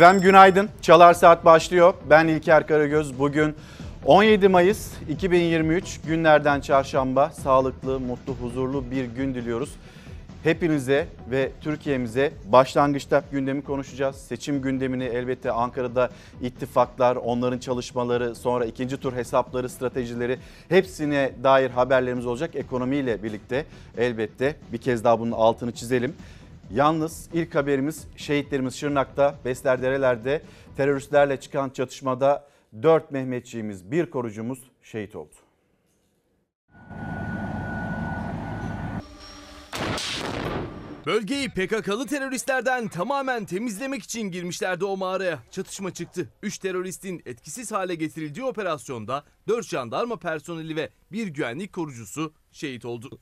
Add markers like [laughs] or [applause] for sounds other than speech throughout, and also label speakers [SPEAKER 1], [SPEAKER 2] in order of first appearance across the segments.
[SPEAKER 1] Efendim günaydın. Çalar Saat başlıyor. Ben İlker Karagöz. Bugün 17 Mayıs 2023 günlerden çarşamba. Sağlıklı, mutlu, huzurlu bir gün diliyoruz. Hepinize ve Türkiye'mize başlangıçta gündemi konuşacağız. Seçim gündemini elbette Ankara'da ittifaklar, onların çalışmaları, sonra ikinci tur hesapları, stratejileri hepsine dair haberlerimiz olacak. Ekonomiyle birlikte elbette bir kez daha bunun altını çizelim. Yalnız ilk haberimiz şehitlerimiz Şırnak'ta, Beslerdereler'de teröristlerle çıkan çatışmada 4 Mehmetçiğimiz, bir korucumuz şehit oldu.
[SPEAKER 2] Bölgeyi PKK'lı teröristlerden tamamen temizlemek için girmişlerdi o mağaraya. Çatışma çıktı. 3 teröristin etkisiz hale getirildiği operasyonda 4 jandarma personeli ve bir güvenlik korucusu şehit oldu.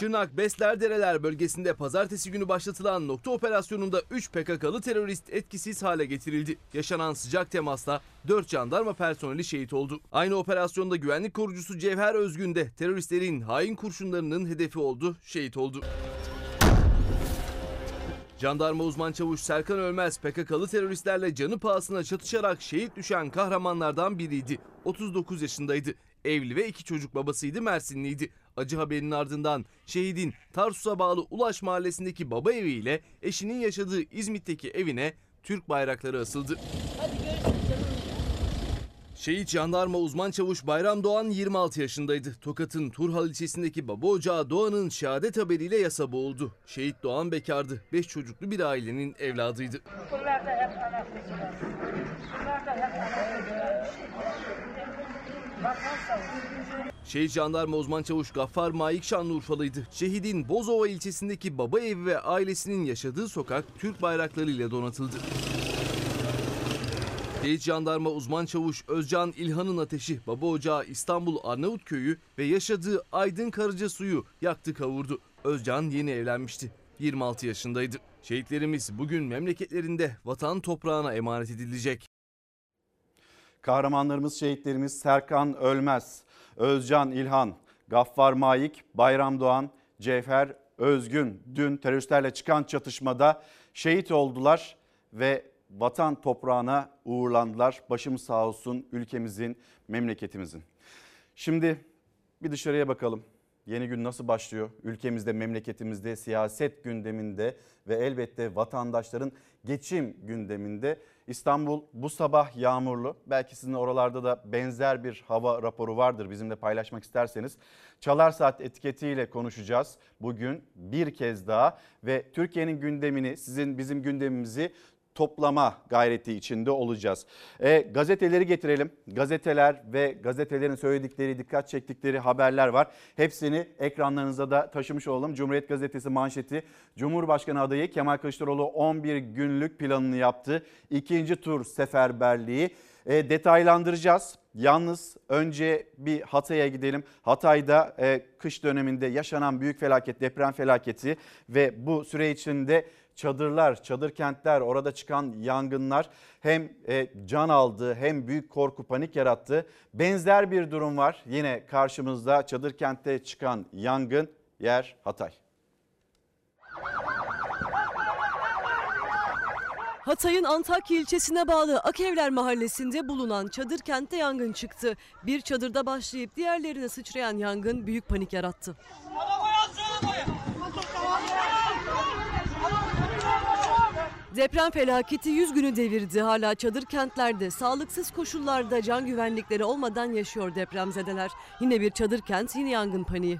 [SPEAKER 2] Şırnak Beslerdereler bölgesinde pazartesi günü başlatılan nokta operasyonunda 3 PKK'lı terörist etkisiz hale getirildi. Yaşanan sıcak temasla 4 jandarma personeli şehit oldu. Aynı operasyonda güvenlik korucusu Cevher Özgün de teröristlerin hain kurşunlarının hedefi oldu, şehit oldu. Jandarma uzman çavuş Serkan Ölmez PKK'lı teröristlerle canı pahasına çatışarak şehit düşen kahramanlardan biriydi. 39 yaşındaydı. Evli ve iki çocuk babasıydı Mersinliydi. Acı haberin ardından şehidin Tarsus'a bağlı Ulaş mahallesindeki baba eviyle eşinin yaşadığı İzmit'teki evine Türk bayrakları asıldı. Şehit jandarma uzman çavuş Bayram Doğan 26 yaşındaydı. Tokat'ın Turhal ilçesindeki baba ocağı Doğan'ın şehadet haberiyle yasa boğuldu. Şehit Doğan bekardı. 5 çocuklu bir ailenin evladıydı.
[SPEAKER 3] Bunlar da hep. Bunlar da hep.
[SPEAKER 2] Şehit jandarma uzman çavuş Gaffar Maik Şanlıurfalıydı. Şehidin Bozova ilçesindeki baba evi ve ailesinin yaşadığı sokak Türk bayraklarıyla donatıldı. Şehit jandarma uzman çavuş Özcan İlhan'ın ateşi baba ocağı İstanbul Arnavutköy'ü ve yaşadığı Aydın Karıca suyu yaktı kavurdu. Özcan yeni evlenmişti. 26 yaşındaydı. Şehitlerimiz bugün memleketlerinde vatan toprağına emanet edilecek.
[SPEAKER 1] Kahramanlarımız, şehitlerimiz Serkan Ölmez, Özcan İlhan, Gaffar Maik, Bayram Doğan, Cevher Özgün dün teröristlerle çıkan çatışmada şehit oldular ve vatan toprağına uğurlandılar. Başımız sağ olsun ülkemizin, memleketimizin. Şimdi bir dışarıya bakalım. Yeni gün nasıl başlıyor? Ülkemizde, memleketimizde, siyaset gündeminde ve elbette vatandaşların geçim gündeminde. İstanbul bu sabah yağmurlu. Belki sizin oralarda da benzer bir hava raporu vardır bizimle paylaşmak isterseniz. Çalar Saat etiketiyle konuşacağız bugün bir kez daha ve Türkiye'nin gündemini, sizin bizim gündemimizi toplama gayreti içinde olacağız. E, gazeteleri getirelim. Gazeteler ve gazetelerin söyledikleri, dikkat çektikleri haberler var. Hepsini ekranlarınıza da taşımış olalım. Cumhuriyet Gazetesi manşeti Cumhurbaşkanı adayı Kemal Kılıçdaroğlu 11 günlük planını yaptı. İkinci tur seferberliği e, detaylandıracağız. Yalnız önce bir Hatay'a gidelim. Hatay'da e, kış döneminde yaşanan büyük felaket, deprem felaketi ve bu süre içinde çadırlar, çadır kentler, orada çıkan yangınlar hem e, can aldı hem büyük korku panik yarattı. Benzer bir durum var yine karşımızda çadır kentte çıkan yangın yer Hatay.
[SPEAKER 4] Hatay'ın Antakya ilçesine bağlı Akevler mahallesinde bulunan çadır kentte yangın çıktı. Bir çadırda başlayıp diğerlerine sıçrayan yangın büyük panik yarattı. Deprem felaketi 100 günü devirdi. Hala çadır kentlerde sağlıksız koşullarda can güvenlikleri olmadan yaşıyor depremzedeler. Yine bir çadır kent, yine yangın paniği.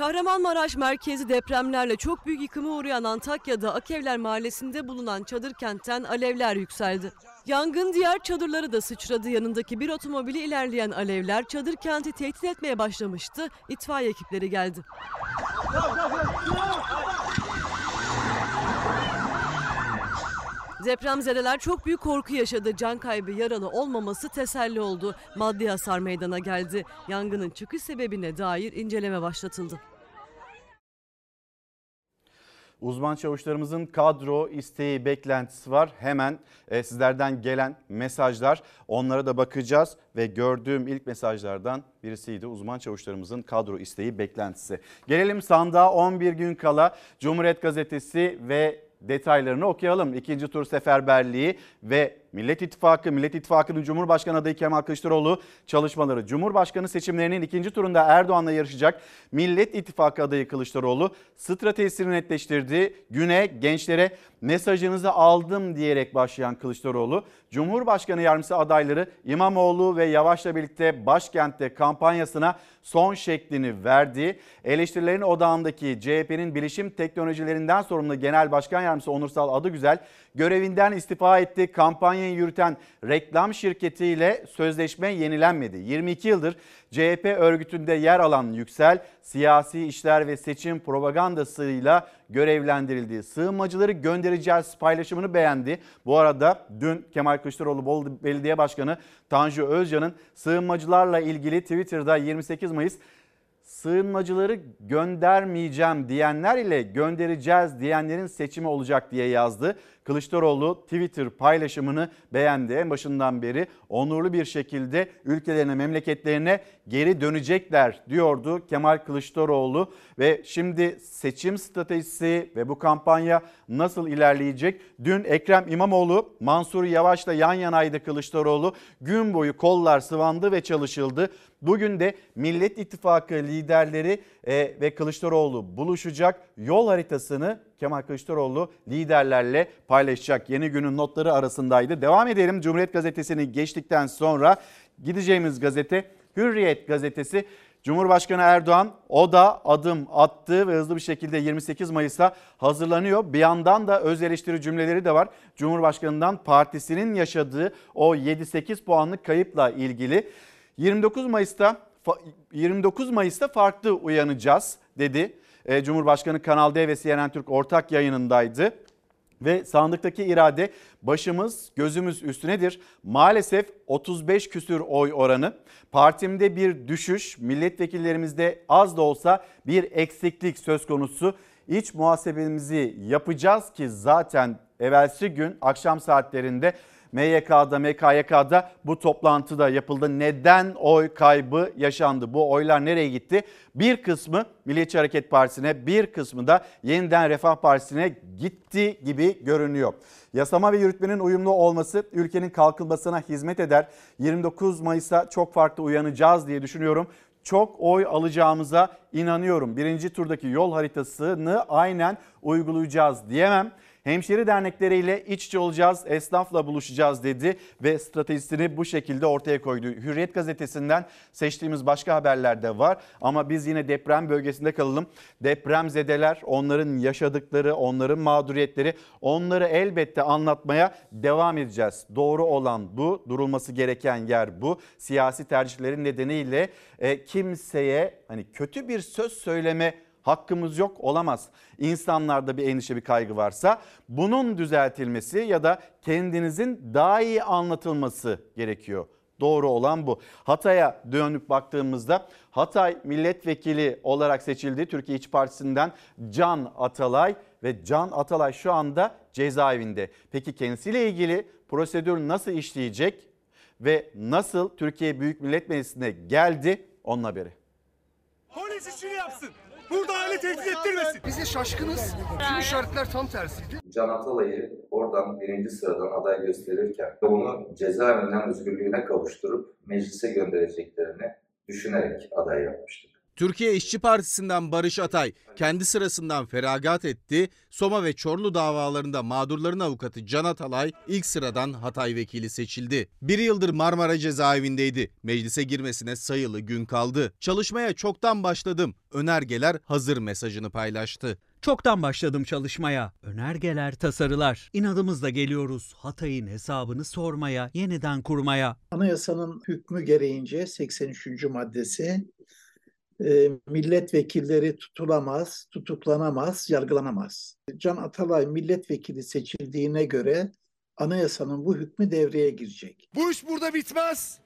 [SPEAKER 4] Kahramanmaraş merkezi depremlerle çok büyük yıkıma uğrayan Antakya'da Akevler mahallesinde bulunan çadır kentten alevler yükseldi. Yangın diğer çadırları da sıçradı. Yanındaki bir otomobili ilerleyen alevler çadır kenti tehdit etmeye başlamıştı. İtfaiye ekipleri geldi. Depremzedeler çok büyük korku yaşadı. Can kaybı, yaralı olmaması teselli oldu. Maddi hasar meydana geldi. Yangının çıkış sebebine dair inceleme başlatıldı.
[SPEAKER 1] Uzman çavuşlarımızın kadro isteği beklentisi var. Hemen e, sizlerden gelen mesajlar onlara da bakacağız ve gördüğüm ilk mesajlardan birisiydi uzman çavuşlarımızın kadro isteği beklentisi. Gelelim sandığa 11 gün kala Cumhuriyet Gazetesi ve detaylarını okuyalım. İkinci tur seferberliği ve Millet İttifakı, Millet İttifakı'nın Cumhurbaşkanı adayı Kemal Kılıçdaroğlu çalışmaları. Cumhurbaşkanı seçimlerinin ikinci turunda Erdoğan'la yarışacak Millet İttifakı adayı Kılıçdaroğlu stratejisini netleştirdi. Güne gençlere mesajınızı aldım diyerek başlayan Kılıçdaroğlu, Cumhurbaşkanı yardımcısı adayları İmamoğlu ve Yavaş'la birlikte başkentte kampanyasına son şeklini verdi. Eleştirilerin odağındaki CHP'nin bilişim teknolojilerinden sorumlu Genel Başkan Yardımcısı Onursal Adıgüzel görevinden istifa etti. Kampanyayı yürüten reklam şirketiyle sözleşme yenilenmedi. 22 yıldır CHP örgütünde yer alan Yüksel siyasi işler ve seçim propagandasıyla görevlendirildi. Sığınmacıları göndereceğiz paylaşımını beğendi. Bu arada dün Kemal Kılıçdaroğlu Bolu Belediye Başkanı Tanju Özcan'ın sığınmacılarla ilgili Twitter'da 28 Mayıs sığınmacıları göndermeyeceğim diyenler ile göndereceğiz diyenlerin seçimi olacak diye yazdı. Kılıçdaroğlu Twitter paylaşımını beğendi. En başından beri onurlu bir şekilde ülkelerine, memleketlerine geri dönecekler diyordu Kemal Kılıçdaroğlu. Ve şimdi seçim stratejisi ve bu kampanya nasıl ilerleyecek? Dün Ekrem İmamoğlu, Mansur Yavaş'la yan yanaydı Kılıçdaroğlu. Gün boyu kollar sıvandı ve çalışıldı. Bugün de Millet İttifakı liderleri e, ve Kılıçdaroğlu buluşacak. Yol haritasını Kemal Kılıçdaroğlu liderlerle paylaşacak. Yeni günün notları arasındaydı. Devam edelim. Cumhuriyet Gazetesi'ni geçtikten sonra gideceğimiz gazete Hürriyet Gazetesi. Cumhurbaşkanı Erdoğan o da adım attı ve hızlı bir şekilde 28 Mayıs'a hazırlanıyor. Bir yandan da öz eleştiri cümleleri de var. Cumhurbaşkanından partisinin yaşadığı o 7-8 puanlık kayıpla ilgili. 29 Mayıs'ta 29 Mayıs'ta farklı uyanacağız dedi. E, Cumhurbaşkanı Kanal D ve CNN Türk ortak yayınındaydı. Ve sandıktaki irade başımız gözümüz üstünedir. Maalesef 35 küsür oy oranı. Partimde bir düşüş, milletvekillerimizde az da olsa bir eksiklik söz konusu. İç muhasebemizi yapacağız ki zaten evvelsi gün akşam saatlerinde MYK'da, MKYK'da bu toplantıda yapıldı. Neden oy kaybı yaşandı? Bu oylar nereye gitti? Bir kısmı Milliyetçi Hareket Partisi'ne, bir kısmı da Yeniden Refah Partisi'ne gitti gibi görünüyor. Yasama ve yürütmenin uyumlu olması ülkenin kalkınmasına hizmet eder. 29 Mayıs'a çok farklı uyanacağız diye düşünüyorum çok oy alacağımıza inanıyorum. Birinci turdaki yol haritasını aynen uygulayacağız diyemem. Hemşeri dernekleriyle iç içe olacağız, esnafla buluşacağız dedi ve stratejisini bu şekilde ortaya koydu. Hürriyet gazetesinden seçtiğimiz başka haberler de var ama biz yine deprem bölgesinde kalalım. Depremzedeler, onların yaşadıkları, onların mağduriyetleri, onları elbette anlatmaya devam edeceğiz. Doğru olan bu, durulması gereken yer bu. Siyasi tercihlerin nedeniyle e, kimseye hani kötü bir söz söyleme hakkımız yok olamaz. İnsanlarda bir endişe bir kaygı varsa bunun düzeltilmesi ya da kendinizin daha iyi anlatılması gerekiyor. Doğru olan bu. Hatay'a dönüp baktığımızda Hatay milletvekili olarak seçildi. Türkiye İç Partisi'nden Can Atalay ve Can Atalay şu anda cezaevinde. Peki kendisiyle ilgili prosedür nasıl işleyecek ve nasıl Türkiye Büyük Millet Meclisi'ne geldi onun haberi.
[SPEAKER 5] Polis işini yapsın. Burada aile tehdit ettirmesin.
[SPEAKER 6] Biz de şaşkınız. Tüm işaretler tam tersiydi.
[SPEAKER 7] Can Atalay'ı oradan birinci sıradan aday gösterirken onu cezaevinden özgürlüğüne kavuşturup meclise göndereceklerini düşünerek aday yapmıştık.
[SPEAKER 8] Türkiye İşçi Partisi'nden Barış Atay kendi sırasından feragat etti. Soma ve Çorlu davalarında mağdurların avukatı Can Atalay ilk sıradan Hatay vekili seçildi. Bir yıldır Marmara cezaevindeydi. Meclise girmesine sayılı gün kaldı. Çalışmaya çoktan başladım. Önergeler hazır mesajını paylaştı.
[SPEAKER 9] Çoktan başladım çalışmaya. Önergeler, tasarılar. İnadımızla geliyoruz. Hatay'ın hesabını sormaya, yeniden kurmaya.
[SPEAKER 10] Anayasanın hükmü gereğince 83. maddesi e, milletvekilleri tutulamaz, tutuklanamaz, yargılanamaz. Can Atalay milletvekili seçildiğine göre anayasanın bu hükmü devreye girecek.
[SPEAKER 5] Bu iş burada bitmez.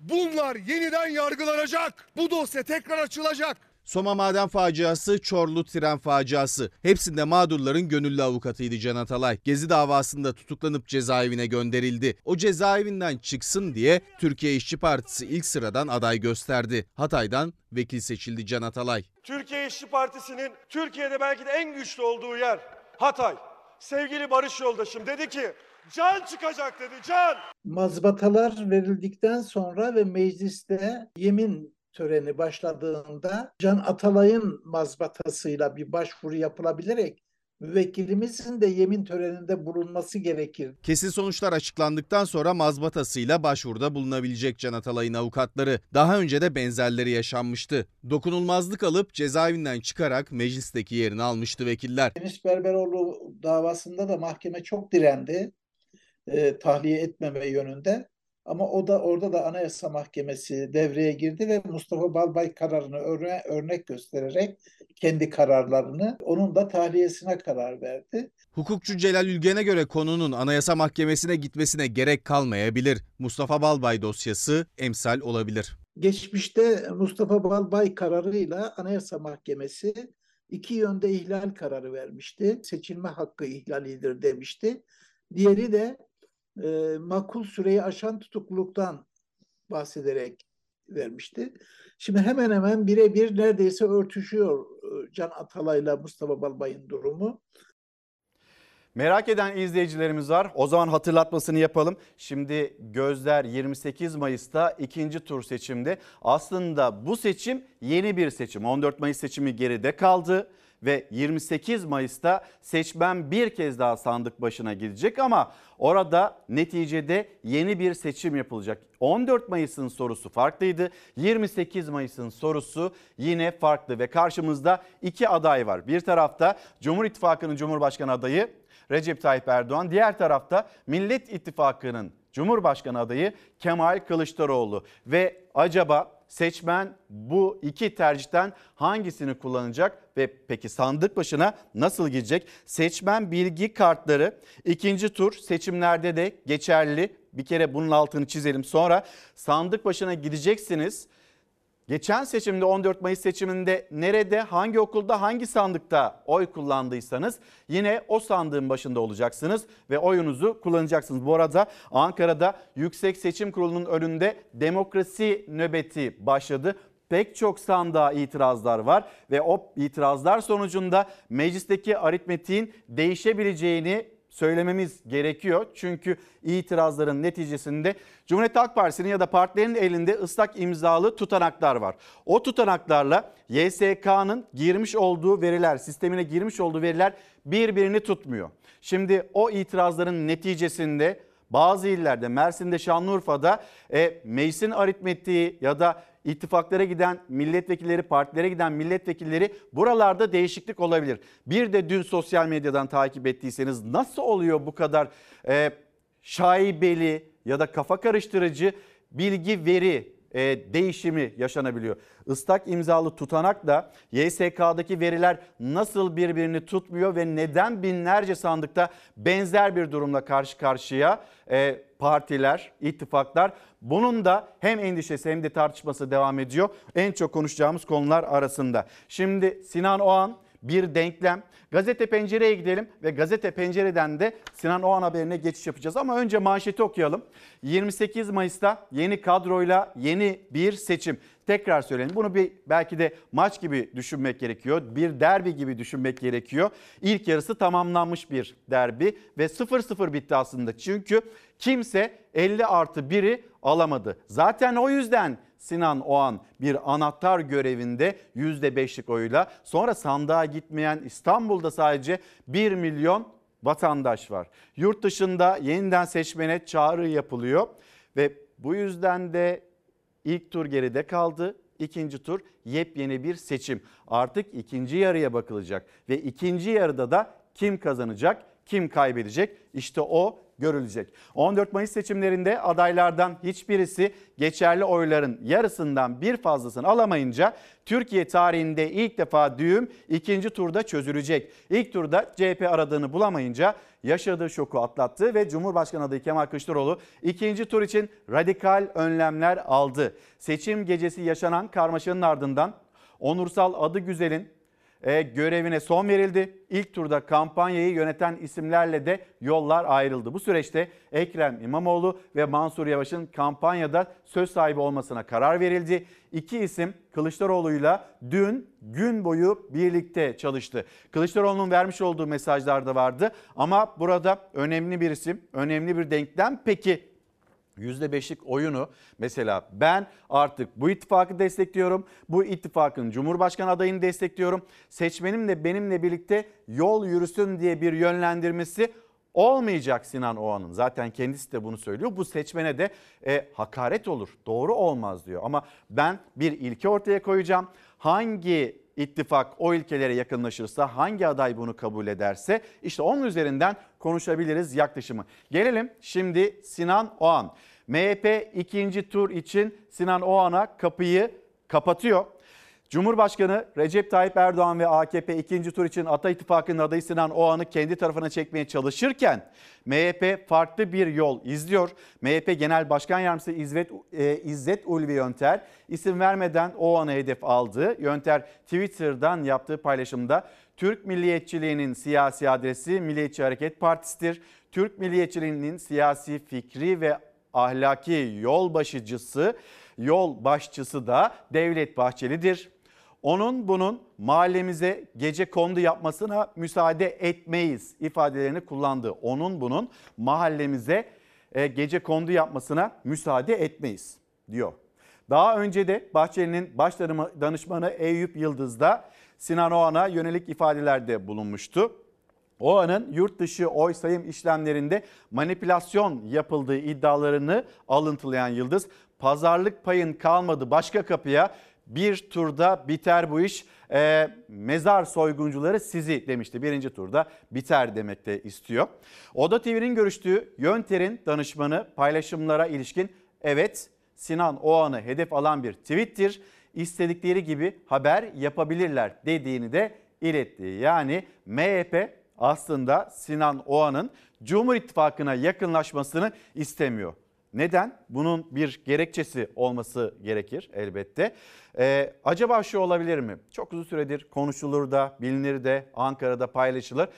[SPEAKER 5] Bunlar yeniden yargılanacak. Bu dosya tekrar açılacak.
[SPEAKER 8] Soma maden faciası, Çorlu tren faciası. Hepsinde mağdurların gönüllü avukatıydı Can Atalay. Gezi davasında tutuklanıp cezaevine gönderildi. O cezaevinden çıksın diye Türkiye İşçi Partisi ilk sıradan aday gösterdi. Hatay'dan vekil seçildi Can Atalay.
[SPEAKER 5] Türkiye İşçi Partisi'nin Türkiye'de belki de en güçlü olduğu yer Hatay. Sevgili Barış yoldaşım dedi ki can çıkacak dedi can.
[SPEAKER 10] Mazbatalar verildikten sonra ve mecliste yemin töreni başladığında Can Atalay'ın mazbatasıyla bir başvuru yapılabilerek müvekkilimizin de yemin töreninde bulunması gerekir.
[SPEAKER 8] Kesin sonuçlar açıklandıktan sonra mazbatasıyla başvuruda bulunabilecek Can Atalay'ın avukatları. Daha önce de benzerleri yaşanmıştı. Dokunulmazlık alıp cezaevinden çıkarak meclisteki yerini almıştı vekiller.
[SPEAKER 10] Enis Berberoğlu davasında da mahkeme çok direndi e, tahliye etmeme yönünde. Ama o da orada da Anayasa Mahkemesi devreye girdi ve Mustafa Balbay kararını örne, örnek göstererek kendi kararlarını onun da tahliyesine karar verdi.
[SPEAKER 8] Hukukçu Celal Ülgen'e göre konunun Anayasa Mahkemesi'ne gitmesine gerek kalmayabilir. Mustafa Balbay dosyası emsal olabilir.
[SPEAKER 10] Geçmişte Mustafa Balbay kararıyla Anayasa Mahkemesi iki yönde ihlal kararı vermişti. Seçilme hakkı ihlalidir demişti. Diğeri de e, makul süreyi aşan tutukluluktan bahsederek vermişti. Şimdi hemen hemen birebir neredeyse örtüşüyor e, Can Atalay'la Mustafa Balbay'ın durumu.
[SPEAKER 1] Merak eden izleyicilerimiz var. O zaman hatırlatmasını yapalım. Şimdi gözler 28 Mayıs'ta ikinci tur seçimde. Aslında bu seçim yeni bir seçim. 14 Mayıs seçimi geride kaldı ve 28 Mayıs'ta seçmen bir kez daha sandık başına gidecek ama orada neticede yeni bir seçim yapılacak. 14 Mayıs'ın sorusu farklıydı. 28 Mayıs'ın sorusu yine farklı ve karşımızda iki aday var. Bir tarafta Cumhur İttifakı'nın Cumhurbaşkanı adayı Recep Tayyip Erdoğan. Diğer tarafta Millet İttifakı'nın Cumhurbaşkanı adayı Kemal Kılıçdaroğlu. Ve acaba seçmen bu iki tercihten hangisini kullanacak ve peki sandık başına nasıl gidecek? Seçmen bilgi kartları ikinci tur seçimlerde de geçerli. Bir kere bunun altını çizelim. Sonra sandık başına gideceksiniz. Geçen seçimde 14 Mayıs seçiminde nerede, hangi okulda, hangi sandıkta oy kullandıysanız yine o sandığın başında olacaksınız ve oyunuzu kullanacaksınız. Bu arada Ankara'da Yüksek Seçim Kurulu'nun önünde demokrasi nöbeti başladı. Pek çok sandığa itirazlar var ve o itirazlar sonucunda meclisteki aritmetiğin değişebileceğini söylememiz gerekiyor. Çünkü itirazların neticesinde Cumhuriyet Halk Partisi'nin ya da partilerin elinde ıslak imzalı tutanaklar var. O tutanaklarla YSK'nın girmiş olduğu veriler, sistemine girmiş olduğu veriler birbirini tutmuyor. Şimdi o itirazların neticesinde bazı illerde Mersin'de Şanlıurfa'da e, meclisin aritmetiği ya da ittifaklara giden milletvekilleri, partilere giden milletvekilleri buralarda değişiklik olabilir. Bir de dün sosyal medyadan takip ettiyseniz nasıl oluyor bu kadar e, şaibeli ya da kafa karıştırıcı bilgi veri e, değişimi yaşanabiliyor. Islak imzalı tutanakla YSK'daki veriler nasıl birbirini tutmuyor ve neden binlerce sandıkta benzer bir durumla karşı karşıya e, partiler, ittifaklar bunun da hem endişesi hem de tartışması devam ediyor. En çok konuşacağımız konular arasında. Şimdi Sinan Oğan bir denklem. Gazete Pencere'ye gidelim ve Gazete Pencere'den de Sinan Oğan haberine geçiş yapacağız. Ama önce manşeti okuyalım. 28 Mayıs'ta yeni kadroyla yeni bir seçim. Tekrar söyleyelim bunu bir belki de maç gibi düşünmek gerekiyor. Bir derbi gibi düşünmek gerekiyor. İlk yarısı tamamlanmış bir derbi ve 0-0 bitti aslında. Çünkü kimse 50 artı 1'i alamadı. Zaten o yüzden Sinan Oğan bir anahtar görevinde %5'lik oyla. Sonra sandığa gitmeyen İstanbul'da sadece 1 milyon vatandaş var. Yurt dışında yeniden seçmene çağrı yapılıyor ve bu yüzden de ilk tur geride kaldı. İkinci tur yepyeni bir seçim. Artık ikinci yarıya bakılacak ve ikinci yarıda da kim kazanacak, kim kaybedecek? İşte o görülecek. 14 Mayıs seçimlerinde adaylardan hiçbirisi geçerli oyların yarısından bir fazlasını alamayınca Türkiye tarihinde ilk defa düğüm ikinci turda çözülecek. İlk turda CHP aradığını bulamayınca yaşadığı şoku atlattı ve Cumhurbaşkanı adayı Kemal Kılıçdaroğlu ikinci tur için radikal önlemler aldı. Seçim gecesi yaşanan karmaşanın ardından Onursal adı güzelin e, görevine son verildi. İlk turda kampanyayı yöneten isimlerle de yollar ayrıldı. Bu süreçte Ekrem İmamoğlu ve Mansur Yavaş'ın kampanyada söz sahibi olmasına karar verildi. İki isim Kılıçdaroğlu'yla dün gün boyu birlikte çalıştı. Kılıçdaroğlu'nun vermiş olduğu mesajlar da vardı ama burada önemli bir isim, önemli bir denklem. Peki %5'lik oyunu mesela ben artık bu ittifakı destekliyorum. Bu ittifakın Cumhurbaşkanı adayını destekliyorum. Seçmenim de benimle birlikte yol yürüsün diye bir yönlendirmesi olmayacak Sinan Oğan'ın. Zaten kendisi de bunu söylüyor. Bu seçmene de e, hakaret olur. Doğru olmaz diyor. Ama ben bir ilke ortaya koyacağım. Hangi ittifak o ilkelere yakınlaşırsa, hangi aday bunu kabul ederse işte onun üzerinden konuşabiliriz yaklaşımı. Gelelim şimdi Sinan Oğan. MHP ikinci tur için Sinan Oğan'a kapıyı kapatıyor. Cumhurbaşkanı Recep Tayyip Erdoğan ve AKP ikinci tur için Ata İttifakı'nın adayı Sinan Oğan'ı kendi tarafına çekmeye çalışırken MHP farklı bir yol izliyor. MHP Genel Başkan Yardımcısı İzzet, e, İzzet Ulvi Yönter isim vermeden Oğan'ı hedef aldı. Yönter Twitter'dan yaptığı paylaşımda Türk milliyetçiliğinin siyasi adresi Milliyetçi Hareket Partisi'dir. Türk milliyetçiliğinin siyasi fikri ve ahlaki yol başıcısı, yol başçısı da Devlet Bahçeli'dir. Onun bunun mahallemize gece kondu yapmasına müsaade etmeyiz ifadelerini kullandı. Onun bunun mahallemize e, gece kondu yapmasına müsaade etmeyiz diyor. Daha önce de Bahçeli'nin baş danışmanı Eyüp Yıldız da Sinan Oğan'a yönelik ifadelerde bulunmuştu. Oğan'ın yurt dışı oy sayım işlemlerinde manipülasyon yapıldığı iddialarını alıntılayan Yıldız, pazarlık payın kalmadı başka kapıya bir turda biter bu iş. E, mezar soyguncuları sizi demişti. Birinci turda biter demek de istiyor. Oda TV'nin görüştüğü Yönter'in danışmanı paylaşımlara ilişkin evet Sinan Oğan'ı hedef alan bir tweettir. İstedikleri gibi haber yapabilirler dediğini de iletti. Yani MHP aslında Sinan Oğan'ın Cumhur İttifakı'na yakınlaşmasını istemiyor. Neden? Bunun bir gerekçesi olması gerekir elbette. Ee, acaba şu olabilir mi? Çok uzun süredir konuşulur da, bilinir de, Ankara'da paylaşılır.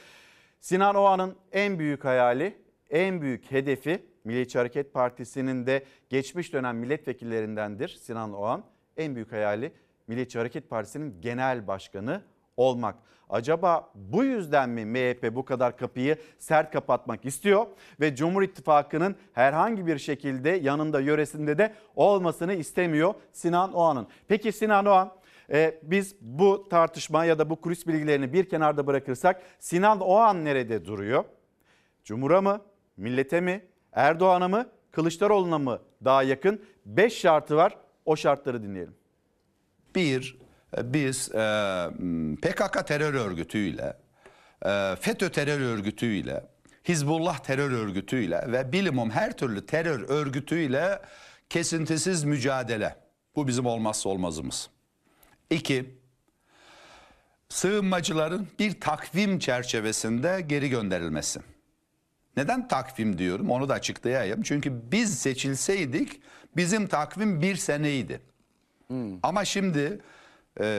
[SPEAKER 1] Sinan Oğan'ın en büyük hayali, en büyük hedefi Milliyetçi Hareket Partisi'nin de geçmiş dönem milletvekillerindendir Sinan Oğan. En büyük hayali Milliyetçi Hareket Partisi'nin genel başkanı olmak. Acaba bu yüzden mi MHP bu kadar kapıyı sert kapatmak istiyor ve Cumhur İttifakı'nın herhangi bir şekilde yanında yöresinde de olmasını istemiyor Sinan Oğan'ın. Peki Sinan Oğan e, biz bu tartışma ya da bu kulis bilgilerini bir kenarda bırakırsak Sinan Oğan nerede duruyor? Cumhur'a mı, millete mi, Erdoğan'a mı, Kılıçdaroğlu'na mı daha yakın? 5 şartı var. O şartları dinleyelim.
[SPEAKER 11] Bir, biz e, PKK terör örgütüyle, e, FETÖ terör örgütüyle, Hizbullah terör örgütüyle ve bilimum her türlü terör örgütüyle kesintisiz mücadele. Bu bizim olmazsa olmazımız. İki, sığınmacıların bir takvim çerçevesinde geri gönderilmesi. Neden takvim diyorum onu da açıklayayım. Çünkü biz seçilseydik bizim takvim bir seneydi. Hmm. Ama şimdi e,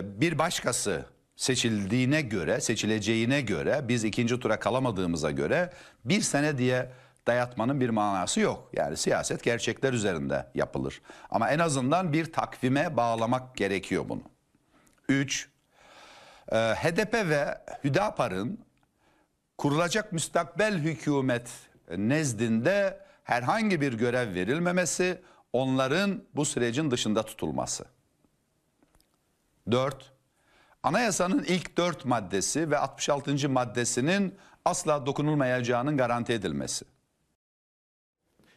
[SPEAKER 11] bir başkası seçildiğine göre, seçileceğine göre, biz ikinci tura kalamadığımıza göre bir sene diye dayatmanın bir manası yok. Yani siyaset gerçekler üzerinde yapılır. Ama en azından bir takvime bağlamak gerekiyor bunu. Üç, e, HDP ve Hüdapar'ın kurulacak müstakbel hükümet nezdinde herhangi bir görev verilmemesi, onların bu sürecin dışında tutulması. 4. Anayasanın ilk 4 maddesi ve 66. maddesinin asla dokunulmayacağının garanti edilmesi.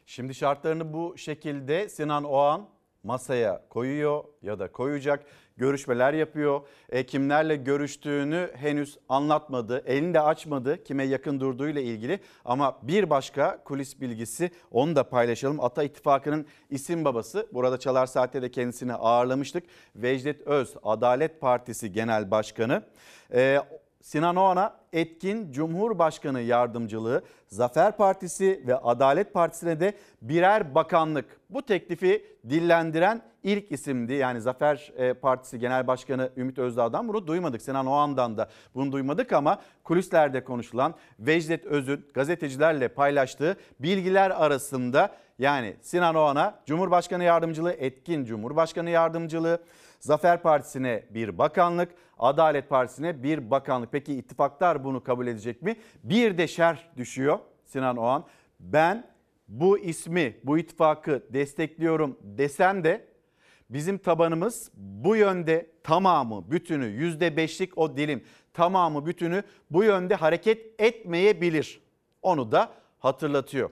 [SPEAKER 1] Şimdi şartlarını bu şekilde Sinan Oğan masaya koyuyor ya da koyacak görüşmeler yapıyor. E, kimlerle görüştüğünü henüz anlatmadı, elini de açmadı kime yakın durduğuyla ilgili. Ama bir başka kulis bilgisi onu da paylaşalım. Ata İttifakı'nın isim babası, burada Çalar Saat'te de kendisini ağırlamıştık. Vecdet Öz, Adalet Partisi Genel Başkanı. E, Sinan Oğan'a etkin Cumhurbaşkanı yardımcılığı, Zafer Partisi ve Adalet Partisi'ne de birer bakanlık. Bu teklifi dillendiren ilk isimdi. Yani Zafer e, Partisi Genel Başkanı Ümit Özdağ'dan bunu duymadık. Sinan Oğan'dan da bunu duymadık ama kulislerde konuşulan Vecdet Öz'ün gazetecilerle paylaştığı bilgiler arasında yani Sinan Oğan'a Cumhurbaşkanı Yardımcılığı, etkin Cumhurbaşkanı Yardımcılığı, Zafer Partisi'ne bir bakanlık, Adalet Partisi'ne bir bakanlık. Peki ittifaklar bunu kabul edecek mi? Bir de şerh düşüyor Sinan Oğan. Ben bu ismi, bu ittifakı destekliyorum desem de bizim tabanımız bu yönde tamamı, bütünü, yüzde beşlik o dilim tamamı, bütünü bu yönde hareket etmeyebilir. Onu da hatırlatıyor.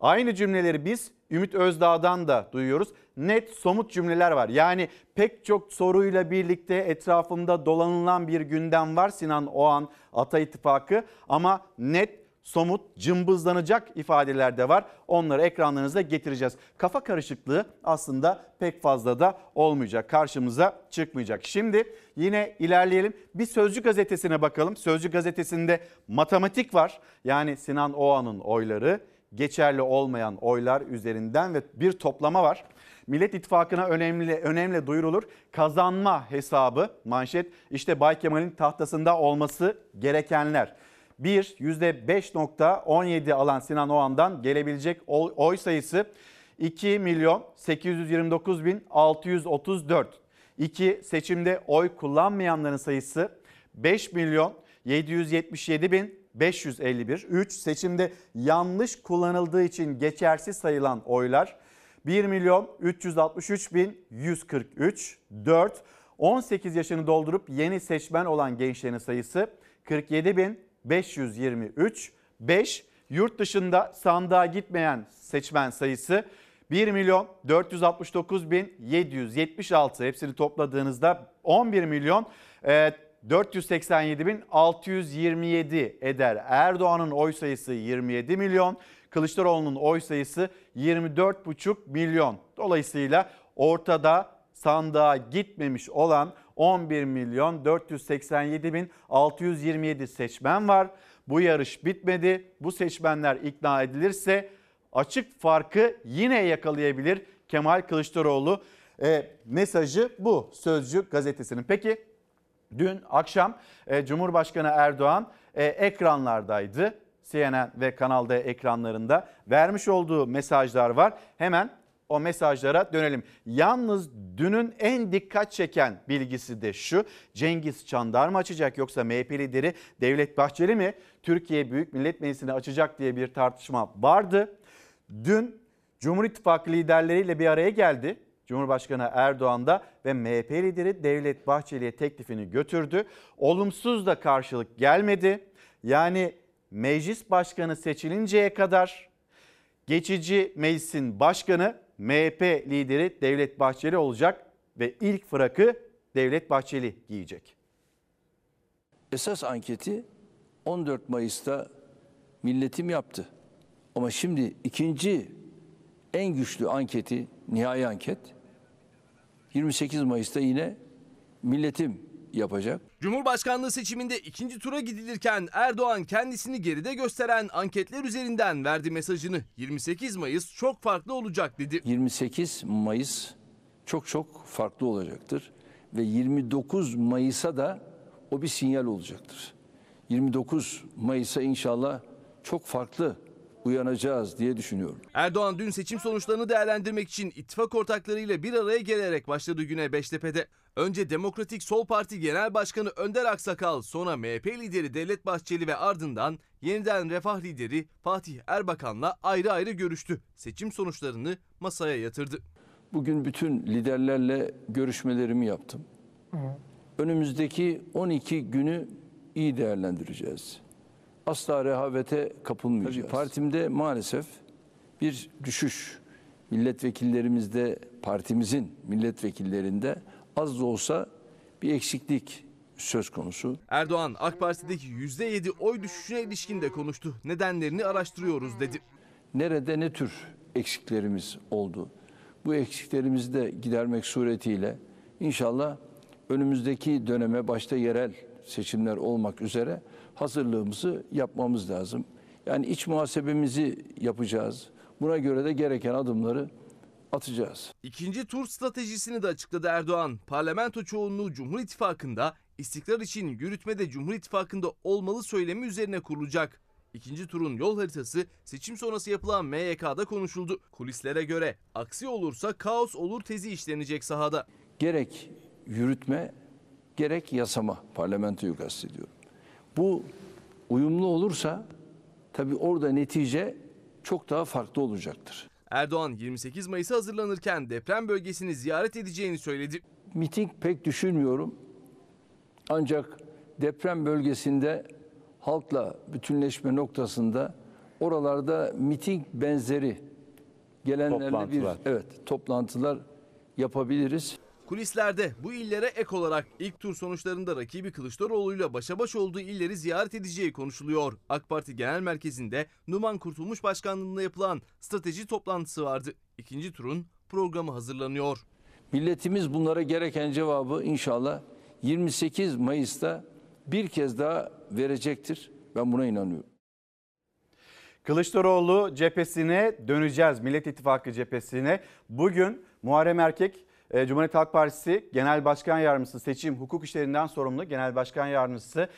[SPEAKER 1] Aynı cümleleri biz Ümit Özdağ'dan da duyuyoruz. Net somut cümleler var. Yani pek çok soruyla birlikte etrafında dolanılan bir gündem var Sinan Oğan Ata İttifakı ama net somut cımbızlanacak ifadeler de var. Onları ekranlarınıza getireceğiz. Kafa karışıklığı aslında pek fazla da olmayacak. Karşımıza çıkmayacak. Şimdi yine ilerleyelim. Bir Sözcü gazetesine bakalım. Sözcü gazetesinde matematik var. Yani Sinan Oğan'ın oyları geçerli olmayan oylar üzerinden ve bir toplama var. Millet İttifakı'na önemli önemli duyurulur. Kazanma hesabı manşet işte Bay Kemal'in tahtasında olması gerekenler. 1 %5.17 alan Sinan Oğan'dan gelebilecek oy sayısı 2 milyon 829 bin 634. 2 seçimde oy kullanmayanların sayısı 5 milyon 777 bin 551. 3 seçimde yanlış kullanıldığı için geçersiz sayılan oylar 1 milyon 363 bin 143. 4 18 yaşını doldurup yeni seçmen olan gençlerin sayısı 47 bin 523. 5 yurt dışında sandığa gitmeyen seçmen sayısı 1 milyon 469 bin 776 hepsini topladığınızda 11 milyon 487.627 eder. Erdoğan'ın oy sayısı 27 milyon, Kılıçdaroğlu'nun oy sayısı 24,5 milyon. Dolayısıyla ortada sandığa gitmemiş olan 11 milyon 487.627 seçmen var. Bu yarış bitmedi. Bu seçmenler ikna edilirse açık farkı yine yakalayabilir Kemal Kılıçdaroğlu. E, mesajı bu Sözcü gazetesinin. Peki Dün akşam e, Cumhurbaşkanı Erdoğan e, ekranlardaydı. CNN ve Kanal D ekranlarında vermiş olduğu mesajlar var. Hemen o mesajlara dönelim. Yalnız dünün en dikkat çeken bilgisi de şu. Cengiz Çandar mı açacak yoksa MHP lideri Devlet Bahçeli mi Türkiye Büyük Millet Meclisi'ni açacak diye bir tartışma vardı. Dün Cumhur İttifakı liderleriyle bir araya geldi. Cumhurbaşkanı Erdoğan da ve MHP lideri Devlet Bahçeli'ye teklifini götürdü. Olumsuz da karşılık gelmedi. Yani meclis başkanı seçilinceye kadar geçici meclisin başkanı MHP lideri Devlet Bahçeli olacak ve ilk fırakı Devlet Bahçeli giyecek.
[SPEAKER 12] Esas anketi 14 Mayıs'ta milletim yaptı. Ama şimdi ikinci en güçlü anketi, nihai anket 28 Mayıs'ta yine milletim yapacak.
[SPEAKER 2] Cumhurbaşkanlığı seçiminde ikinci tura gidilirken Erdoğan kendisini geride gösteren anketler üzerinden verdi mesajını. 28 Mayıs çok farklı olacak dedi.
[SPEAKER 12] 28 Mayıs çok çok farklı olacaktır ve 29 Mayıs'a da o bir sinyal olacaktır. 29 Mayıs'a inşallah çok farklı uyanacağız diye düşünüyorum.
[SPEAKER 2] Erdoğan dün seçim sonuçlarını değerlendirmek için ittifak ortaklarıyla bir araya gelerek başladı güne Beştepe'de. Önce Demokratik Sol Parti Genel Başkanı Önder Aksakal, sonra MHP lideri Devlet Bahçeli ve ardından yeniden Refah lideri Fatih Erbakan'la ayrı ayrı görüştü. Seçim sonuçlarını masaya yatırdı.
[SPEAKER 12] Bugün bütün liderlerle görüşmelerimi yaptım. Önümüzdeki 12 günü iyi değerlendireceğiz asla rehavete kapılmayacağız. Tabii partimde maalesef bir düşüş milletvekillerimizde partimizin milletvekillerinde az da olsa bir eksiklik söz konusu.
[SPEAKER 2] Erdoğan AK Parti'deki %7 oy düşüşüne ilişkin de konuştu. Nedenlerini araştırıyoruz dedi.
[SPEAKER 12] Nerede ne tür eksiklerimiz oldu? Bu eksiklerimizi de gidermek suretiyle inşallah önümüzdeki döneme başta yerel seçimler olmak üzere hazırlığımızı yapmamız lazım. Yani iç muhasebemizi yapacağız. Buna göre de gereken adımları atacağız.
[SPEAKER 2] İkinci tur stratejisini de açıkladı Erdoğan. Parlamento çoğunluğu Cumhur İttifakı'nda, istikrar için yürütmede Cumhur İttifakı'nda olmalı söylemi üzerine kurulacak. İkinci turun yol haritası seçim sonrası yapılan MYK'da konuşuldu. Kulislere göre aksi olursa kaos olur tezi işlenecek sahada.
[SPEAKER 12] Gerek yürütme gerek yasama parlamentoyu kastediyorum. Bu uyumlu olursa tabii orada netice çok daha farklı olacaktır.
[SPEAKER 2] Erdoğan 28 Mayıs'a hazırlanırken deprem bölgesini ziyaret edeceğini söyledi.
[SPEAKER 12] Miting pek düşünmüyorum. Ancak deprem bölgesinde halkla bütünleşme noktasında oralarda miting benzeri gelenlerle bir
[SPEAKER 13] Toplantılar.
[SPEAKER 12] evet toplantılar yapabiliriz.
[SPEAKER 2] Kulislerde bu illere ek olarak ilk tur sonuçlarında rakibi Kılıçdaroğlu'yla başa baş olduğu illeri ziyaret edeceği konuşuluyor. AK Parti Genel Merkezi'nde Numan Kurtulmuş Başkanlığı'nda yapılan strateji toplantısı vardı. İkinci turun programı hazırlanıyor.
[SPEAKER 12] Milletimiz bunlara gereken cevabı inşallah 28 Mayıs'ta bir kez daha verecektir. Ben buna inanıyorum.
[SPEAKER 1] Kılıçdaroğlu cephesine döneceğiz. Millet İttifakı cephesine. Bugün Muharrem Erkek, Cumhuriyet Halk Partisi Genel Başkan Yardımcısı, seçim hukuk işlerinden sorumlu Genel Başkan Yardımcısı.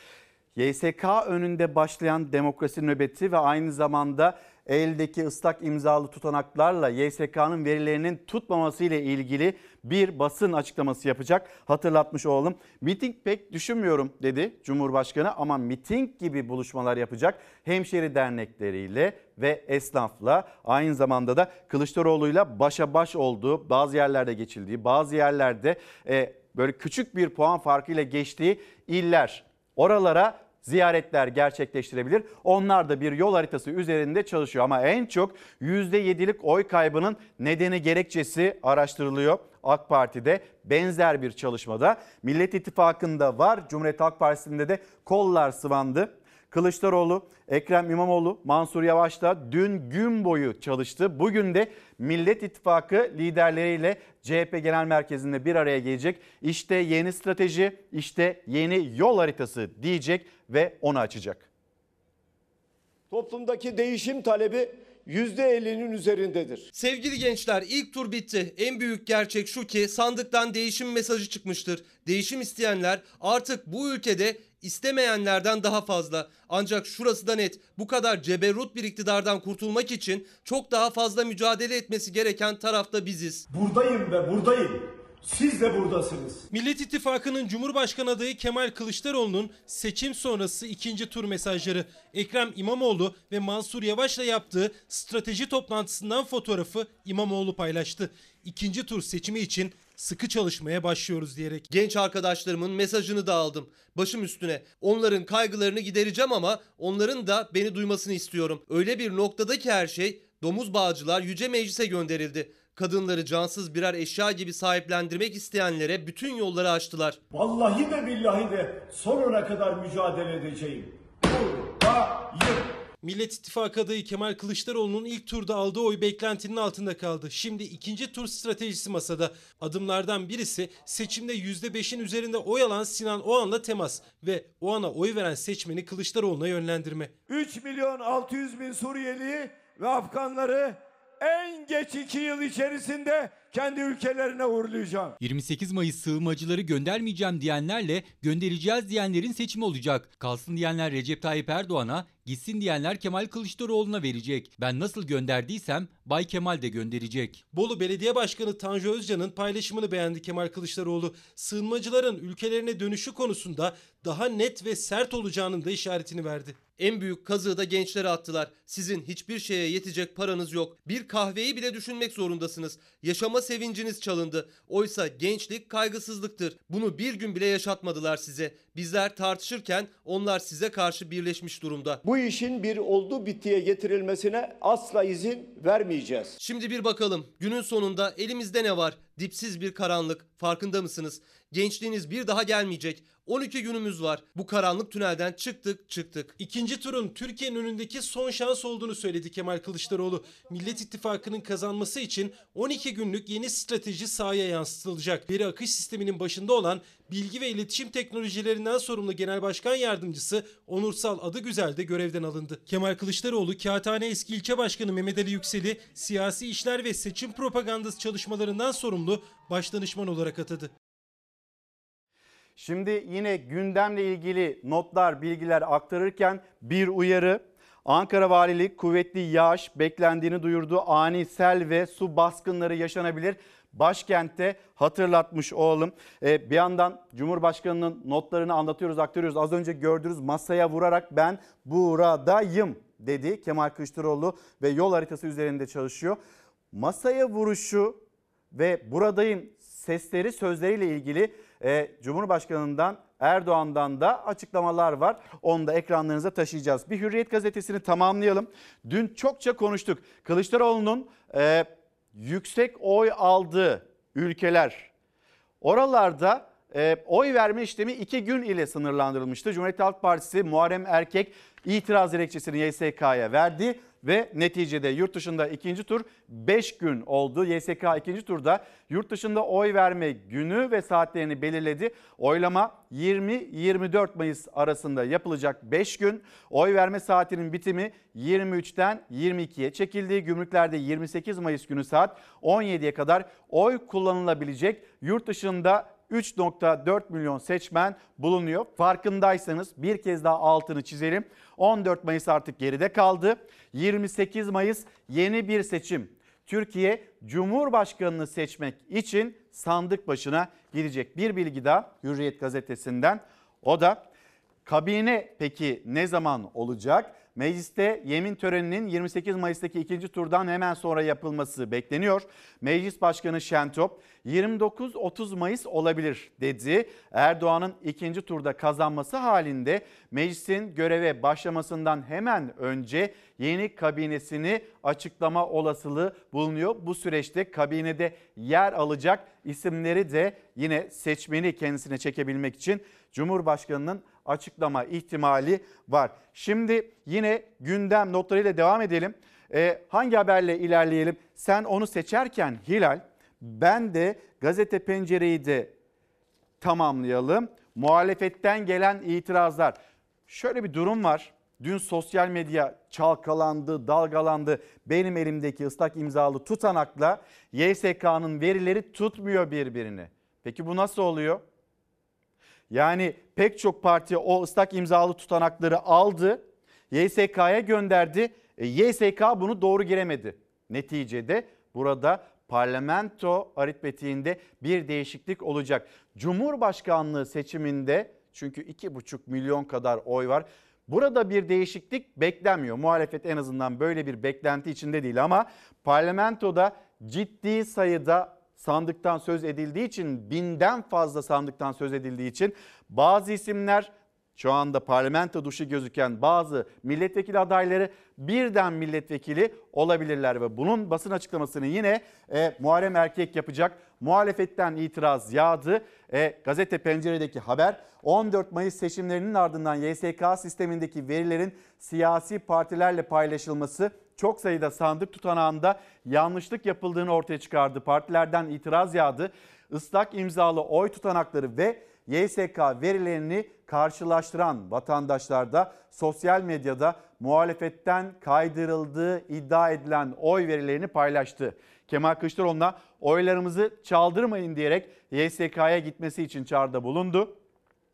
[SPEAKER 1] YSK önünde başlayan demokrasi nöbeti ve aynı zamanda eldeki ıslak imzalı tutanaklarla YSK'nın verilerinin tutmaması ile ilgili bir basın açıklaması yapacak. Hatırlatmış olalım. Miting pek düşünmüyorum dedi Cumhurbaşkanı ama miting gibi buluşmalar yapacak. Hemşeri dernekleriyle ve esnafla aynı zamanda da Kılıçdaroğlu'yla başa baş olduğu bazı yerlerde geçildiği bazı yerlerde e, böyle küçük bir puan farkıyla geçtiği iller oralara ziyaretler gerçekleştirebilir. Onlar da bir yol haritası üzerinde çalışıyor ama en çok %7'lik oy kaybının nedeni gerekçesi araştırılıyor. AK Parti'de benzer bir çalışmada Millet İttifakı'nda var. Cumhuriyet Halk Partisi'nde de kollar sıvandı. Kılıçdaroğlu, Ekrem İmamoğlu, Mansur Yavaş da dün gün boyu çalıştı. Bugün de Millet İttifakı liderleriyle CHP Genel Merkezi'nde bir araya gelecek. İşte yeni strateji, işte yeni yol haritası diyecek ve onu açacak.
[SPEAKER 14] Toplumdaki değişim talebi %50'nin üzerindedir.
[SPEAKER 15] Sevgili gençler ilk tur bitti. En büyük gerçek şu ki sandıktan değişim mesajı çıkmıştır. Değişim isteyenler artık bu ülkede istemeyenlerden daha fazla. Ancak şurası da net. Bu kadar ceberrut bir iktidardan kurtulmak için çok daha fazla mücadele etmesi gereken tarafta biziz.
[SPEAKER 14] Buradayım ve buradayım. Siz de buradasınız.
[SPEAKER 16] Millet İttifakı'nın Cumhurbaşkanı adayı Kemal Kılıçdaroğlu'nun seçim sonrası ikinci tur mesajları Ekrem İmamoğlu ve Mansur Yavaş'la yaptığı strateji toplantısından fotoğrafı İmamoğlu paylaştı. İkinci tur seçimi için sıkı çalışmaya başlıyoruz diyerek.
[SPEAKER 15] Genç arkadaşlarımın mesajını da aldım. Başım üstüne. Onların kaygılarını gidereceğim ama onların da beni duymasını istiyorum. Öyle bir noktada ki her şey domuz bağcılar yüce meclise gönderildi. Kadınları cansız birer eşya gibi sahiplendirmek isteyenlere bütün yolları açtılar.
[SPEAKER 14] Vallahi de billahi de sonuna kadar mücadele edeceğim. Buradayım.
[SPEAKER 16] Millet İttifakı adayı Kemal Kılıçdaroğlu'nun ilk turda aldığı oy beklentinin altında kaldı. Şimdi ikinci tur stratejisi masada. Adımlardan birisi seçimde %5'in üzerinde oy alan Sinan Oğan'la temas ve Oğan'a oy veren seçmeni Kılıçdaroğlu'na yönlendirme.
[SPEAKER 14] 3 milyon 600 bin Suriyeli ve Afganları en geç 2 yıl içerisinde kendi ülkelerine uğurlayacağım.
[SPEAKER 17] 28 Mayıs sığınmacıları göndermeyeceğim diyenlerle göndereceğiz diyenlerin seçimi olacak. Kalsın diyenler Recep Tayyip Erdoğan'a, gitsin diyenler Kemal Kılıçdaroğlu'na verecek. Ben nasıl gönderdiysem Bay Kemal de gönderecek.
[SPEAKER 16] Bolu Belediye Başkanı Tanju Özcan'ın paylaşımını beğendi Kemal Kılıçdaroğlu. Sığınmacıların ülkelerine dönüşü konusunda daha net ve sert olacağının da işaretini verdi.
[SPEAKER 15] En büyük kazığı da gençlere attılar. Sizin hiçbir şeye yetecek paranız yok. Bir kahveyi bile düşünmek zorundasınız. Yaşama sevinciniz çalındı. Oysa gençlik kaygısızlıktır. Bunu bir gün bile yaşatmadılar size. Bizler tartışırken onlar size karşı birleşmiş durumda.
[SPEAKER 14] Bu işin bir oldu bittiye getirilmesine asla izin vermeyeceğiz.
[SPEAKER 15] Şimdi bir bakalım. Günün sonunda elimizde ne var? Dipsiz bir karanlık. Farkında mısınız? Gençliğiniz bir daha gelmeyecek. 12 günümüz var. Bu karanlık tünelden çıktık çıktık.
[SPEAKER 16] İkinci turun Türkiye'nin önündeki son şans olduğunu söyledi Kemal Kılıçdaroğlu. Millet İttifakı'nın kazanması için 12 günlük yeni strateji sahaya yansıtılacak. Veri akış sisteminin başında olan bilgi ve iletişim teknolojilerinden sorumlu Genel Başkan Yardımcısı Onursal Adıgüzel de görevden alındı. Kemal Kılıçdaroğlu, Kağıthane eski ilçe başkanı Mehmet Ali Yüksel'i siyasi işler ve seçim propagandası çalışmalarından sorumlu başdanışman olarak atadı.
[SPEAKER 1] Şimdi yine gündemle ilgili notlar, bilgiler aktarırken bir uyarı. Ankara Valilik kuvvetli yağış beklendiğini duyurdu. Ani sel ve su baskınları yaşanabilir. Başkentte hatırlatmış olalım. Ee, bir yandan Cumhurbaşkanı'nın notlarını anlatıyoruz, aktarıyoruz. Az önce gördüğünüz masaya vurarak ben buradayım dedi Kemal Kılıçdaroğlu ve yol haritası üzerinde çalışıyor. Masaya vuruşu ve buradayım sesleri sözleriyle ilgili e, Cumhurbaşkanı'ndan Erdoğan'dan da açıklamalar var. Onu da ekranlarınıza taşıyacağız. Bir Hürriyet gazetesini tamamlayalım. Dün çokça konuştuk. Kılıçdaroğlu'nun e, yüksek oy aldığı ülkeler oralarda e, oy verme işlemi iki gün ile sınırlandırılmıştı. Cumhuriyet Halk Partisi Muharrem Erkek itiraz dilekçesini YSK'ya verdi ve neticede yurt dışında ikinci tur 5 gün oldu. YSK ikinci turda yurt dışında oy verme günü ve saatlerini belirledi. Oylama 20-24 Mayıs arasında yapılacak 5 gün. Oy verme saatinin bitimi 23'ten 22'ye çekildi. Gümrüklerde 28 Mayıs günü saat 17'ye kadar oy kullanılabilecek. Yurt dışında 3.4 milyon seçmen bulunuyor. Farkındaysanız bir kez daha altını çizelim. 14 Mayıs artık geride kaldı. 28 Mayıs yeni bir seçim. Türkiye Cumhurbaşkanını seçmek için sandık başına gidecek. Bir bilgi daha Hürriyet gazetesinden. O da kabine peki ne zaman olacak? Mecliste yemin töreninin 28 Mayıs'taki ikinci turdan hemen sonra yapılması bekleniyor. Meclis Başkanı Şentop 29-30 Mayıs olabilir dedi. Erdoğan'ın ikinci turda kazanması halinde meclisin göreve başlamasından hemen önce yeni kabinesini açıklama olasılığı bulunuyor. Bu süreçte kabinede yer alacak isimleri de yine seçmeni kendisine çekebilmek için Cumhurbaşkanı'nın açıklama ihtimali var. Şimdi yine gündem notlarıyla devam edelim. Ee, hangi haberle ilerleyelim? Sen onu seçerken Hilal ben de gazete pencereyi de tamamlayalım. Muhalefetten gelen itirazlar. Şöyle bir durum var. Dün sosyal medya çalkalandı, dalgalandı. Benim elimdeki ıslak imzalı tutanakla YSK'nın verileri tutmuyor birbirini. Peki bu nasıl oluyor? Yani pek çok parti o ıslak imzalı tutanakları aldı, YSK'ya gönderdi. E, YSK bunu doğru giremedi. Neticede burada parlamento aritmetiğinde bir değişiklik olacak. Cumhurbaşkanlığı seçiminde çünkü 2,5 milyon kadar oy var. Burada bir değişiklik beklenmiyor. Muhalefet en azından böyle bir beklenti içinde değil ama parlamentoda ciddi sayıda sandıktan söz edildiği için binden fazla sandıktan söz edildiği için bazı isimler şu anda parlamento duşu gözüken bazı milletvekili adayları birden milletvekili olabilirler ve bunun basın açıklamasını yine e, Muharrem Erkek yapacak. Muhalefetten itiraz yağdı. E, gazete penceredeki haber 14 Mayıs seçimlerinin ardından YSK sistemindeki verilerin siyasi partilerle paylaşılması çok sayıda sandık tutanağında yanlışlık yapıldığını ortaya çıkardı. Partilerden itiraz yağdı. Islak imzalı oy tutanakları ve YSK verilerini karşılaştıran vatandaşlar da sosyal medyada muhalefetten kaydırıldığı iddia edilen oy verilerini paylaştı. Kemal Kılıçdaroğlu'na oylarımızı çaldırmayın diyerek YSK'ya gitmesi için çağrıda bulundu.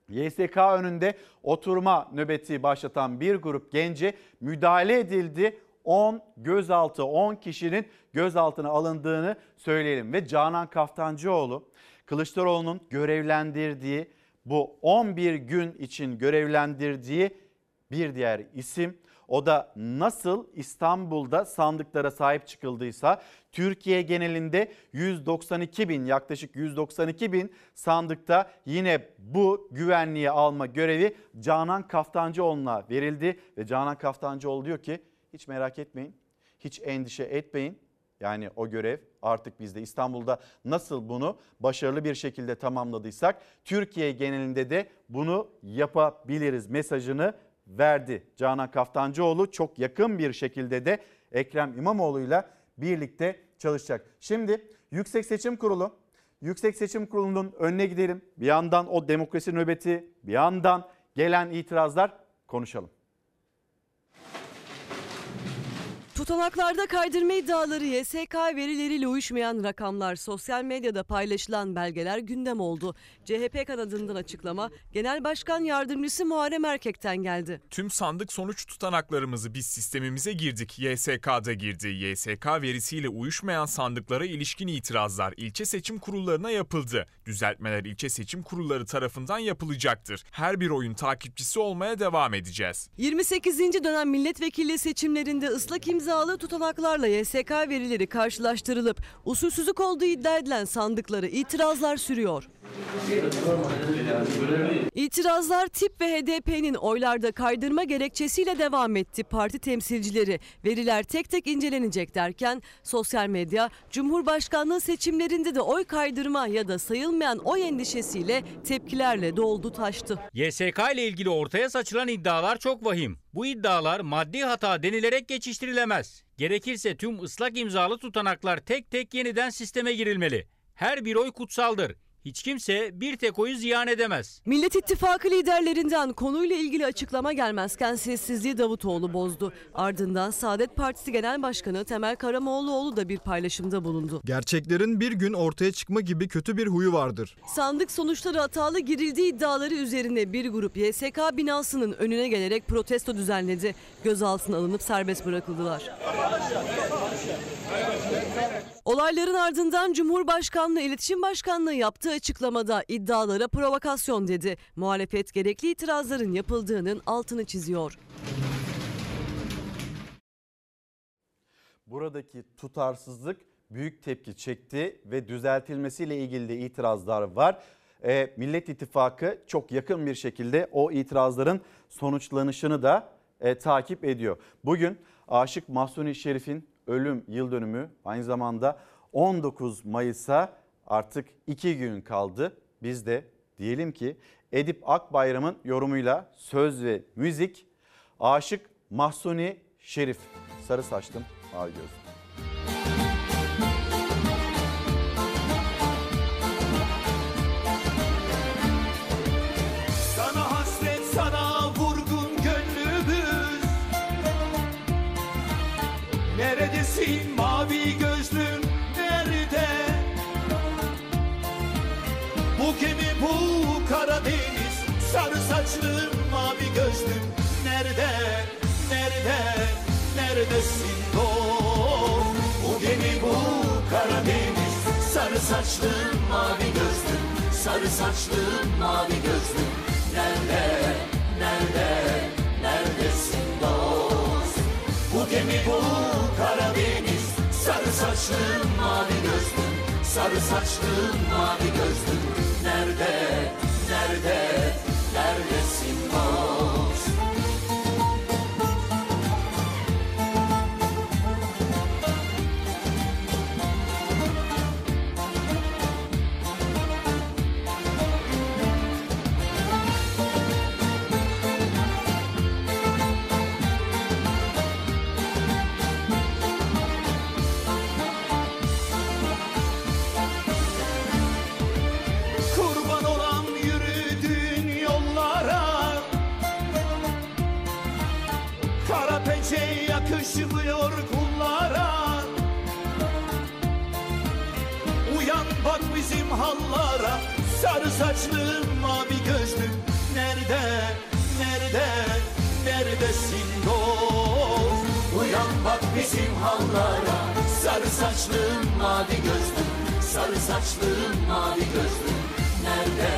[SPEAKER 1] YSK önünde oturma nöbeti başlatan bir grup gence müdahale edildi. 10 gözaltı 10 kişinin gözaltına alındığını söyleyelim ve Canan Kaftancıoğlu Kılıçdaroğlu'nun görevlendirdiği bu 11 gün için görevlendirdiği bir diğer isim. O da nasıl İstanbul'da sandıklara sahip çıkıldıysa Türkiye genelinde 192 bin yaklaşık 192 bin sandıkta yine bu güvenliği alma görevi Canan Kaftancıoğlu'na verildi. Ve Canan Kaftancıoğlu diyor ki hiç merak etmeyin, hiç endişe etmeyin. Yani o görev artık bizde. İstanbul'da nasıl bunu başarılı bir şekilde tamamladıysak Türkiye genelinde de bunu yapabiliriz mesajını verdi. Canan Kaftancıoğlu çok yakın bir şekilde de Ekrem İmamoğlu'yla birlikte çalışacak. Şimdi Yüksek Seçim Kurulu Yüksek Seçim Kurulu'nun önüne gidelim. Bir yandan o demokrasi nöbeti, bir yandan gelen itirazlar konuşalım.
[SPEAKER 4] Tutanaklarda kaydırma iddiaları, YSK verileriyle uyuşmayan rakamlar, sosyal medyada paylaşılan belgeler gündem oldu. CHP kanadından açıklama Genel Başkan Yardımcısı Muharrem Erkek'ten geldi.
[SPEAKER 13] Tüm sandık sonuç tutanaklarımızı biz sistemimize girdik. YSK'da girdi. YSK verisiyle uyuşmayan sandıklara ilişkin itirazlar ilçe seçim kurullarına yapıldı. Düzeltmeler ilçe seçim kurulları tarafından yapılacaktır. Her bir oyun takipçisi olmaya devam edeceğiz.
[SPEAKER 4] 28. dönem milletvekilliği seçimlerinde ıslak imzalı tutanaklarla YSK verileri karşılaştırılıp usulsüzlük olduğu iddia edilen sandıkları itirazlar sürüyor. İtirazlar tip ve HDP'nin oylarda kaydırma gerekçesiyle devam etti. Parti temsilcileri veriler tek tek incelenecek derken sosyal medya Cumhurbaşkanlığı seçimlerinde de oy kaydırma ya da sayılmayan oy endişesiyle tepkilerle doldu taştı.
[SPEAKER 18] YSK ile ilgili ortaya saçılan iddialar çok vahim. Bu iddialar maddi hata denilerek geçiştirilemez. Gerekirse tüm ıslak imzalı tutanaklar tek tek yeniden sisteme girilmeli. Her bir oy kutsaldır. Hiç kimse bir tek oyu ziyan edemez.
[SPEAKER 4] Millet İttifakı liderlerinden konuyla ilgili açıklama gelmezken sessizliği Davutoğlu bozdu. Ardından Saadet Partisi Genel Başkanı Temel Karamoğluoğlu da bir paylaşımda bulundu.
[SPEAKER 19] Gerçeklerin bir gün ortaya çıkma gibi kötü bir huyu vardır.
[SPEAKER 4] Sandık sonuçları hatalı girildiği iddiaları üzerine bir grup YSK binasının önüne gelerek protesto düzenledi. Gözaltına alınıp serbest bırakıldılar. Olayların ardından Cumhurbaşkanlığı İletişim Başkanlığı yaptığı açıklamada iddialara provokasyon dedi. Muhalefet gerekli itirazların yapıldığının altını çiziyor.
[SPEAKER 1] Buradaki tutarsızlık büyük tepki çekti ve düzeltilmesiyle ilgili de itirazlar var. E, Millet İttifakı çok yakın bir şekilde o itirazların sonuçlanışını da e, takip ediyor. Bugün Aşık Mahsuni Şerif'in ölüm yıl dönümü aynı zamanda 19 Mayıs'a artık 2 gün kaldı. Biz de diyelim ki Edip Akbayram'ın yorumuyla söz ve müzik Aşık Mahsuni Şerif. Sarı saçlım, mavi gözlüm.
[SPEAKER 20] Neredesin dost? Bu gemi bu Karadeniz. Sarı saçlım mavi gözlüm Sarı saçlım mavi gözlüm Nerede, nerede, neredesin dost? Bu gemi bu Karadeniz. Sarı saçlım mavi gözlüm Sarı saçlım mavi gözlüm Nerede, nerede, neredesin dost Sarı saçlım mavi gözlüm Nerede, nerede, neredesin dost Uyan bak bizim hallara Sarı saçlım mavi gözlüm Sarı saçlım mavi gözlüm Nerede,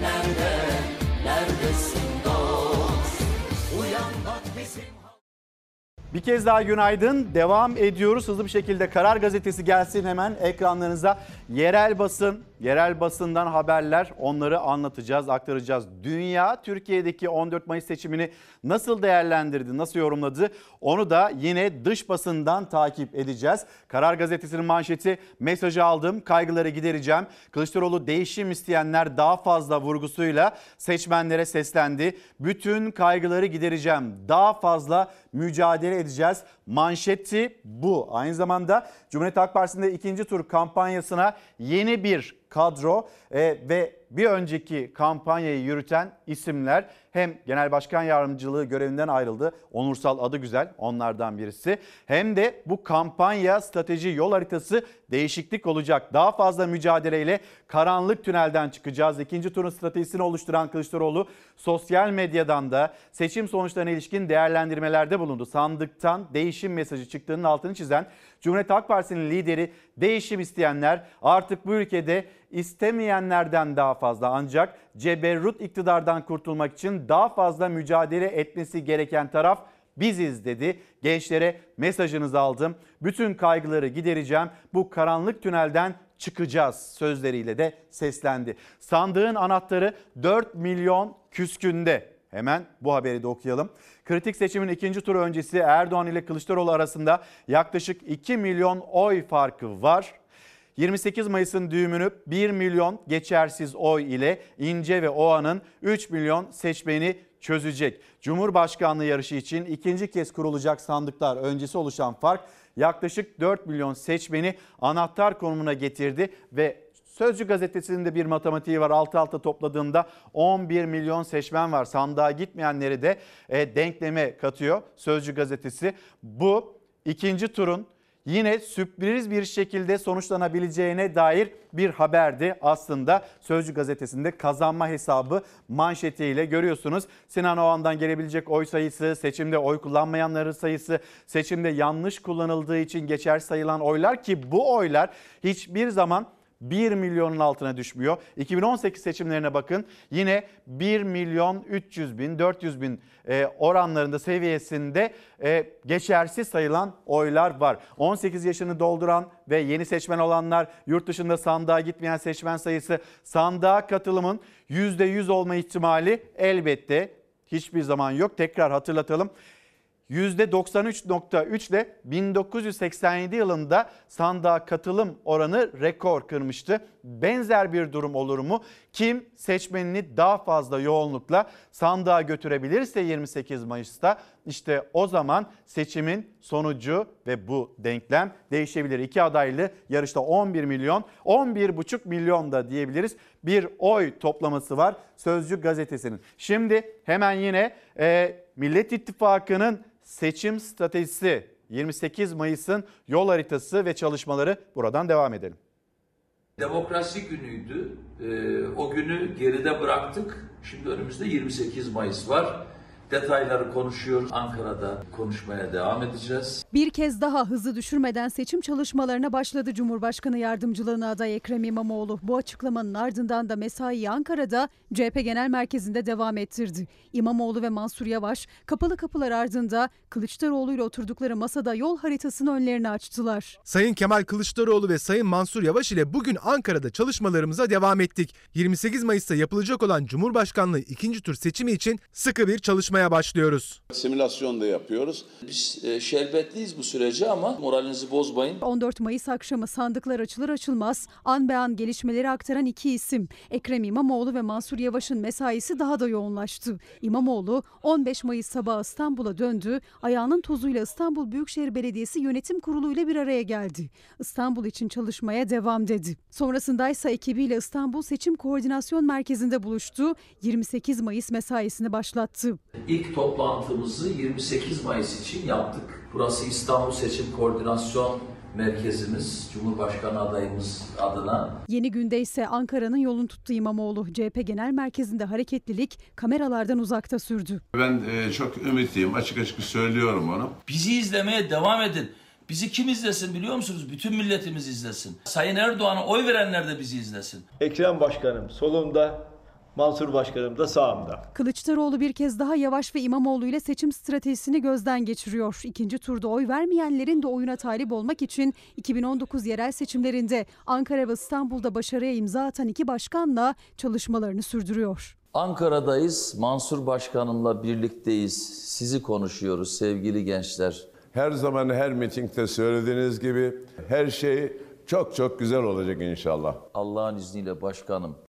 [SPEAKER 20] nerede, neredesin dost Uyan bak bizim
[SPEAKER 1] Bir kez daha günaydın. Devam ediyoruz. Hızlı bir şekilde Karar Gazetesi gelsin hemen ekranlarınıza. Yerel basın yerel basından haberler onları anlatacağız, aktaracağız. Dünya Türkiye'deki 14 Mayıs seçimini nasıl değerlendirdi, nasıl yorumladı onu da yine dış basından takip edeceğiz. Karar Gazetesi'nin manşeti mesajı aldım, kaygıları gidereceğim. Kılıçdaroğlu değişim isteyenler daha fazla vurgusuyla seçmenlere seslendi. Bütün kaygıları gidereceğim, daha fazla mücadele edeceğiz. Manşeti bu. Aynı zamanda Cumhuriyet Halk Partisi'nde ikinci tur kampanyasına yeni bir kadro e, ve bir önceki kampanyayı yürüten isimler hem Genel Başkan Yardımcılığı görevinden ayrıldı. Onursal adı güzel onlardan birisi. Hem de bu kampanya strateji yol haritası değişiklik olacak. Daha fazla mücadeleyle karanlık tünelden çıkacağız. İkinci turun stratejisini oluşturan Kılıçdaroğlu sosyal medyadan da seçim sonuçlarına ilişkin değerlendirmelerde bulundu. Sandıktan değişim mesajı çıktığının altını çizen Cumhuriyet Halk Partisi'nin lideri değişim isteyenler artık bu ülkede istemeyenlerden daha fazla ancak ceberrut iktidardan kurtulmak için daha fazla mücadele etmesi gereken taraf biziz dedi. Gençlere mesajınızı aldım. Bütün kaygıları gidereceğim. Bu karanlık tünelden çıkacağız sözleriyle de seslendi. Sandığın anahtarı 4 milyon küskünde. Hemen bu haberi de okuyalım. Kritik seçimin ikinci turu öncesi Erdoğan ile Kılıçdaroğlu arasında yaklaşık 2 milyon oy farkı var. 28 Mayıs'ın düğümünü 1 milyon geçersiz oy ile İnce ve Oğan'ın 3 milyon seçmeni çözecek. Cumhurbaşkanlığı yarışı için ikinci kez kurulacak sandıklar öncesi oluşan fark yaklaşık 4 milyon seçmeni anahtar konumuna getirdi ve Sözcü gazetesinin de bir matematiği var. Altı alta topladığında 11 milyon seçmen var. Sandığa gitmeyenleri de e, denkleme katıyor Sözcü gazetesi. Bu ikinci turun yine sürpriz bir şekilde sonuçlanabileceğine dair bir haberdi aslında. Sözcü gazetesinde kazanma hesabı manşetiyle görüyorsunuz. Sinan Oğan'dan gelebilecek oy sayısı, seçimde oy kullanmayanların sayısı, seçimde yanlış kullanıldığı için geçer sayılan oylar ki bu oylar hiçbir zaman 1 milyonun altına düşmüyor. 2018 seçimlerine bakın yine 1 milyon 300 bin 400 bin e, oranlarında seviyesinde e, geçersiz sayılan oylar var. 18 yaşını dolduran ve yeni seçmen olanlar yurt dışında sandığa gitmeyen seçmen sayısı sandığa katılımın %100 olma ihtimali elbette hiçbir zaman yok. Tekrar hatırlatalım. %93.3 ile 1987 yılında sandığa katılım oranı rekor kırmıştı. Benzer bir durum olur mu? Kim seçmenini daha fazla yoğunlukla sandığa götürebilirse 28 Mayıs'ta işte o zaman seçimin sonucu ve bu denklem değişebilir. İki adaylı yarışta 11 milyon, 11,5 milyon da diyebiliriz. Bir oy toplaması var Sözcü gazetesinin. Şimdi hemen yine e, Millet İttifakı'nın seçim stratejisi 28 Mayıs'ın yol haritası ve çalışmaları buradan devam edelim.
[SPEAKER 21] Demokrasi günüydü. Ee, o günü geride bıraktık. Şimdi önümüzde 28 Mayıs var. Detayları konuşuyoruz. Ankara'da konuşmaya devam edeceğiz.
[SPEAKER 22] Bir kez daha hızı düşürmeden seçim çalışmalarına başladı Cumhurbaşkanı Yardımcılığına aday Ekrem İmamoğlu. Bu açıklamanın ardından da mesai Ankara'da CHP Genel Merkezi'nde devam ettirdi. İmamoğlu ve Mansur Yavaş kapalı kapılar ardında Kılıçdaroğlu ile oturdukları masada yol haritasını önlerini açtılar.
[SPEAKER 23] Sayın Kemal Kılıçdaroğlu ve Sayın Mansur Yavaş ile bugün Ankara'da çalışmalarımıza devam ettik. 28 Mayıs'ta yapılacak olan Cumhurbaşkanlığı ikinci tur seçimi için sıkı bir çalışma yapmaya başlıyoruz.
[SPEAKER 21] Simülasyon da yapıyoruz. Biz e, şerbetliyiz bu sürece ama moralinizi bozmayın.
[SPEAKER 22] 14 Mayıs akşamı sandıklar açılır açılmaz an be an gelişmeleri aktaran iki isim. Ekrem İmamoğlu ve Mansur Yavaş'ın mesaisi daha da yoğunlaştı. İmamoğlu 15 Mayıs sabahı İstanbul'a döndü. Ayağının tozuyla İstanbul Büyükşehir Belediyesi Yönetim Kurulu ile bir araya geldi. İstanbul için çalışmaya devam dedi. Sonrasında ise ekibiyle İstanbul Seçim Koordinasyon Merkezi'nde buluştu. 28 Mayıs mesaisini başlattı.
[SPEAKER 21] İlk toplantımızı 28 Mayıs için yaptık. Burası İstanbul Seçim Koordinasyon merkezimiz, Cumhurbaşkanı adayımız adına.
[SPEAKER 22] Yeni günde ise Ankara'nın yolunu tuttu İmamoğlu. CHP Genel Merkezi'nde hareketlilik kameralardan uzakta sürdü.
[SPEAKER 24] Ben e, çok ümitliyim, açık açık söylüyorum onu.
[SPEAKER 21] Bizi izlemeye devam edin. Bizi kim izlesin biliyor musunuz? Bütün milletimiz izlesin. Sayın Erdoğan'a oy verenler de bizi izlesin.
[SPEAKER 25] Ekrem Başkanım solumda,
[SPEAKER 26] Mansur Başkanım da sağımda.
[SPEAKER 22] Kılıçdaroğlu bir kez daha Yavaş ve İmamoğlu ile seçim stratejisini gözden geçiriyor. İkinci turda oy vermeyenlerin de oyuna talip olmak için 2019 yerel seçimlerinde Ankara ve İstanbul'da başarıya imza atan iki başkanla çalışmalarını sürdürüyor.
[SPEAKER 21] Ankara'dayız. Mansur Başkanımla birlikteyiz. Sizi konuşuyoruz sevgili gençler.
[SPEAKER 24] Her zaman her mitingde söylediğiniz gibi her şey çok çok güzel olacak inşallah.
[SPEAKER 21] Allah'ın izniyle başkanım.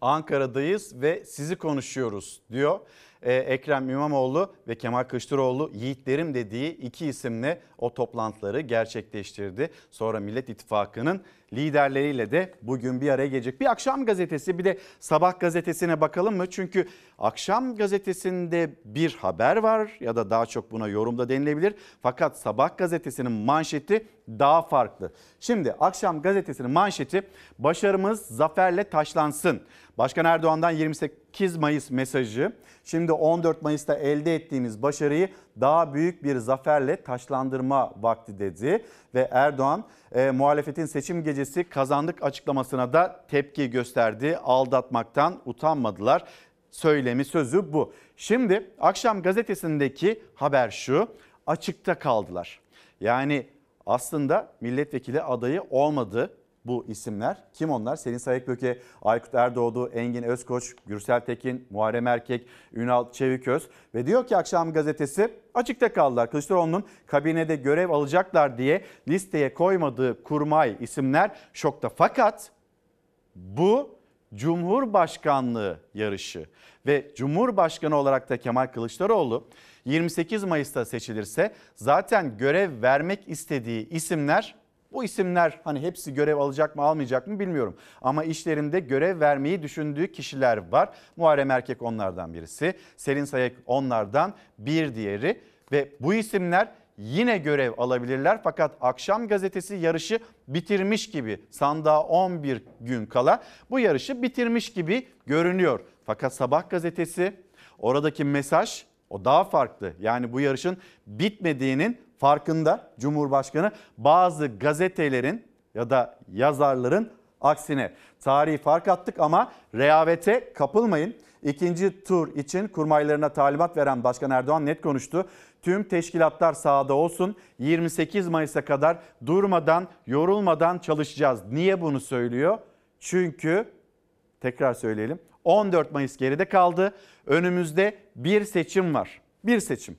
[SPEAKER 1] Ankara'dayız ve sizi konuşuyoruz diyor. Ee, Ekrem İmamoğlu ve Kemal Kılıçdaroğlu yiğitlerim dediği iki isimle o toplantıları gerçekleştirdi. Sonra Millet İttifakı'nın liderleriyle de bugün bir araya gelecek. Bir akşam gazetesi bir de sabah gazetesine bakalım mı? Çünkü akşam gazetesinde bir haber var ya da daha çok buna yorumda denilebilir. Fakat sabah gazetesinin manşeti daha farklı. Şimdi akşam gazetesinin manşeti başarımız zaferle taşlansın. Başkan Erdoğan'dan 28 Mayıs mesajı. Şimdi 14 Mayıs'ta elde ettiğimiz başarıyı daha büyük bir zaferle taşlandırma vakti dedi. Ve Erdoğan e, muhalefetin seçim gecesi kazandık açıklamasına da tepki gösterdi. Aldatmaktan utanmadılar. Söylemi sözü bu. Şimdi akşam gazetesindeki haber şu açıkta kaldılar. Yani aslında milletvekili adayı olmadı bu isimler. Kim onlar? Selin Sayıkböke, Aykut Erdoğdu, Engin Özkoç, Gürsel Tekin, Muharrem Erkek, Ünal Çeviköz. Ve diyor ki akşam gazetesi açıkta kaldılar. Kılıçdaroğlu'nun kabinede görev alacaklar diye listeye koymadığı kurmay isimler şokta. Fakat bu Cumhurbaşkanlığı yarışı ve Cumhurbaşkanı olarak da Kemal Kılıçdaroğlu 28 Mayıs'ta seçilirse zaten görev vermek istediği isimler bu isimler hani hepsi görev alacak mı almayacak mı bilmiyorum. Ama işlerinde görev vermeyi düşündüğü kişiler var. Muharrem Erkek onlardan birisi. Selin Sayık onlardan bir diğeri. Ve bu isimler yine görev alabilirler. Fakat akşam gazetesi yarışı bitirmiş gibi sandığa 11 gün kala bu yarışı bitirmiş gibi görünüyor. Fakat sabah gazetesi oradaki mesaj o daha farklı. Yani bu yarışın bitmediğinin farkında Cumhurbaşkanı bazı gazetelerin ya da yazarların aksine tarihi fark attık ama rehavete kapılmayın. İkinci tur için kurmaylarına talimat veren Başkan Erdoğan net konuştu. Tüm teşkilatlar sahada olsun. 28 Mayıs'a kadar durmadan, yorulmadan çalışacağız. Niye bunu söylüyor? Çünkü tekrar söyleyelim. 14 Mayıs geride kaldı. Önümüzde bir seçim var. Bir seçim.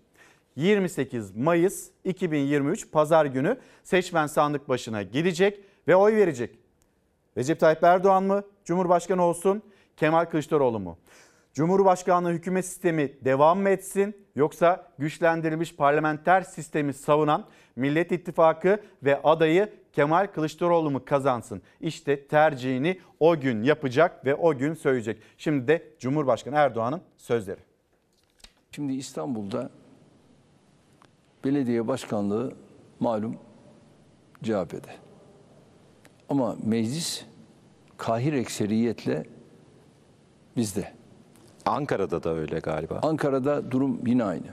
[SPEAKER 1] 28 Mayıs 2023 Pazar günü seçmen sandık başına gidecek ve oy verecek. Recep Tayyip Erdoğan mı Cumhurbaşkanı olsun, Kemal Kılıçdaroğlu mu? Cumhurbaşkanlığı hükümet sistemi devam mı etsin yoksa güçlendirilmiş parlamenter sistemi savunan Millet İttifakı ve adayı Kemal Kılıçdaroğlu mu kazansın? İşte tercihini o gün yapacak ve o gün söyleyecek. Şimdi de Cumhurbaşkanı Erdoğan'ın sözleri.
[SPEAKER 12] Şimdi İstanbul'da belediye başkanlığı malum CHP'de. Ama meclis kahir ekseriyetle bizde.
[SPEAKER 27] Ankara'da da öyle galiba.
[SPEAKER 12] Ankara'da durum yine aynı.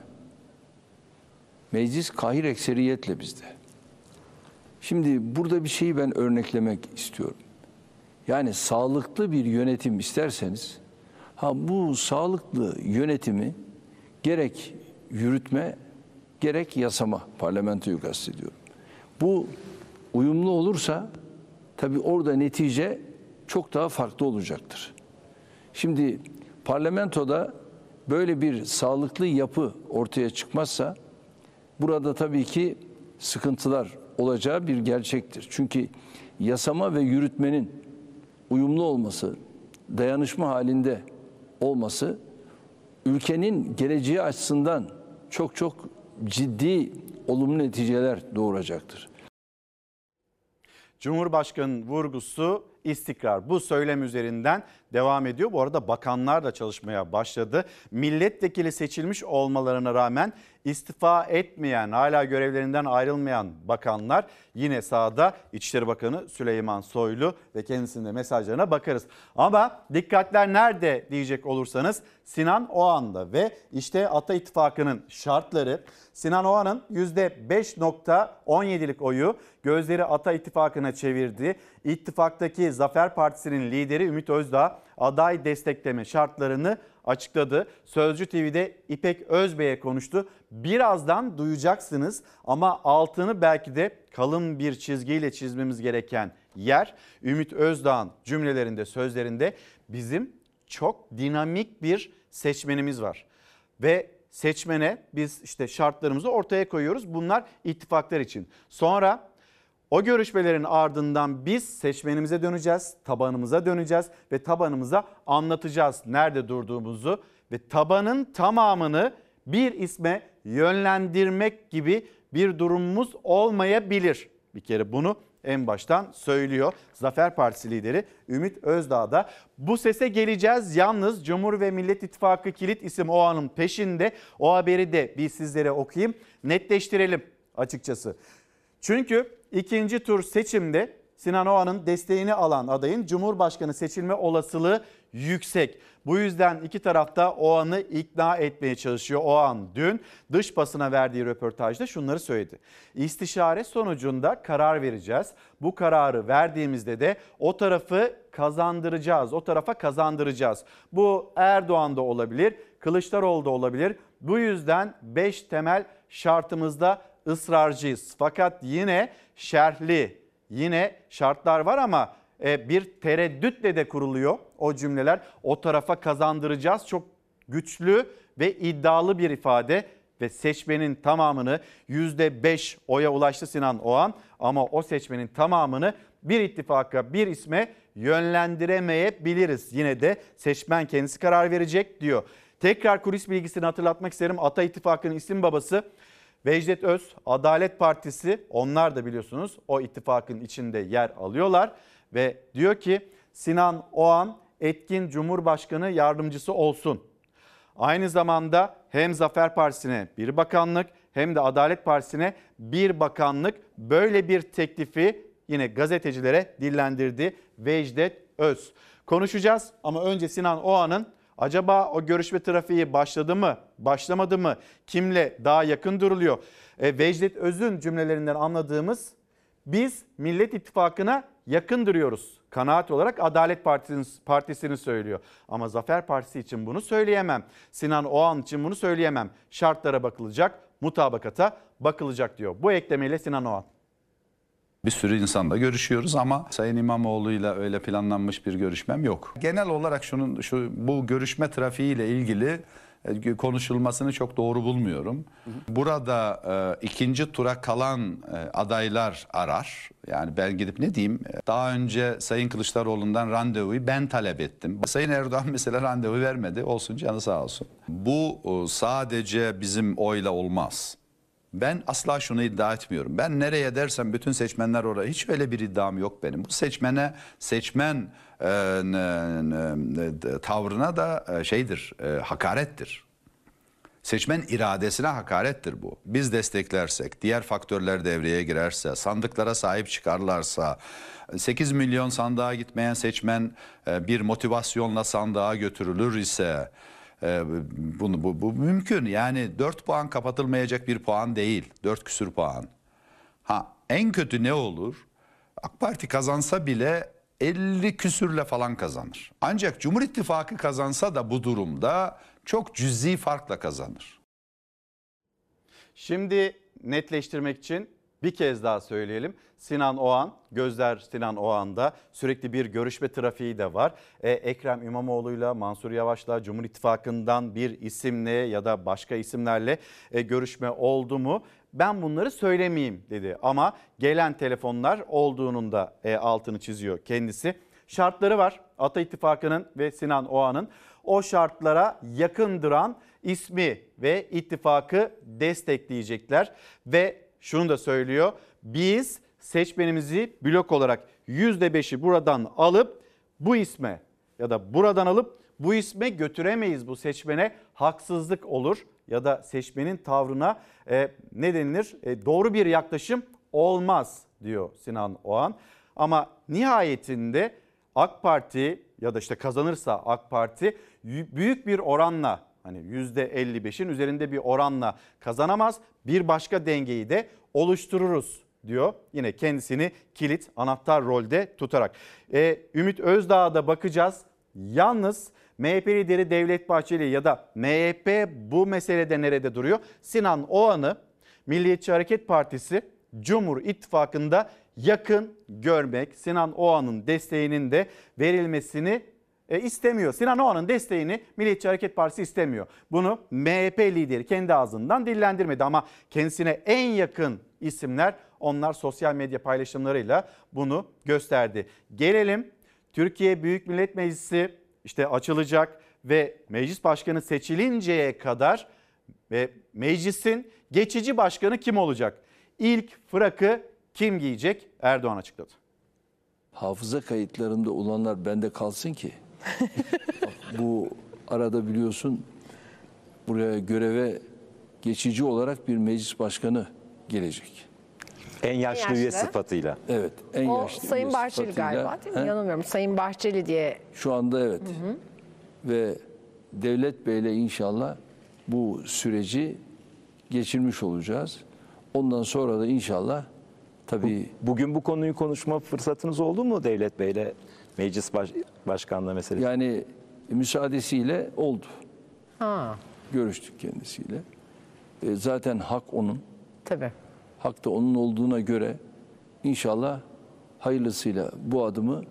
[SPEAKER 12] Meclis kahir ekseriyetle bizde. Şimdi burada bir şeyi ben örneklemek istiyorum. Yani sağlıklı bir yönetim isterseniz, ha bu sağlıklı yönetimi gerek yürütme gerek yasama, parlamentoyu kastediyorum. Bu uyumlu olursa tabii orada netice çok daha farklı olacaktır. Şimdi parlamentoda böyle bir sağlıklı yapı ortaya çıkmazsa burada tabii ki sıkıntılar olacağı bir gerçektir. Çünkü yasama ve yürütmenin uyumlu olması, dayanışma halinde olması ülkenin geleceği açısından çok çok ciddi olumlu neticeler doğuracaktır.
[SPEAKER 1] Cumhurbaşkanı vurgusu istikrar. Bu söylem üzerinden devam ediyor. Bu arada bakanlar da çalışmaya başladı. Milletvekili seçilmiş olmalarına rağmen istifa etmeyen, hala görevlerinden ayrılmayan bakanlar yine sahada. İçişleri Bakanı Süleyman Soylu ve kendisinin de mesajlarına bakarız. Ama dikkatler nerede diyecek olursanız Sinan Oğan'da ve işte Ata İttifakı'nın şartları Sinan Oğan'ın %5.17'lik oyu gözleri Ata İttifakı'na çevirdi. İttifaktaki Zafer Partisi'nin lideri Ümit Özdağ aday destekleme şartlarını açıkladı. Sözcü TV'de İpek Özbey'e konuştu. Birazdan duyacaksınız ama altını belki de kalın bir çizgiyle çizmemiz gereken yer Ümit Özdağ'ın cümlelerinde, sözlerinde bizim çok dinamik bir seçmenimiz var. Ve seçmene biz işte şartlarımızı ortaya koyuyoruz. Bunlar ittifaklar için. Sonra o görüşmelerin ardından biz seçmenimize döneceğiz, tabanımıza döneceğiz ve tabanımıza anlatacağız nerede durduğumuzu ve tabanın tamamını bir isme yönlendirmek gibi bir durumumuz olmayabilir. Bir kere bunu en baştan söylüyor Zafer Partisi lideri Ümit Özdağ da. Bu sese geleceğiz yalnız Cumhur ve Millet İttifakı kilit isim o anın peşinde. O haberi de bir sizlere okuyayım netleştirelim açıkçası. Çünkü ikinci tur seçimde Sinan Oğan'ın desteğini alan adayın Cumhurbaşkanı seçilme olasılığı yüksek. Bu yüzden iki tarafta Oğan'ı ikna etmeye çalışıyor. Oğan dün dış basına verdiği röportajda şunları söyledi. İstişare sonucunda karar vereceğiz. Bu kararı verdiğimizde de o tarafı kazandıracağız. O tarafa kazandıracağız. Bu Erdoğan da olabilir, Kılıçdaroğlu da olabilir. Bu yüzden 5 temel şartımızda ısrarcıyız. Fakat yine şerhli, yine şartlar var ama e, bir tereddütle de kuruluyor o cümleler. O tarafa kazandıracağız çok güçlü ve iddialı bir ifade ve seçmenin tamamını %5 oya ulaştı Sinan Oğan ama o seçmenin tamamını bir ittifaka bir isme yönlendiremeyebiliriz. Yine de seçmen kendisi karar verecek diyor. Tekrar kulis bilgisini hatırlatmak isterim. Ata İttifakı'nın isim babası Vecdet Öz, Adalet Partisi onlar da biliyorsunuz o ittifakın içinde yer alıyorlar. Ve diyor ki Sinan Oğan etkin Cumhurbaşkanı yardımcısı olsun. Aynı zamanda hem Zafer Partisi'ne bir bakanlık hem de Adalet Partisi'ne bir bakanlık böyle bir teklifi yine gazetecilere dillendirdi Vecdet Öz. Konuşacağız ama önce Sinan Oğan'ın acaba o görüşme trafiği başladı mı, başlamadı mı, kimle daha yakın duruluyor? E, Vecdet Öz'ün cümlelerinden anladığımız biz Millet İttifakı'na yakın duruyoruz. Kanaat olarak Adalet Partisi'nin, Partisi'ni söylüyor. Ama Zafer Partisi için bunu söyleyemem. Sinan Oğan için bunu söyleyemem. Şartlara bakılacak, mutabakata bakılacak diyor. Bu eklemeyle Sinan Oğan.
[SPEAKER 11] Bir sürü insanla görüşüyoruz ama Sayın İmamoğlu'yla öyle planlanmış bir görüşmem yok. Genel olarak şunun şu bu görüşme trafiğiyle ilgili e, konuşulmasını çok doğru bulmuyorum. Burada e, ikinci tura kalan e, adaylar arar. Yani ben gidip ne diyeyim? E, Daha önce Sayın Kılıçdaroğlu'ndan randevuyu ben talep ettim. Sayın Erdoğan [laughs] mesela randevu vermedi. Olsun canı sağ olsun. Bu sadece bizim oyla olmaz. Ben asla şunu iddia etmiyorum. Ben nereye dersem bütün seçmenler oraya. Hiç öyle bir iddiam yok benim. Bu seçmene, seçmen e, ne- ne- tavrına da e, şeydir, e, hakarettir. Seçmen iradesine hakarettir bu. Biz desteklersek, diğer faktörler devreye girerse, sandıklara sahip çıkarlarsa, 8 milyon sandığa gitmeyen seçmen e, bir motivasyonla sandığa götürülür ise e, bunu bu, bu mümkün. Yani 4 puan kapatılmayacak bir puan değil. 4 küsür puan. Ha en kötü ne olur? AK Parti kazansa bile 50 küsürle falan kazanır. Ancak Cumhur İttifakı kazansa da bu durumda çok cüzi farkla kazanır.
[SPEAKER 1] Şimdi netleştirmek için bir kez daha söyleyelim. Sinan Oğan, gözler Sinan Oğan'da sürekli bir görüşme trafiği de var. E, Ekrem İmamoğlu'yla Mansur Yavaş'la Cumhur İttifakı'ndan bir isimle ya da başka isimlerle e, görüşme oldu mu? Ben bunları söylemeyeyim dedi ama gelen telefonlar olduğunun da e, altını çiziyor kendisi. Şartları var Ata İttifakı'nın ve Sinan Oğan'ın o şartlara yakın duran ismi ve ittifakı destekleyecekler ve şunu da söylüyor. Biz seçmenimizi blok olarak %5'i buradan alıp bu isme ya da buradan alıp bu isme götüremeyiz bu seçmene haksızlık olur ya da seçmenin tavrına e, ne denilir E, doğru bir yaklaşım olmaz diyor Sinan Oğan. Ama nihayetinde AK Parti ya da işte kazanırsa AK Parti büyük bir oranla hani %55'in üzerinde bir oranla kazanamaz. Bir başka dengeyi de oluştururuz diyor. Yine kendisini kilit anahtar rolde tutarak. E, Ümit Özdağ'a da bakacağız. Yalnız MHP lideri Devlet Bahçeli ya da MHP bu meselede nerede duruyor? Sinan Oğan'ı Milliyetçi Hareket Partisi Cumhur İttifakı'nda yakın görmek, Sinan Oğan'ın desteğinin de verilmesini e, istemiyor. Sinan Oğan'ın desteğini Milliyetçi Hareket Partisi istemiyor. Bunu MHP lideri kendi ağzından dillendirmedi ama kendisine en yakın isimler onlar sosyal medya paylaşımlarıyla bunu gösterdi. Gelelim Türkiye Büyük Millet Meclisi işte açılacak ve meclis başkanı seçilinceye kadar ve meclisin geçici başkanı kim olacak? İlk fırakı kim giyecek? Erdoğan açıkladı.
[SPEAKER 12] Hafıza kayıtlarında olanlar bende kalsın ki. [laughs] Bu arada biliyorsun buraya göreve geçici olarak bir meclis başkanı gelecek.
[SPEAKER 27] En yaşlı,
[SPEAKER 28] yaşlı.
[SPEAKER 27] üye sıfatıyla.
[SPEAKER 12] Evet, en
[SPEAKER 28] o
[SPEAKER 12] yaşlı
[SPEAKER 28] Sayın
[SPEAKER 12] üye
[SPEAKER 28] Bahçeli
[SPEAKER 12] sıfatıyla-
[SPEAKER 28] galiba değil mi?
[SPEAKER 12] He?
[SPEAKER 28] Yanılmıyorum. Sayın Bahçeli diye.
[SPEAKER 12] Şu anda evet. Ve Devlet Bey'le inşallah bu süreci geçirmiş olacağız. Ondan sonra da inşallah tabii
[SPEAKER 27] Bugün bu konuyu konuşma fırsatınız oldu mu Devlet Bey'le meclis baş, başkanlığı meselesi?
[SPEAKER 12] yani müsaadesiyle oldu.
[SPEAKER 28] Ha,
[SPEAKER 12] Görüştük kendisiyle. E, zaten hak onun.
[SPEAKER 28] tabii.
[SPEAKER 12] Hak da onun olduğuna göre inşallah hayırlısıyla bu adımı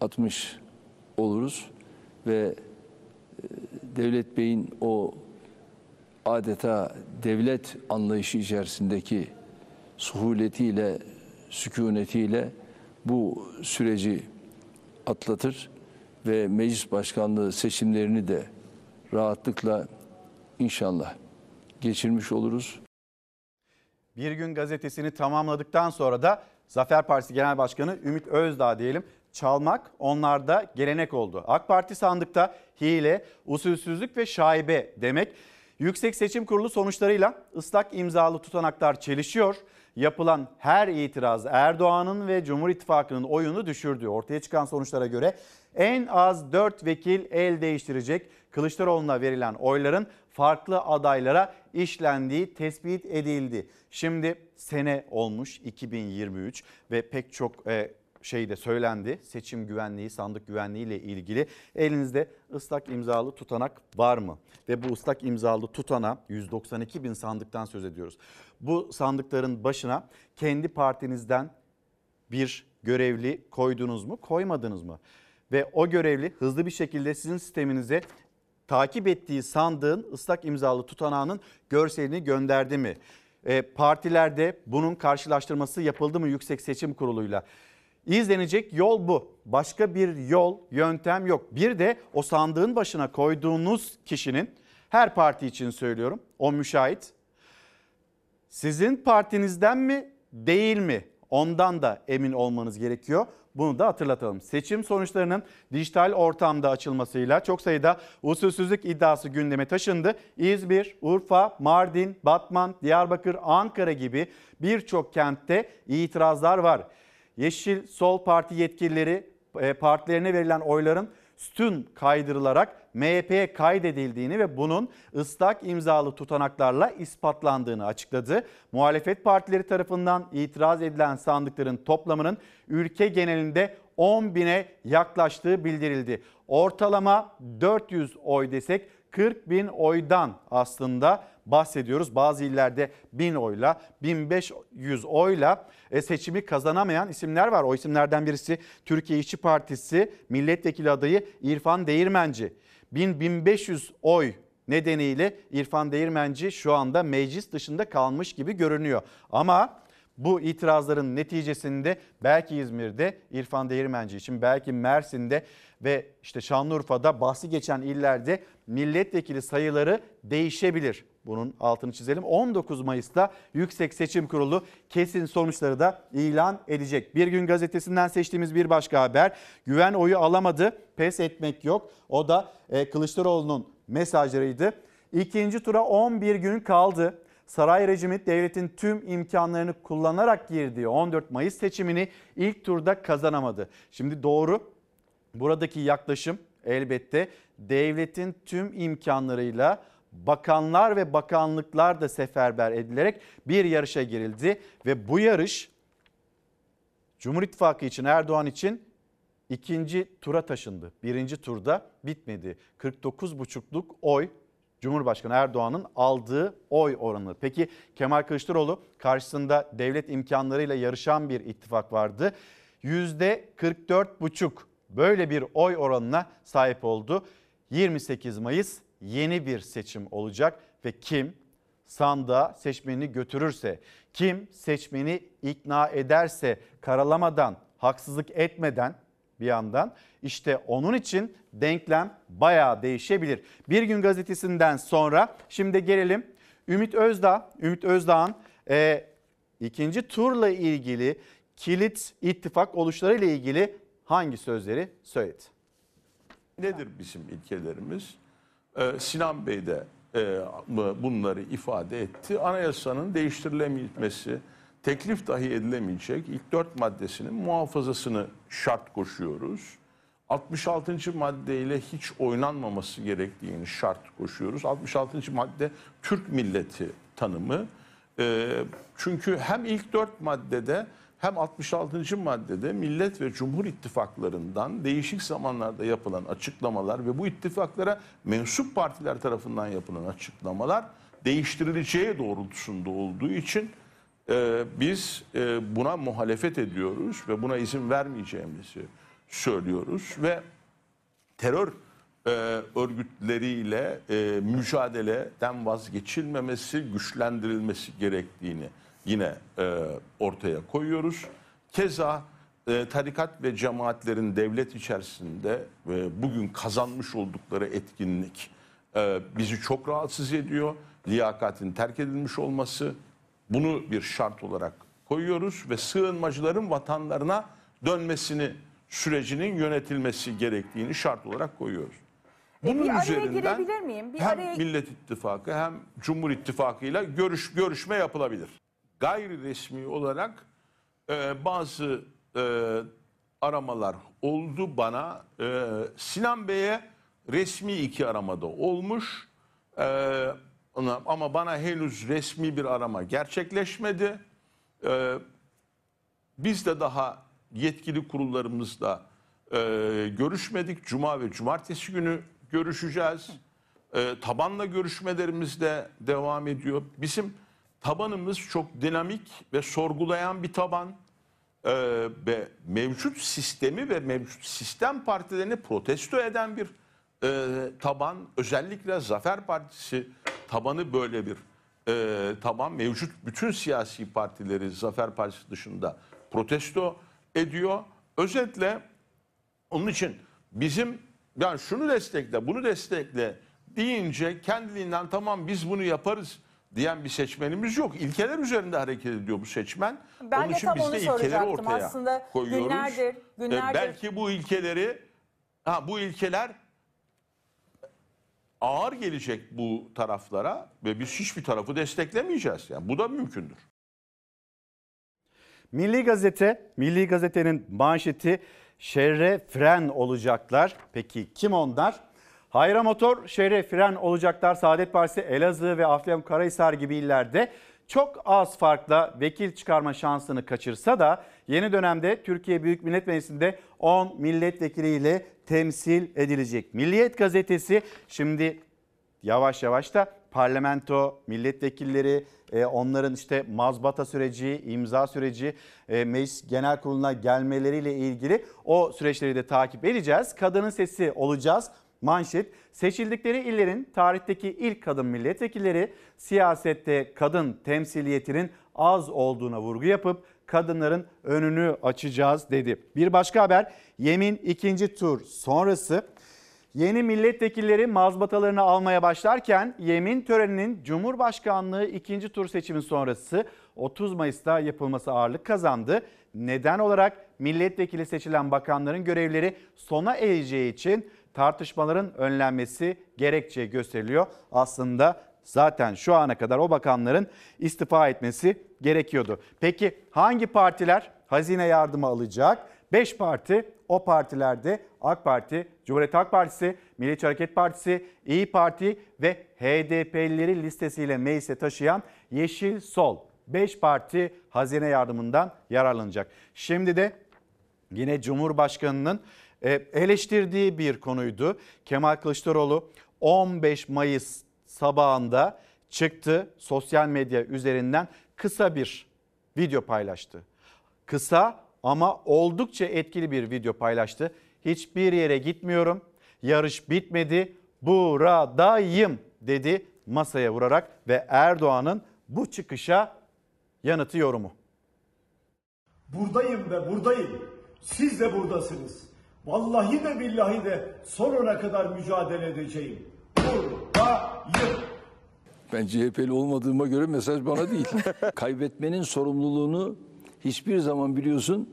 [SPEAKER 12] atmış oluruz ve e, Devlet Bey'in o adeta devlet anlayışı içerisindeki suhuletiyle, sükunetiyle bu süreci atlatır ve meclis başkanlığı seçimlerini de rahatlıkla inşallah geçirmiş oluruz.
[SPEAKER 1] Bir gün gazetesini tamamladıktan sonra da Zafer Partisi Genel Başkanı Ümit Özdağ diyelim. Çalmak onlarda gelenek oldu. AK Parti sandıkta hile, usulsüzlük ve şaibe demek. Yüksek Seçim Kurulu sonuçlarıyla ıslak imzalı tutanaklar çelişiyor. Yapılan her itiraz Erdoğan'ın ve Cumhur İttifakı'nın oyunu düşürdü. Ortaya çıkan sonuçlara göre en az 4 vekil el değiştirecek. Kılıçdaroğlu'na verilen oyların farklı adaylara işlendiği tespit edildi. Şimdi sene olmuş 2023 ve pek çok e, şey de söylendi. Seçim güvenliği, sandık güvenliği ile ilgili elinizde ıslak imzalı tutanak var mı? Ve bu ıslak imzalı tutana 192 bin sandıktan söz ediyoruz. Bu sandıkların başına kendi partinizden bir görevli koydunuz mu, koymadınız mı? Ve o görevli hızlı bir şekilde sizin sisteminize takip ettiği sandığın ıslak imzalı tutanağının görselini gönderdi mi? E, partilerde bunun karşılaştırması yapıldı mı Yüksek Seçim Kurulu'yla? İzlenecek yol bu. Başka bir yol, yöntem yok. Bir de o sandığın başına koyduğunuz kişinin her parti için söylüyorum o müşahit sizin partinizden mi değil mi? Ondan da emin olmanız gerekiyor. Bunu da hatırlatalım. Seçim sonuçlarının dijital ortamda açılmasıyla çok sayıda usulsüzlük iddiası gündeme taşındı. İzmir, Urfa, Mardin, Batman, Diyarbakır, Ankara gibi birçok kentte itirazlar var. Yeşil Sol Parti yetkilileri e, partilerine verilen oyların sütun kaydırılarak MHP'ye kaydedildiğini ve bunun ıslak imzalı tutanaklarla ispatlandığını açıkladı. Muhalefet partileri tarafından itiraz edilen sandıkların toplamının ülke genelinde 10 bine yaklaştığı bildirildi. Ortalama 400 oy desek 40 bin oydan aslında bahsediyoruz. Bazı illerde 1000 oyla 1500 oyla e, seçimi kazanamayan isimler var. O isimlerden birisi Türkiye İşçi Partisi milletvekili adayı İrfan Değirmenci. 1000-1500 oy nedeniyle İrfan Değirmenci şu anda meclis dışında kalmış gibi görünüyor. Ama bu itirazların neticesinde belki İzmir'de İrfan Değirmenci için belki Mersin'de ve işte Şanlıurfa'da bahsi geçen illerde milletvekili sayıları değişebilir. Bunun altını çizelim. 19 Mayıs'ta Yüksek Seçim Kurulu kesin sonuçları da ilan edecek. Bir gün gazetesinden seçtiğimiz bir başka haber. Güven oyu alamadı. Pes etmek yok. O da e, Kılıçdaroğlu'nun mesajlarıydı. İkinci tura 11 gün kaldı. Saray rejimi devletin tüm imkanlarını kullanarak girdiği 14 Mayıs seçimini ilk turda kazanamadı. Şimdi doğru buradaki yaklaşım elbette devletin tüm imkanlarıyla bakanlar ve bakanlıklar da seferber edilerek bir yarışa girildi ve bu yarış Cumhur İttifakı için Erdoğan için ikinci tura taşındı. Birinci turda bitmedi. 49,5'luk oy Cumhurbaşkanı Erdoğan'ın aldığı oy oranı. Peki Kemal Kılıçdaroğlu karşısında devlet imkanlarıyla yarışan bir ittifak vardı. %44,5 böyle bir oy oranına sahip oldu. 28 Mayıs yeni bir seçim olacak ve kim sandığa seçmeni götürürse, kim seçmeni ikna ederse karalamadan, haksızlık etmeden bir yandan işte onun için denklem bayağı değişebilir. Bir gün gazetesinden sonra şimdi gelelim Ümit Özdağ, Ümit Özdağ'ın e, ikinci turla ilgili kilit ittifak oluşlarıyla ilgili hangi sözleri söyledi?
[SPEAKER 29] Nedir bizim ilkelerimiz? Ee, Sinan Bey de e, bunları ifade etti. Anayasanın değiştirilememesi, teklif dahi edilemeyecek ilk dört maddesinin muhafazasını şart koşuyoruz. 66. maddeyle hiç oynanmaması gerektiğini şart koşuyoruz. 66. madde Türk milleti tanımı. Ee, çünkü hem ilk dört maddede hem 66. maddede Millet ve Cumhur İttifaklarından değişik zamanlarda yapılan açıklamalar ve bu ittifaklara mensup partiler tarafından yapılan açıklamalar değiştirileceği doğrultusunda olduğu için e, biz e, buna muhalefet ediyoruz ve buna izin vermeyeceğimizi söylüyoruz ve terör e, örgütleriyle e, mücadeleden vazgeçilmemesi, güçlendirilmesi gerektiğini yine e, ortaya koyuyoruz. Keza e, tarikat ve cemaatlerin devlet içerisinde e, bugün kazanmış oldukları etkinlik e, bizi çok rahatsız ediyor. Liyakatin terk edilmiş olması bunu bir şart olarak koyuyoruz ve sığınmacıların vatanlarına dönmesini sürecinin yönetilmesi gerektiğini şart olarak koyuyoruz.
[SPEAKER 30] E,
[SPEAKER 29] Bunun
[SPEAKER 30] bir araya
[SPEAKER 29] üzerinden
[SPEAKER 30] girebilir miyim? Bir
[SPEAKER 29] hem
[SPEAKER 30] araya-
[SPEAKER 29] Millet İttifakı hem Cumhur İttifakı ile görüş görüşme yapılabilir. Gayri resmi olarak e, bazı e, aramalar oldu bana. E, Sinan Bey'e resmi iki aramada olmuş. E, ona- ama bana henüz resmi bir arama gerçekleşmedi. E, biz de daha yetkili kurullarımızla e, görüşmedik. Cuma ve cumartesi günü görüşeceğiz. E, tabanla görüşmelerimiz de devam ediyor. Bizim tabanımız çok dinamik ve sorgulayan bir taban. E, ve mevcut sistemi ve mevcut sistem partilerini protesto eden bir e, taban. Özellikle Zafer Partisi tabanı böyle bir e, taban. Mevcut bütün siyasi partileri Zafer Partisi dışında protesto ediyor. Özetle onun için bizim yani şunu destekle, bunu destekle deyince kendiliğinden tamam biz bunu yaparız diyen bir seçmenimiz yok. İlkeler üzerinde hareket ediyor bu seçmen.
[SPEAKER 30] Ben
[SPEAKER 29] Onun
[SPEAKER 30] de
[SPEAKER 29] için
[SPEAKER 30] tam
[SPEAKER 29] biz
[SPEAKER 30] onu
[SPEAKER 29] de ilkeleri
[SPEAKER 30] soracaktım.
[SPEAKER 29] ortaya
[SPEAKER 30] Aslında
[SPEAKER 29] koyuyoruz.
[SPEAKER 30] günlerdir-
[SPEAKER 29] Ee,
[SPEAKER 30] günlerdir-
[SPEAKER 29] belki bu ilkeleri ha bu ilkeler ağır gelecek bu taraflara ve biz hiçbir tarafı desteklemeyeceğiz. Yani bu da mümkündür.
[SPEAKER 1] Milli Gazete, Milli Gazete'nin manşeti şerre fren olacaklar. Peki kim onlar? Hayra Motor şerre fren olacaklar. Saadet Partisi Elazığ ve Afyonkarahisar gibi illerde çok az farkla vekil çıkarma şansını kaçırsa da yeni dönemde Türkiye Büyük Millet Meclisi'nde 10 milletvekiliyle temsil edilecek. Milliyet gazetesi şimdi yavaş yavaş da parlamento, milletvekilleri, e, onların işte mazbata süreci, imza süreci, e, meclis genel kuruluna gelmeleriyle ilgili o süreçleri de takip edeceğiz. Kadının sesi olacağız. Manşet, seçildikleri illerin tarihteki ilk kadın milletvekilleri siyasette kadın temsiliyetinin az olduğuna vurgu yapıp kadınların önünü açacağız dedi. Bir başka haber, Yemin ikinci tur sonrası Yeni milletvekilleri mazbatalarını almaya başlarken yemin töreninin Cumhurbaşkanlığı ikinci tur seçimi sonrası 30 Mayıs'ta yapılması ağırlık kazandı. Neden olarak milletvekili seçilen bakanların görevleri sona ereceği için tartışmaların önlenmesi gerekçe gösteriliyor. Aslında zaten şu ana kadar o bakanların istifa etmesi gerekiyordu. Peki hangi partiler hazine yardımı alacak? 5 parti o partilerde AK Parti, Cumhuriyet Halk Partisi, Milliyetçi Hareket Partisi, İyi Parti ve HDP'lileri listesiyle meclise taşıyan Yeşil Sol 5 parti hazine yardımından yararlanacak. Şimdi de yine Cumhurbaşkanı'nın eleştirdiği bir konuydu. Kemal Kılıçdaroğlu 15 Mayıs sabahında çıktı sosyal medya üzerinden kısa bir video paylaştı. Kısa ama oldukça etkili bir video paylaştı. Hiçbir yere gitmiyorum. Yarış bitmedi. Buradayım dedi masaya vurarak ve Erdoğan'ın bu çıkışa yanıtı yorumu.
[SPEAKER 14] Buradayım ve buradayım. Siz de buradasınız. Vallahi de billahi de sonuna kadar mücadele edeceğim. Buradayım.
[SPEAKER 12] Ben CHP'li olmadığıma göre mesaj bana değil. [laughs] Kaybetmenin sorumluluğunu hiçbir zaman biliyorsun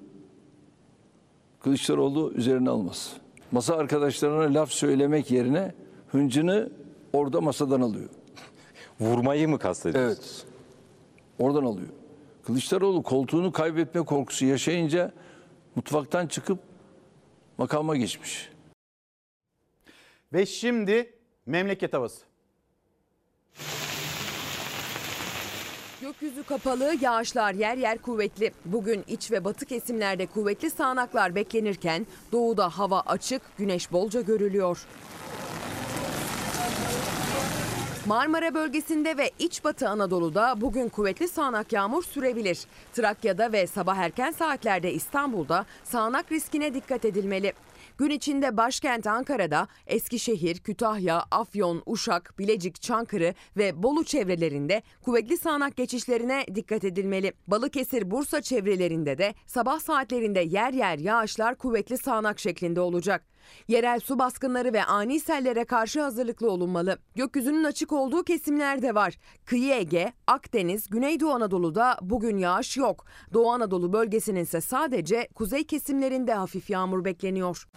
[SPEAKER 12] Kılıçdaroğlu üzerine almaz. Masa arkadaşlarına laf söylemek yerine hıncını orada masadan alıyor.
[SPEAKER 27] Vurmayı mı kastediyorsun?
[SPEAKER 12] Evet. Oradan alıyor. Kılıçdaroğlu koltuğunu kaybetme korkusu yaşayınca mutfaktan çıkıp makama geçmiş.
[SPEAKER 1] Ve şimdi memleket havası.
[SPEAKER 31] Gökyüzü kapalı, yağışlar yer yer kuvvetli. Bugün iç ve batı kesimlerde kuvvetli sağanaklar beklenirken doğuda hava açık, güneş bolca görülüyor. Marmara bölgesinde ve iç batı Anadolu'da bugün kuvvetli sağanak yağmur sürebilir. Trakya'da ve sabah erken saatlerde İstanbul'da sağanak riskine dikkat edilmeli. Gün içinde başkent Ankara'da Eskişehir, Kütahya, Afyon, Uşak, Bilecik, Çankırı ve Bolu çevrelerinde kuvvetli sağanak geçişlerine dikkat edilmeli. Balıkesir, Bursa çevrelerinde de sabah saatlerinde yer yer yağışlar kuvvetli sağanak şeklinde olacak. Yerel su baskınları ve ani sellere karşı hazırlıklı olunmalı. Gökyüzünün açık olduğu kesimler de var. Kıyı Ege, Akdeniz, Güneydoğu Anadolu'da bugün yağış yok. Doğu Anadolu bölgesinin ise sadece kuzey kesimlerinde hafif yağmur bekleniyor.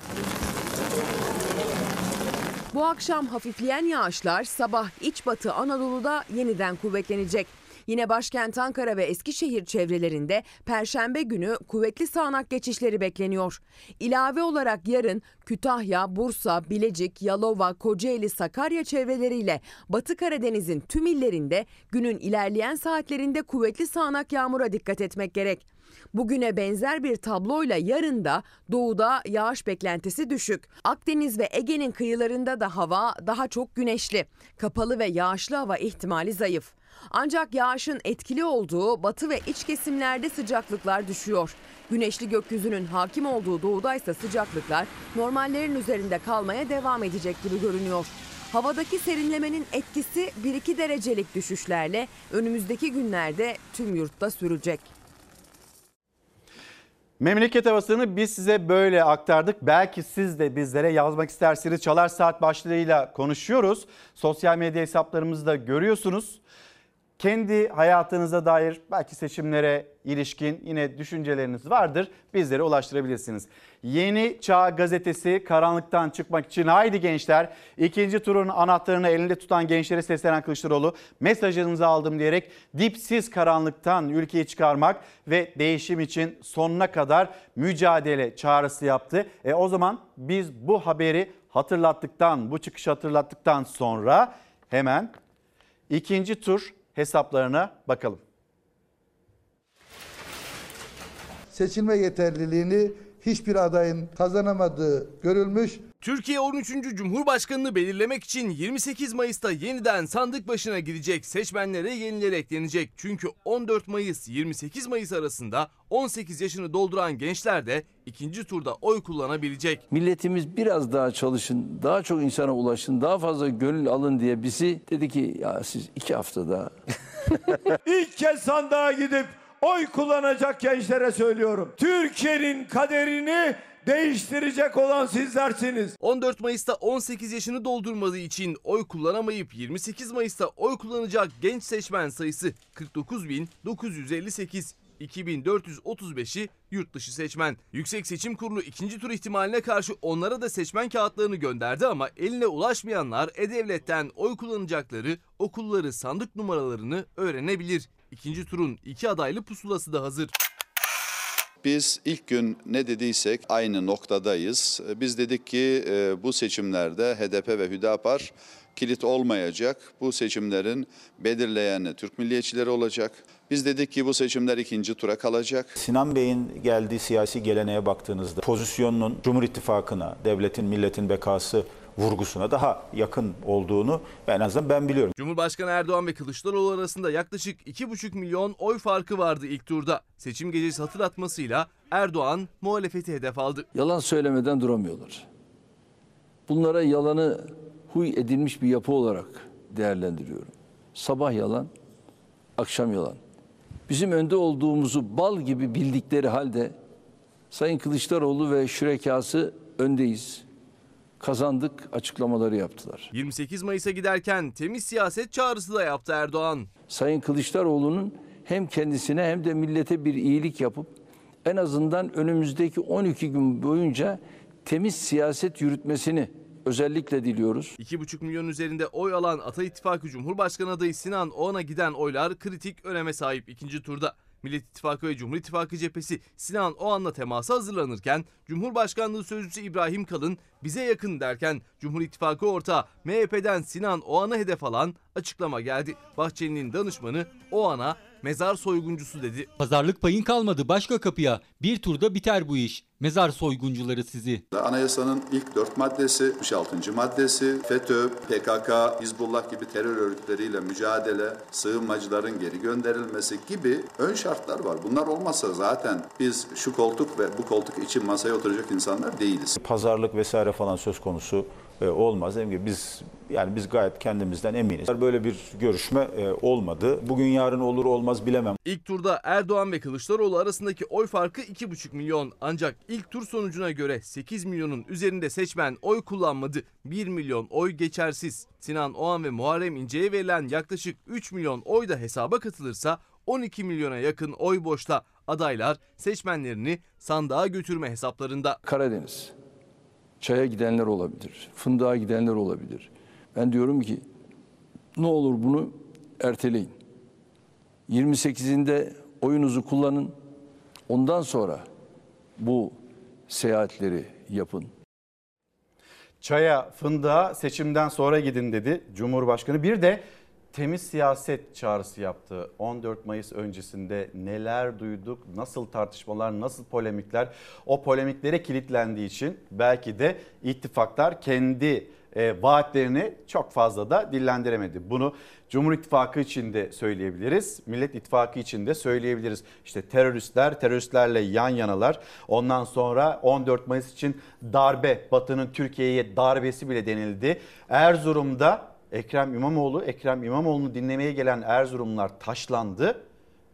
[SPEAKER 31] Bu akşam hafifleyen yağışlar sabah iç batı Anadolu'da yeniden kuvvetlenecek. Yine başkent Ankara ve Eskişehir çevrelerinde perşembe günü kuvvetli sağanak geçişleri bekleniyor. İlave olarak yarın Kütahya, Bursa, Bilecik, Yalova, Kocaeli, Sakarya çevreleriyle Batı Karadeniz'in tüm illerinde günün ilerleyen saatlerinde kuvvetli sağanak yağmura dikkat etmek gerek. Bugüne benzer bir tabloyla yarın da doğuda yağış beklentisi düşük. Akdeniz ve Ege'nin kıyılarında da hava daha çok güneşli. Kapalı ve yağışlı hava ihtimali zayıf. Ancak yağışın etkili olduğu batı ve iç kesimlerde sıcaklıklar düşüyor. Güneşli gökyüzünün hakim olduğu doğuda ise sıcaklıklar normallerin üzerinde kalmaya devam edecek gibi görünüyor. Havadaki serinlemenin etkisi 1-2 derecelik düşüşlerle önümüzdeki günlerde tüm yurtta sürecek.
[SPEAKER 1] Memleket havasını biz size böyle aktardık. Belki siz de bizlere yazmak isterseniz Çalar Saat başlığıyla konuşuyoruz. Sosyal medya hesaplarımızda görüyorsunuz. Kendi hayatınıza dair belki seçimlere ilişkin yine düşünceleriniz vardır. Bizlere ulaştırabilirsiniz. Yeni Çağ gazetesi karanlıktan çıkmak için haydi gençler. ikinci turun anahtarını elinde tutan gençlere seslenen Kılıçdaroğlu mesajınızı aldım diyerek dipsiz karanlıktan ülkeyi çıkarmak ve değişim için sonuna kadar mücadele çağrısı yaptı. E o zaman biz bu haberi hatırlattıktan, bu çıkışı hatırlattıktan sonra hemen ikinci tur hesaplarına bakalım.
[SPEAKER 32] seçilme yeterliliğini hiçbir adayın kazanamadığı görülmüş.
[SPEAKER 2] Türkiye 13. Cumhurbaşkanını belirlemek için 28 Mayıs'ta yeniden sandık başına gidecek seçmenlere yenileri eklenecek. Çünkü 14 Mayıs 28 Mayıs arasında 18 yaşını dolduran gençler de ikinci turda oy kullanabilecek.
[SPEAKER 12] Milletimiz biraz daha çalışın, daha çok insana ulaşın, daha fazla gönül alın diye bizi dedi ki ya siz iki haftada [laughs]
[SPEAKER 14] İlk kez sandığa gidip oy kullanacak gençlere söylüyorum. Türkiye'nin kaderini değiştirecek olan sizlersiniz.
[SPEAKER 2] 14 Mayıs'ta 18 yaşını doldurmadığı için oy kullanamayıp 28 Mayıs'ta oy kullanacak genç seçmen sayısı 49.958. 2435'i yurt dışı seçmen. Yüksek Seçim Kurulu ikinci tur ihtimaline karşı onlara da seçmen kağıtlarını gönderdi ama eline ulaşmayanlar E-Devlet'ten oy kullanacakları okulları sandık numaralarını öğrenebilir. İkinci turun iki adaylı pusulası da hazır.
[SPEAKER 11] Biz ilk gün ne dediysek aynı noktadayız. Biz dedik ki e, bu seçimlerde HDP ve Hüdapar kilit olmayacak. Bu seçimlerin belirleyeni Türk milliyetçileri olacak. Biz dedik ki bu seçimler ikinci tura kalacak.
[SPEAKER 33] Sinan Bey'in geldiği siyasi geleneğe baktığınızda pozisyonunun Cumhur İttifakı'na, devletin, milletin bekası vurgusuna daha yakın olduğunu en azından ben biliyorum.
[SPEAKER 2] Cumhurbaşkanı Erdoğan ve Kılıçdaroğlu arasında yaklaşık 2,5 milyon oy farkı vardı ilk turda. Seçim gecesi hatırlatmasıyla Erdoğan muhalefeti hedef aldı.
[SPEAKER 12] Yalan söylemeden duramıyorlar. Bunlara yalanı huy edilmiş bir yapı olarak değerlendiriyorum. Sabah yalan, akşam yalan. Bizim önde olduğumuzu bal gibi bildikleri halde Sayın Kılıçdaroğlu ve şürekası öndeyiz. Kazandık açıklamaları yaptılar.
[SPEAKER 2] 28 Mayıs'a giderken temiz siyaset çağrısı da yaptı Erdoğan.
[SPEAKER 12] Sayın Kılıçdaroğlu'nun hem kendisine hem de millete bir iyilik yapıp en azından önümüzdeki 12 gün boyunca temiz siyaset yürütmesini özellikle diliyoruz.
[SPEAKER 2] 2,5 milyon üzerinde oy alan Ata İttifakı Cumhurbaşkanı adayı Sinan Oğan'a giden oylar kritik öneme sahip ikinci turda. Millet İttifakı ve Cumhur İttifakı cephesi Sinan Oğan'la temasa hazırlanırken Cumhurbaşkanlığı Sözcüsü İbrahim Kalın bize yakın derken Cumhur İttifakı ortağı MHP'den Sinan Oğan'a hedef alan açıklama geldi. Bahçeli'nin danışmanı Oğan'a mezar soyguncusu dedi.
[SPEAKER 34] Pazarlık payın kalmadı başka kapıya. Bir turda biter bu iş. Mezar soyguncuları sizi.
[SPEAKER 11] Anayasanın ilk dört maddesi, 66. maddesi, FETÖ, PKK, Hizbullah gibi terör örgütleriyle mücadele, sığınmacıların geri gönderilmesi gibi ön şartlar var. Bunlar olmazsa zaten biz şu koltuk ve bu koltuk için masaya oturacak insanlar değiliz.
[SPEAKER 33] Pazarlık vesaire falan söz konusu e, olmaz. Dediğim gibi biz yani biz gayet kendimizden eminiz. Böyle bir görüşme e, olmadı. Bugün yarın olur olmaz bilemem.
[SPEAKER 2] İlk turda Erdoğan ve Kılıçdaroğlu arasındaki oy farkı 2,5 milyon. Ancak ilk tur sonucuna göre 8 milyonun üzerinde seçmen oy kullanmadı. 1 milyon oy geçersiz. Sinan Oğan ve Muharrem İnce'ye verilen yaklaşık 3 milyon oy da hesaba katılırsa 12 milyona yakın oy boşta. Adaylar seçmenlerini sandığa götürme hesaplarında.
[SPEAKER 12] Karadeniz, çaya gidenler olabilir, fındığa gidenler olabilir. Ben diyorum ki ne olur bunu erteleyin. 28'inde oyunuzu kullanın. Ondan sonra bu seyahatleri yapın.
[SPEAKER 1] Çaya, fındığa seçimden sonra gidin dedi Cumhurbaşkanı. Bir de temiz siyaset çağrısı yaptı. 14 Mayıs öncesinde neler duyduk, nasıl tartışmalar, nasıl polemikler. O polemiklere kilitlendiği için belki de ittifaklar kendi e, vaatlerini çok fazla da dillendiremedi. Bunu Cumhur İttifakı için de söyleyebiliriz. Millet İttifakı için de söyleyebiliriz. İşte teröristler, teröristlerle yan yanalar. Ondan sonra 14 Mayıs için darbe, Batı'nın Türkiye'ye darbesi bile denildi. Erzurum'da Ekrem İmamoğlu, Ekrem İmamoğlu'nu dinlemeye gelen Erzurumlar taşlandı.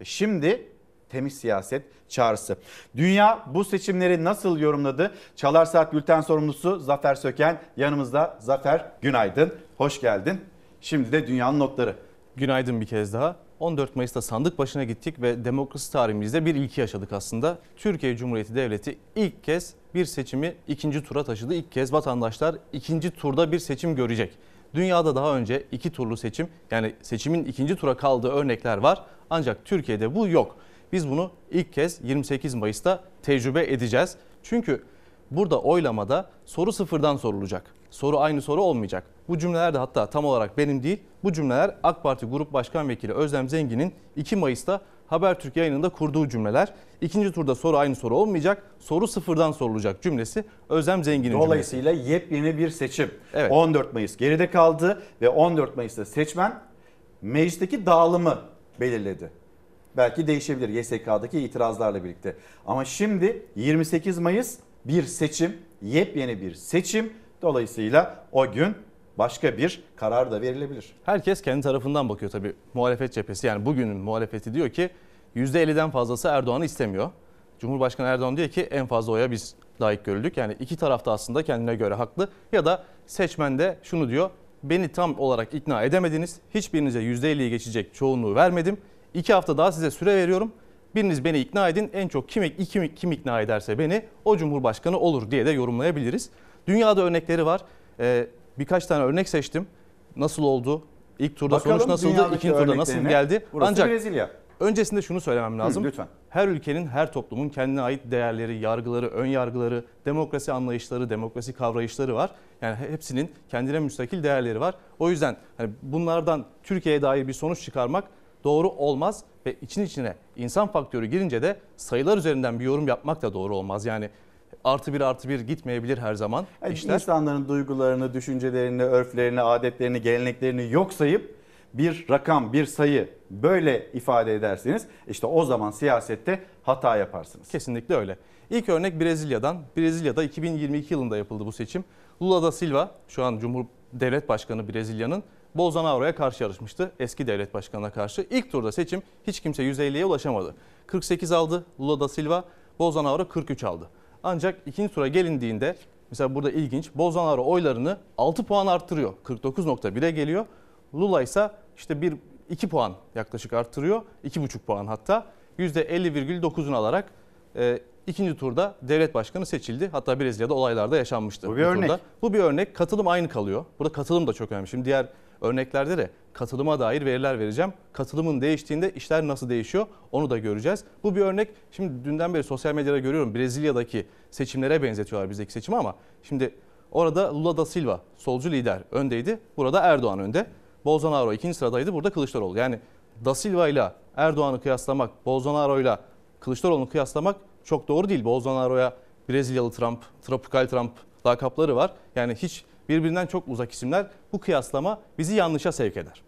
[SPEAKER 1] Ve şimdi temiz siyaset çağrısı. Dünya bu seçimleri nasıl yorumladı? Çalar Saat Bülten sorumlusu Zafer Söken yanımızda. Zafer günaydın, hoş geldin. Şimdi de dünyanın notları.
[SPEAKER 35] Günaydın bir kez daha. 14 Mayıs'ta sandık başına gittik ve demokrasi tarihimizde bir ilki yaşadık aslında. Türkiye Cumhuriyeti Devleti ilk kez bir seçimi ikinci tura taşıdı. İlk kez vatandaşlar ikinci turda bir seçim görecek. Dünyada daha önce iki turlu seçim yani seçimin ikinci tura kaldığı örnekler var. Ancak Türkiye'de bu yok. Biz bunu ilk kez 28 Mayıs'ta tecrübe edeceğiz. Çünkü burada oylamada soru sıfırdan sorulacak. Soru aynı soru olmayacak. Bu cümleler de hatta tam olarak benim değil. Bu cümleler AK Parti Grup Başkan Vekili Özlem Zengin'in 2 Mayıs'ta Habertürk yayınında kurduğu cümleler. İkinci turda soru aynı soru olmayacak. Soru sıfırdan sorulacak cümlesi Özlem Zengin'in
[SPEAKER 1] Dolayısıyla
[SPEAKER 35] cümlesi.
[SPEAKER 1] yepyeni bir seçim.
[SPEAKER 35] Evet.
[SPEAKER 1] 14 Mayıs geride kaldı ve 14 Mayıs'ta seçmen meclisteki dağılımı belirledi. Belki değişebilir YSK'daki itirazlarla birlikte. Ama şimdi 28 Mayıs bir seçim, yepyeni bir seçim. Dolayısıyla o gün başka bir karar da verilebilir.
[SPEAKER 35] Herkes kendi tarafından bakıyor tabii. Muhalefet cephesi yani bugünün muhalefeti diyor ki %50'den fazlası Erdoğan'ı istemiyor. Cumhurbaşkanı Erdoğan diyor ki en fazla oya biz layık görüldük. Yani iki tarafta aslında kendine göre haklı. Ya da seçmen de şunu diyor. Beni tam olarak ikna edemediniz. Hiçbirinize %50'yi geçecek çoğunluğu vermedim. İki hafta daha size süre veriyorum. Biriniz beni ikna edin. En çok kim, kim, kim ikna ederse beni o Cumhurbaşkanı olur diye de yorumlayabiliriz. Dünyada örnekleri var. Ee, birkaç tane örnek seçtim. Nasıl oldu? İlk turda
[SPEAKER 1] Bakalım
[SPEAKER 35] sonuç nasıldı? İkinci turda nasıl geldi?
[SPEAKER 1] Burası
[SPEAKER 35] Ancak
[SPEAKER 1] Brezilya.
[SPEAKER 35] Öncesinde şunu söylemem lazım.
[SPEAKER 1] lütfen.
[SPEAKER 35] Her ülkenin, her toplumun kendine ait değerleri, yargıları, ön yargıları, demokrasi anlayışları, demokrasi kavrayışları var. Yani hepsinin kendine müstakil değerleri var. O yüzden hani bunlardan Türkiye'ye dair bir sonuç çıkarmak doğru olmaz ve için içine insan faktörü girince de sayılar üzerinden bir yorum yapmak da doğru olmaz. Yani artı bir artı bir gitmeyebilir her zaman
[SPEAKER 1] Yani
[SPEAKER 35] işler.
[SPEAKER 1] İnsanların duygularını, düşüncelerini, örflerini, adetlerini, geleneklerini yok sayıp bir rakam, bir sayı böyle ifade ederseniz işte o zaman siyasette hata yaparsınız.
[SPEAKER 35] Kesinlikle öyle. İlk örnek Brezilya'dan. Brezilya'da 2022 yılında yapıldı bu seçim. Lula da Silva şu an Cumhur Devlet Başkanı Brezilya'nın Bolsonaro'ya karşı yarışmıştı. Eski devlet başkanına karşı. İlk turda seçim hiç kimse %50'ye ulaşamadı. 48 aldı Lula da Silva, Bolsonaro 43 aldı. Ancak ikinci tura gelindiğinde mesela burada ilginç Bolsonaro oylarını 6 puan arttırıyor. 49.1'e geliyor. Lula ise işte bir 2 puan yaklaşık arttırıyor. 2,5 puan hatta. %50,9'unu alarak e, ikinci turda devlet başkanı seçildi. Hatta Brezilya'da olaylarda yaşanmıştı.
[SPEAKER 1] Bu bir örnek.
[SPEAKER 35] turda. Bu bir örnek. Katılım aynı kalıyor. Burada katılım da çok önemli. Şimdi diğer örneklerde de katılıma dair veriler vereceğim. Katılımın değiştiğinde işler nasıl değişiyor onu da göreceğiz. Bu bir örnek. Şimdi dünden beri sosyal medyada görüyorum Brezilya'daki seçimlere benzetiyorlar bizdeki seçimi ama şimdi orada Lula da Silva solcu lider öndeydi. Burada Erdoğan önde. Bolsonaro ikinci sıradaydı. Burada Kılıçdaroğlu. Yani Da Silva ile Erdoğan'ı kıyaslamak, Bolsonaro ile Kılıçdaroğlu'nu kıyaslamak çok doğru değil. Bolsonaro'ya Brezilyalı Trump, Tropikal Trump lakapları var. Yani hiç birbirinden çok uzak isimler. Bu kıyaslama bizi yanlışa sevk eder.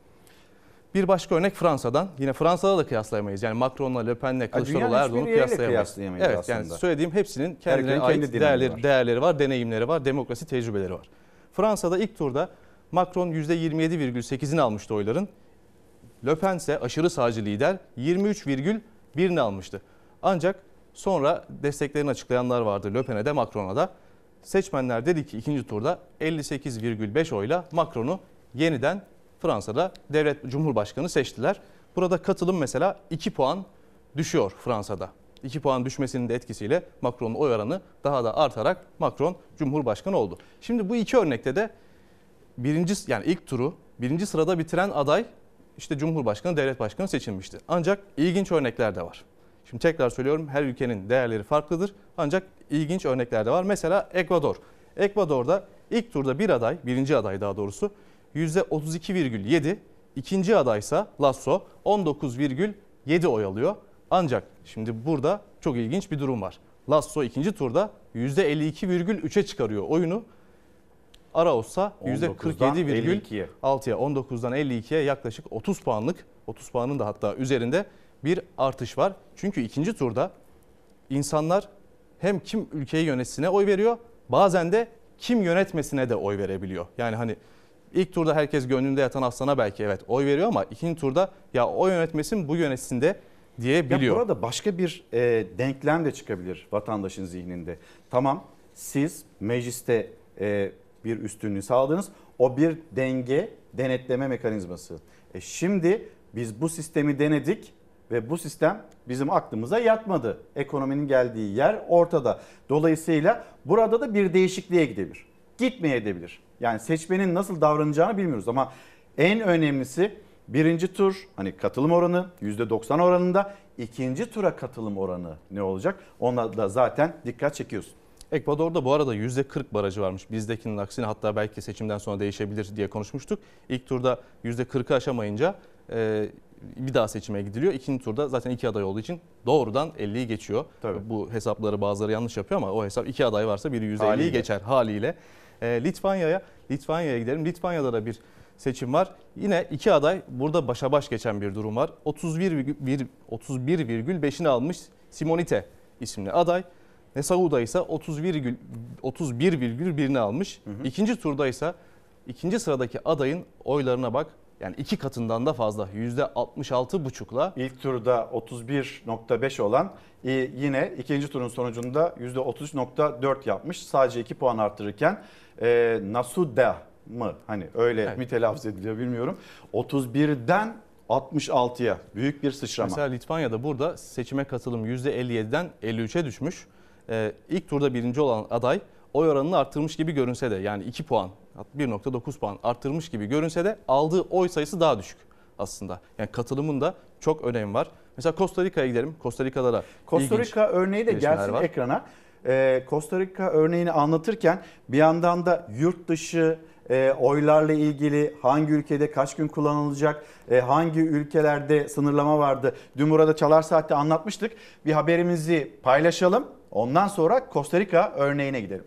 [SPEAKER 35] Bir başka örnek Fransa'dan. Yine Fransa'da da kıyaslayamayız. Yani Macron'la, Le Pen'le, Kılıçdaroğlu,
[SPEAKER 1] dünyanın
[SPEAKER 35] Erdoğan'ı kıyaslayamayız.
[SPEAKER 1] kıyaslayamayız
[SPEAKER 35] Evet yani
[SPEAKER 1] aslında.
[SPEAKER 35] söylediğim hepsinin kendine
[SPEAKER 1] Herkesin
[SPEAKER 35] ait
[SPEAKER 1] kendi
[SPEAKER 35] değerleri,
[SPEAKER 1] var.
[SPEAKER 35] değerleri var, deneyimleri var, demokrasi tecrübeleri var. Fransa'da ilk turda Macron %27,8'ini almıştı oyların. Le Pen ise aşırı sağcı lider 23,1'ini almıştı. Ancak sonra desteklerini açıklayanlar vardı Le Pen'e de Macron'a da. Seçmenler dedi ki ikinci turda 58,5 oyla Macron'u yeniden Fransa'da devlet cumhurbaşkanı seçtiler. Burada katılım mesela 2 puan düşüyor Fransa'da. 2 puan düşmesinin de etkisiyle Macron'un oy oranı daha da artarak Macron cumhurbaşkanı oldu. Şimdi bu iki örnekte de birinci yani ilk turu birinci sırada bitiren aday işte Cumhurbaşkanı, devlet başkanı seçilmişti. Ancak ilginç örnekler de var. Şimdi tekrar söylüyorum her ülkenin değerleri farklıdır. Ancak ilginç örnekler de var. Mesela Ekvador. Ekvador'da ilk turda bir aday, birinci aday daha doğrusu %32,7. ikinci adaysa Lasso 19,7 oy alıyor. Ancak şimdi burada çok ilginç bir durum var. Lasso ikinci turda %52,3'e çıkarıyor oyunu. Araos'sa
[SPEAKER 1] 19'dan
[SPEAKER 35] %47,6'ya 19'dan 52'ye yaklaşık 30 puanlık 30 puanın da hatta üzerinde bir artış var. Çünkü ikinci turda insanlar hem kim ülkeyi yönetsine oy veriyor bazen de kim yönetmesine de oy verebiliyor. Yani hani ilk turda herkes gönlünde yatan aslana belki evet oy veriyor ama ikinci turda ya o yönetmesin bu yönetsin de diyebiliyor.
[SPEAKER 1] Ya burada başka bir e, denklem de çıkabilir vatandaşın zihninde. Tamam siz mecliste e, bir üstünlüğü sağladınız. O bir denge denetleme mekanizması. E, şimdi biz bu sistemi denedik ve bu sistem bizim aklımıza yatmadı. Ekonominin geldiği yer ortada. Dolayısıyla burada da bir değişikliğe gidebilir. Gitmeyebilir. Yani seçmenin nasıl davranacağını bilmiyoruz ama en önemlisi birinci tur hani katılım oranı %90 oranında. ikinci tura katılım oranı ne olacak? Ona da zaten dikkat çekiyorsun.
[SPEAKER 35] Ekvador'da bu arada %40 barajı varmış. Bizdekinin aksine hatta belki seçimden sonra değişebilir diye konuşmuştuk. İlk turda %40'ı aşamayınca e, bir daha seçime gidiliyor. İkinci turda zaten iki aday olduğu için doğrudan 50'yi geçiyor.
[SPEAKER 1] Tabii.
[SPEAKER 35] Bu hesapları bazıları yanlış yapıyor ama o hesap iki aday varsa biri %50'yi
[SPEAKER 1] Haliyle.
[SPEAKER 35] geçer haliyle. E, Litvanya'ya Litvanya'ya gidelim. Litvanya'da da bir seçim var. Yine iki aday burada başa baş geçen bir durum var. 31,1 31,5'ini almış Simonite isimli aday. Nesauda ise 31,1 31,1'ini almış. İkinci turda ise ikinci sıradaki adayın oylarına bak. Yani iki katından da fazla. %66,5'la
[SPEAKER 1] İlk turda 31.5 olan e, yine ikinci turun sonucunda %33.4 yapmış. Sadece 2 puan arttırırken e, Nasuda mı hani öyle
[SPEAKER 35] Evet.
[SPEAKER 1] mi telaffuz ediliyor bilmiyorum. 31'den 66'ya büyük bir sıçrama.
[SPEAKER 35] Mesela Litvanya'da burada seçime katılım %57'den 53'e düşmüş. Ee, ilk turda birinci olan aday oy oranını arttırmış gibi görünse de yani 2 puan 1.9 puan arttırmış gibi görünse de aldığı oy sayısı daha düşük aslında. Yani katılımın da çok önemi var. Mesela Costa Rica'ya gidelim. Costa Rica'da da
[SPEAKER 1] Costa Rica örneği de gelsin
[SPEAKER 35] var.
[SPEAKER 1] ekrana. Ee, Costa Rica örneğini anlatırken bir yandan da yurt dışı e, oylarla ilgili hangi ülkede kaç gün kullanılacak, e, hangi ülkelerde sınırlama vardı. Dün burada Çalar Saat'te anlatmıştık. Bir haberimizi paylaşalım. Ondan sonra Costa Rica örneğine gidelim.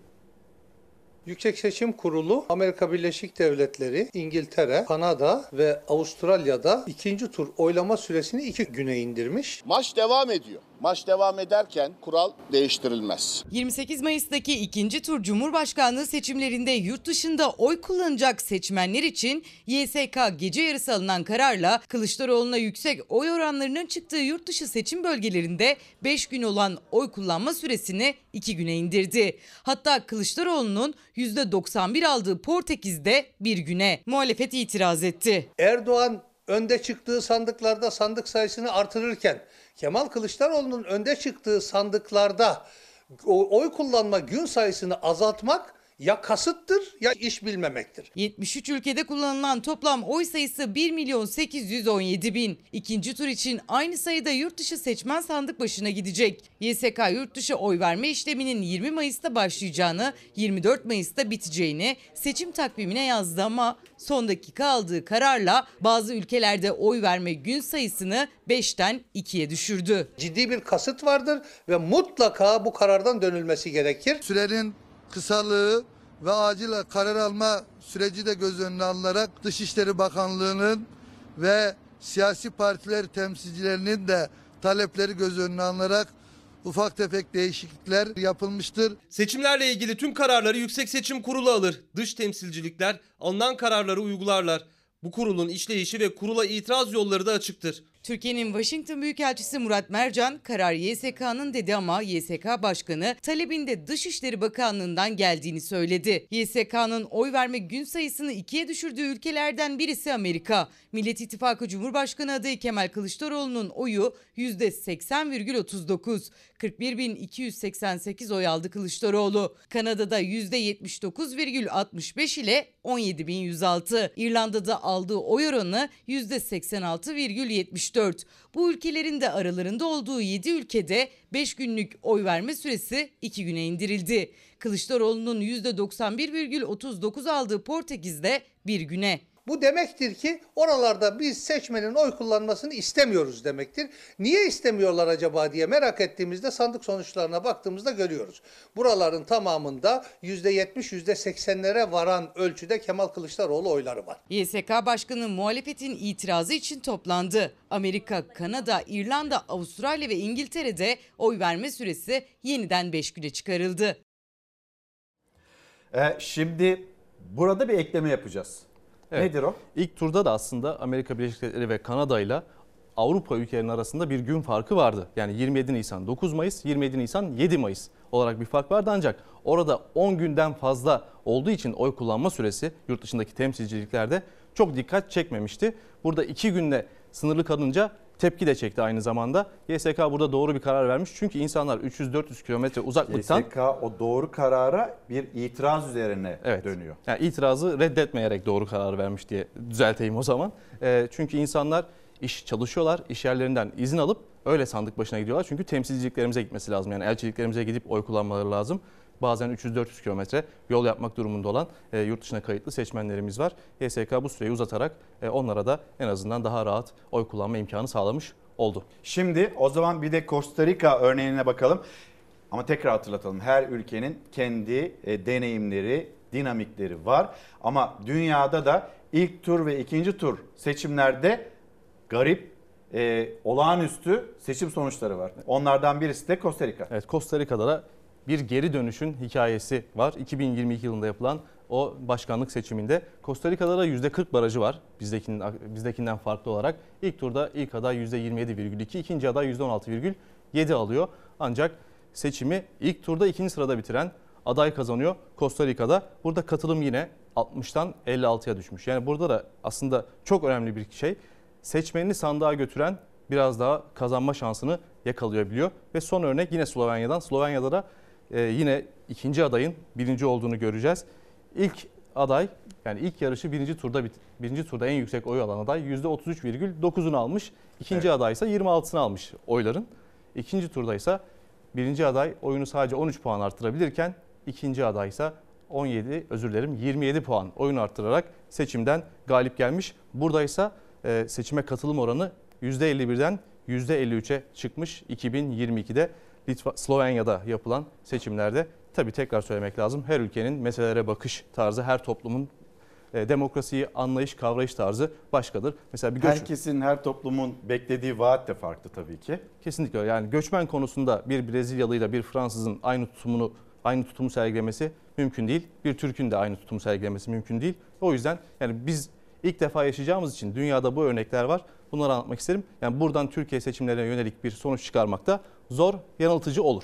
[SPEAKER 36] Yüksek Seçim Kurulu Amerika Birleşik Devletleri, İngiltere, Kanada ve Avustralya'da ikinci tur oylama süresini iki güne indirmiş.
[SPEAKER 37] Maç devam ediyor. Maç devam ederken kural değiştirilmez.
[SPEAKER 38] 28 Mayıs'taki ikinci tur Cumhurbaşkanlığı seçimlerinde yurt dışında oy kullanacak seçmenler için YSK gece yarısı alınan kararla Kılıçdaroğlu'na yüksek oy oranlarının çıktığı yurt dışı seçim bölgelerinde 5 gün olan oy kullanma süresini 2 güne indirdi. Hatta Kılıçdaroğlu'nun %91 aldığı Portekiz'de bir güne muhalefet itiraz etti.
[SPEAKER 36] Erdoğan önde çıktığı sandıklarda sandık sayısını artırırken Kemal Kılıçdaroğlu'nun önde çıktığı sandıklarda oy kullanma gün sayısını azaltmak ya kasıttır ya iş bilmemektir.
[SPEAKER 38] 73 ülkede kullanılan toplam oy sayısı 1 milyon 817 bin. İkinci tur için aynı sayıda yurt dışı seçmen sandık başına gidecek. YSK yurt dışı oy verme işleminin 20 Mayıs'ta başlayacağını, 24 Mayıs'ta biteceğini seçim takvimine yazdı ama son dakika aldığı kararla bazı ülkelerde oy verme gün sayısını 5'ten 2'ye düşürdü.
[SPEAKER 36] Ciddi bir kasıt vardır ve mutlaka bu karardan dönülmesi gerekir.
[SPEAKER 30] Sürenin kısalığı ve acil karar alma süreci de göz önüne alınarak Dışişleri Bakanlığı'nın ve siyasi partiler temsilcilerinin de talepleri göz önüne alınarak ufak tefek değişiklikler yapılmıştır.
[SPEAKER 39] Seçimlerle ilgili tüm kararları Yüksek Seçim Kurulu alır. Dış temsilcilikler alınan kararları uygularlar. Bu kurulun işleyişi ve kurula itiraz yolları da açıktır.
[SPEAKER 38] Türkiye'nin Washington Büyükelçisi Murat Mercan karar YSK'nın dedi ama YSK Başkanı talebinde Dışişleri Bakanlığı'ndan geldiğini söyledi. YSK'nın oy verme gün sayısını ikiye düşürdüğü ülkelerden birisi Amerika. Millet İttifakı Cumhurbaşkanı adayı Kemal Kılıçdaroğlu'nun oyu %80,39. 41.288 oy aldı Kılıçdaroğlu. Kanada'da %79,65 ile 17.106. İrlanda'da aldığı oy oranı %86,74. Bu ülkelerin de aralarında olduğu 7 ülkede 5 günlük oy verme süresi 2 güne indirildi. Kılıçdaroğlu'nun %91,39 aldığı Portekiz'de bir güne.
[SPEAKER 36] Bu demektir ki oralarda biz seçmenin oy kullanmasını istemiyoruz demektir. Niye istemiyorlar acaba diye merak ettiğimizde sandık sonuçlarına baktığımızda görüyoruz. Buraların tamamında %70 %80'lere varan ölçüde Kemal Kılıçdaroğlu oyları var.
[SPEAKER 38] YSK Başkanı muhalefetin itirazı için toplandı. Amerika, Kanada, İrlanda, Avustralya ve İngiltere'de oy verme süresi yeniden 5 güne çıkarıldı.
[SPEAKER 1] Ee, şimdi burada bir ekleme yapacağız.
[SPEAKER 35] Evet.
[SPEAKER 1] Nedir o?
[SPEAKER 35] İlk turda da aslında Amerika Birleşik Devletleri ve Kanada ile Avrupa ülkelerinin arasında bir gün farkı vardı. Yani 27 Nisan 9 Mayıs, 27 Nisan 7 Mayıs olarak bir fark vardı ancak orada 10 günden fazla olduğu için oy kullanma süresi yurt dışındaki temsilciliklerde çok dikkat çekmemişti. Burada 2 günde sınırlı kalınca tepki de çekti aynı zamanda. YSK burada doğru bir karar vermiş. Çünkü insanlar 300-400 kilometre uzaklıktan
[SPEAKER 1] YSK o doğru karara bir itiraz üzerine
[SPEAKER 35] Evet.
[SPEAKER 1] dönüyor.
[SPEAKER 35] Yani itirazı reddetmeyerek doğru karar vermiş diye düzelteyim o zaman. Ee, çünkü insanlar iş çalışıyorlar, iş yerlerinden izin alıp öyle sandık başına gidiyorlar. Çünkü temsilciliklerimize gitmesi lazım. Yani elçiliklerimize gidip oy kullanmaları lazım. Bazen 300-400 kilometre yol yapmak durumunda olan e, yurt dışına kayıtlı seçmenlerimiz var. YSK bu süreyi uzatarak e, onlara da en azından daha rahat oy kullanma imkanı sağlamış oldu.
[SPEAKER 1] Şimdi o zaman bir de Costa Rica örneğine bakalım. Ama tekrar hatırlatalım. Her ülkenin kendi e, deneyimleri, dinamikleri var. Ama dünyada da ilk tur ve ikinci tur seçimlerde garip, e, olağanüstü seçim sonuçları var. Onlardan birisi de Costa Rica.
[SPEAKER 35] Evet Costa Rica'da da bir geri dönüşün hikayesi var. 2022 yılında yapılan o başkanlık seçiminde Costa Rica'da da %40 barajı var. Bizdekinin, bizdekinden farklı olarak. İlk turda ilk aday %27,2, ikinci aday %16,7 alıyor. Ancak seçimi ilk turda ikinci sırada bitiren aday kazanıyor Costa Rica'da. Burada katılım yine 60'tan 56'ya düşmüş. Yani burada da aslında çok önemli bir şey. Seçmenini sandığa götüren biraz daha kazanma şansını yakalayabiliyor. Ve son örnek yine Slovenya'dan. Slovenya'da da e, yine ikinci adayın birinci olduğunu göreceğiz. İlk aday yani ilk yarışı birinci turda bit- birinci turda en yüksek oy alan aday %33,9'unu almış. İkinci aday ise 26'sını almış oyların. İkinci turda ise birinci aday oyunu sadece 13 puan arttırabilirken ikinci aday ise 17 özür dilerim 27 puan oyun arttırarak seçimden galip gelmiş. Burada ise seçime katılım oranı %51'den %53'e çıkmış 2022'de Litva, Slovenya'da yapılan seçimlerde. Tabii tekrar söylemek lazım. Her ülkenin meselelere bakış tarzı, her toplumun e, demokrasiyi anlayış, kavrayış tarzı başkadır. Mesela bir göç...
[SPEAKER 1] Herkesin, her toplumun beklediği vaat de farklı tabii ki.
[SPEAKER 35] Kesinlikle. Yani göçmen konusunda bir Brezilyalıyla bir Fransızın aynı tutumunu aynı tutumu sergilemesi mümkün değil. Bir Türk'ün de aynı tutumu sergilemesi mümkün değil. O yüzden yani biz ilk defa yaşayacağımız için dünyada bu örnekler var. Bunları anlatmak isterim. Yani buradan Türkiye seçimlerine yönelik bir sonuç çıkarmak da zor, yanıltıcı olur.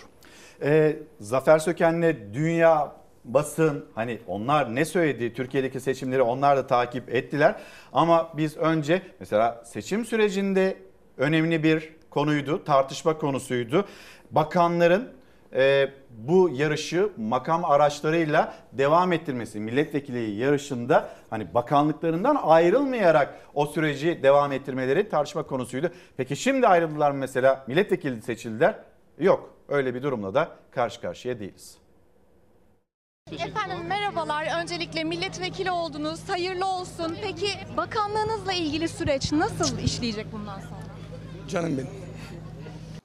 [SPEAKER 1] Ee, Zafer Söken'le dünya basın hani onlar ne söyledi Türkiye'deki seçimleri onlar da takip ettiler. Ama biz önce mesela seçim sürecinde önemli bir konuydu, tartışma konusuydu. Bakanların e, bu yarışı makam araçlarıyla devam ettirmesi, milletvekili yarışında hani bakanlıklarından ayrılmayarak o süreci devam ettirmeleri tartışma konusuydu. Peki şimdi ayrıldılar mı mesela milletvekili seçildiler? Yok öyle bir durumla da karşı karşıya değiliz.
[SPEAKER 40] Efendim merhabalar. Öncelikle milletvekili oldunuz. Hayırlı olsun. Peki bakanlığınızla ilgili süreç nasıl işleyecek bundan sonra?
[SPEAKER 41] Canım benim.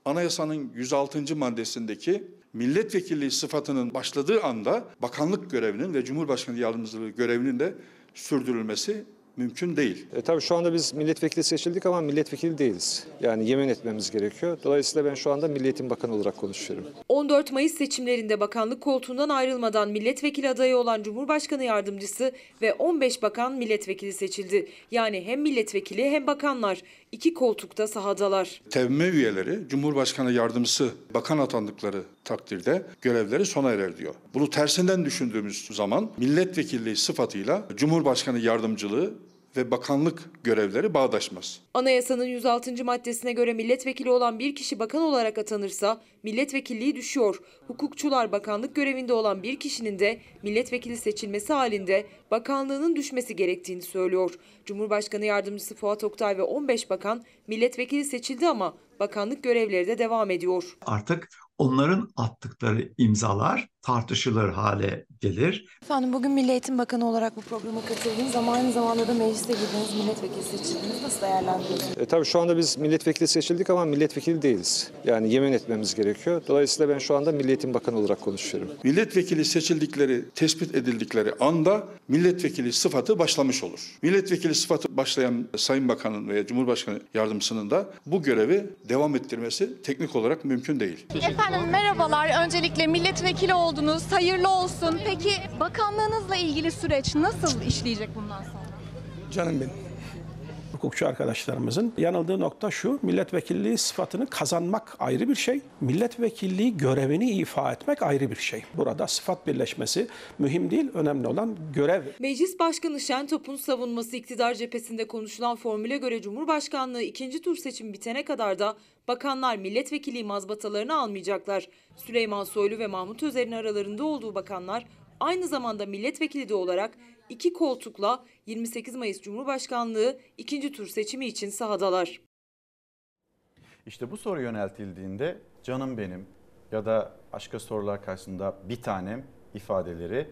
[SPEAKER 41] Anayasanın 106. maddesindeki milletvekilliği sıfatının başladığı anda bakanlık görevinin ve Cumhurbaşkanı yardımcılığı görevinin de sürdürülmesi mümkün değil.
[SPEAKER 42] E, tabii şu anda biz milletvekili seçildik ama milletvekili değiliz. Yani yemin etmemiz gerekiyor. Dolayısıyla ben şu anda Milli Eğitim Bakanı olarak konuşuyorum.
[SPEAKER 43] 14 Mayıs seçimlerinde bakanlık koltuğundan ayrılmadan milletvekili adayı olan Cumhurbaşkanı yardımcısı ve 15 bakan milletvekili seçildi. Yani hem milletvekili hem bakanlar iki koltukta sahadalar.
[SPEAKER 41] TEVME üyeleri Cumhurbaşkanı yardımcısı bakan atandıkları takdirde görevleri sona erer diyor. Bunu tersinden düşündüğümüz zaman milletvekilliği sıfatıyla Cumhurbaşkanı yardımcılığı ve bakanlık görevleri bağdaşmaz.
[SPEAKER 43] Anayasanın 106. maddesine göre milletvekili olan bir kişi bakan olarak atanırsa milletvekilliği düşüyor. Hukukçular bakanlık görevinde olan bir kişinin de milletvekili seçilmesi halinde bakanlığının düşmesi gerektiğini söylüyor. Cumhurbaşkanı yardımcısı Fuat Oktay ve 15 bakan milletvekili seçildi ama bakanlık görevleri de devam ediyor.
[SPEAKER 44] Artık onların attıkları imzalar tartışılır hale gelir.
[SPEAKER 45] Efendim bugün Milli Eğitim Bakanı olarak bu programa katıldınız ama aynı zamanda da meclise girdiniz, milletvekili seçildiniz. Nasıl değerlendiriyorsunuz?
[SPEAKER 42] E, tabii şu anda biz milletvekili seçildik ama milletvekili değiliz. Yani yemin etmemiz gerekiyor. Dolayısıyla ben şu anda Milli Eğitim Bakanı olarak konuşuyorum.
[SPEAKER 41] Milletvekili seçildikleri, tespit edildikleri anda milletvekili sıfatı başlamış olur. Milletvekili sıfatı başlayan Sayın Bakanın veya Cumhurbaşkanı yardımcısının da bu görevi devam ettirmesi teknik olarak mümkün değil.
[SPEAKER 40] Efendim merhabalar. Öncelikle milletvekili oldunuz. Hayırlı olsun. Peki bakanlığınızla ilgili süreç nasıl işleyecek bundan sonra?
[SPEAKER 46] Canım benim. Hukukçu arkadaşlarımızın yanıldığı nokta şu, milletvekilliği sıfatını kazanmak ayrı bir şey, milletvekilliği görevini ifa etmek ayrı bir şey. Burada sıfat birleşmesi mühim değil, önemli olan görev.
[SPEAKER 43] Meclis Başkanı Şentop'un savunması iktidar cephesinde konuşulan formüle göre Cumhurbaşkanlığı ikinci tur seçim bitene kadar da bakanlar milletvekili mazbatalarını almayacaklar. Süleyman Soylu ve Mahmut Özer'in aralarında olduğu bakanlar aynı zamanda milletvekili de olarak iki koltukla 28 Mayıs Cumhurbaşkanlığı ikinci tur seçimi için sahadalar.
[SPEAKER 1] İşte bu soru yöneltildiğinde canım benim ya da başka sorular karşısında bir tanem ifadeleri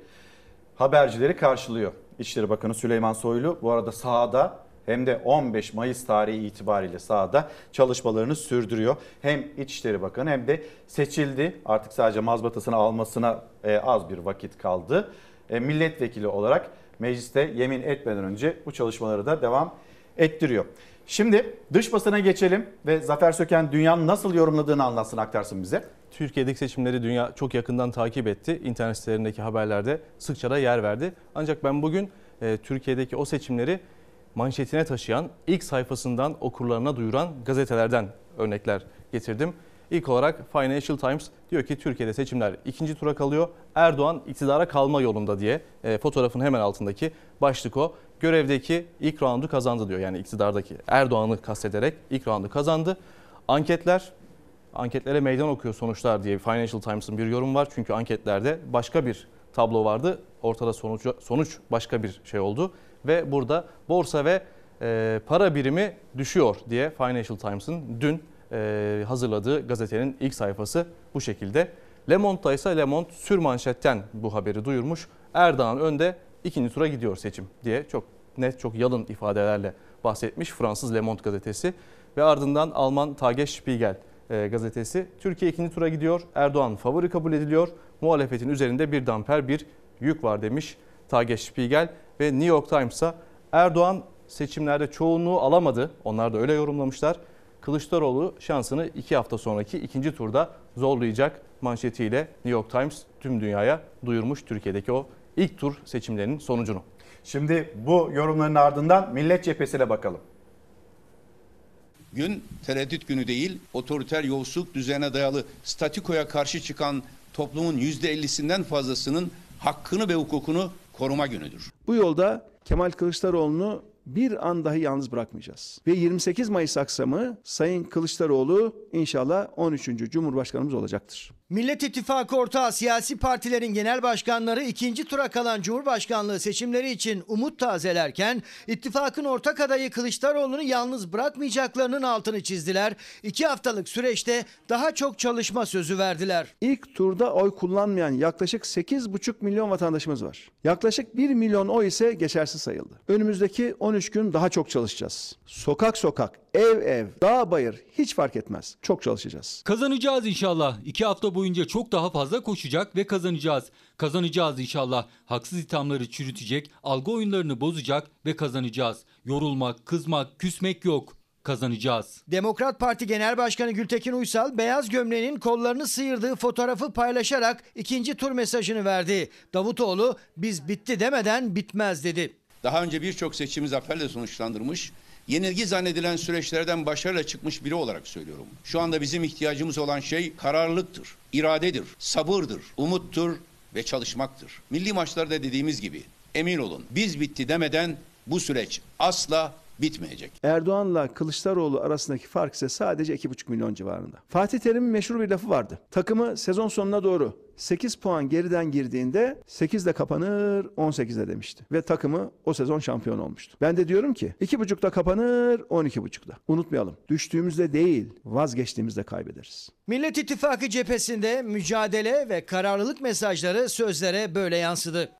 [SPEAKER 1] habercileri karşılıyor. İçişleri Bakanı Süleyman Soylu bu arada sahada hem de 15 Mayıs tarihi itibariyle sahada çalışmalarını sürdürüyor. Hem İçişleri Bakanı hem de seçildi. Artık sadece mazbatasını almasına e, az bir vakit kaldı. E, milletvekili olarak mecliste yemin etmeden önce bu çalışmaları da devam ettiriyor. Şimdi dış basına geçelim ve Zafer Söken dünyanın nasıl yorumladığını anlatsın aktarsın bize.
[SPEAKER 35] Türkiye'deki seçimleri dünya çok yakından takip etti. İnternet sitelerindeki haberlerde sıkça da yer verdi. Ancak ben bugün e, Türkiye'deki o seçimleri manşetine taşıyan, ilk sayfasından okurlarına duyuran gazetelerden örnekler getirdim. İlk olarak Financial Times diyor ki Türkiye'de seçimler ikinci tura kalıyor. Erdoğan iktidara kalma yolunda diye e, fotoğrafın hemen altındaki başlık o. Görevdeki ilk roundu kazandı diyor. Yani iktidardaki Erdoğan'ı kastederek ilk roundu kazandı. Anketler anketlere meydan okuyor sonuçlar diye Financial Times'ın bir yorum var. Çünkü anketlerde başka bir tablo vardı. Ortada sonuç, sonuç başka bir şey oldu. Ve burada borsa ve e, para birimi düşüyor diye Financial Times'ın dün e, hazırladığı gazetenin ilk sayfası bu şekilde. Le Monde'da ise Le Monde sürmanşetten bu haberi duyurmuş. Erdoğan önde ikinci tura gidiyor seçim diye çok net çok yalın ifadelerle bahsetmiş Fransız Le Monde gazetesi. Ve ardından Alman Tagesspiegel e, gazetesi Türkiye ikinci tura gidiyor. Erdoğan favori kabul ediliyor. Muhalefetin üzerinde bir damper bir yük var demiş Tagesspiegel ve New York Times'a Erdoğan seçimlerde çoğunluğu alamadı. Onlar da öyle yorumlamışlar. Kılıçdaroğlu şansını iki hafta sonraki ikinci turda zorlayacak manşetiyle New York Times tüm dünyaya duyurmuş Türkiye'deki o ilk tur seçimlerinin sonucunu.
[SPEAKER 1] Şimdi bu yorumların ardından Millet Cephesi'ne bakalım.
[SPEAKER 47] Gün tereddüt günü değil, otoriter yolsuzluk düzenine dayalı statikoya karşı çıkan toplumun %50'sinden fazlasının hakkını ve hukukunu koruma günüdür.
[SPEAKER 48] Bu yolda Kemal Kılıçdaroğlu'nu bir an dahi yalnız bırakmayacağız. Ve 28 Mayıs akşamı Sayın Kılıçdaroğlu inşallah 13. Cumhurbaşkanımız olacaktır.
[SPEAKER 49] Millet İttifakı ortağı siyasi partilerin genel başkanları ikinci tura kalan Cumhurbaşkanlığı seçimleri için umut tazelerken ittifakın ortak adayı Kılıçdaroğlu'nu yalnız bırakmayacaklarının altını çizdiler. İki haftalık süreçte daha çok çalışma sözü verdiler.
[SPEAKER 48] İlk turda oy kullanmayan yaklaşık 8,5 milyon vatandaşımız var. Yaklaşık 1 milyon oy ise geçersiz sayıldı. Önümüzdeki 13 gün daha çok çalışacağız. Sokak sokak, ev ev, dağ bayır hiç fark etmez. Çok çalışacağız.
[SPEAKER 34] Kazanacağız inşallah. İki hafta boyunca çok daha fazla koşacak ve kazanacağız. Kazanacağız inşallah. Haksız ithamları çürütecek, algı oyunlarını bozacak ve kazanacağız. Yorulmak, kızmak, küsmek yok. Kazanacağız.
[SPEAKER 49] Demokrat Parti Genel Başkanı Gültekin Uysal beyaz gömleğinin kollarını sıyırdığı fotoğrafı paylaşarak ikinci tur mesajını verdi. Davutoğlu biz bitti demeden bitmez dedi.
[SPEAKER 47] Daha önce birçok seçimi zaferle sonuçlandırmış, yenilgi zannedilen süreçlerden başarıyla çıkmış biri olarak söylüyorum. Şu anda bizim ihtiyacımız olan şey kararlılıktır, iradedir, sabırdır, umuttur ve çalışmaktır. Milli maçlarda dediğimiz gibi emin olun biz bitti demeden bu süreç asla bitmeyecek.
[SPEAKER 48] Erdoğan'la Kılıçdaroğlu arasındaki fark ise sadece 2,5 milyon civarında. Fatih Terim'in meşhur bir lafı vardı. Takımı sezon sonuna doğru 8 puan geriden girdiğinde 8'de kapanır 18'de demişti. Ve takımı o sezon şampiyon olmuştu. Ben de diyorum ki 2,5'da kapanır 12,5'da. Unutmayalım. Düştüğümüzde değil vazgeçtiğimizde kaybederiz.
[SPEAKER 49] Millet İttifakı cephesinde mücadele ve kararlılık mesajları sözlere böyle yansıdı.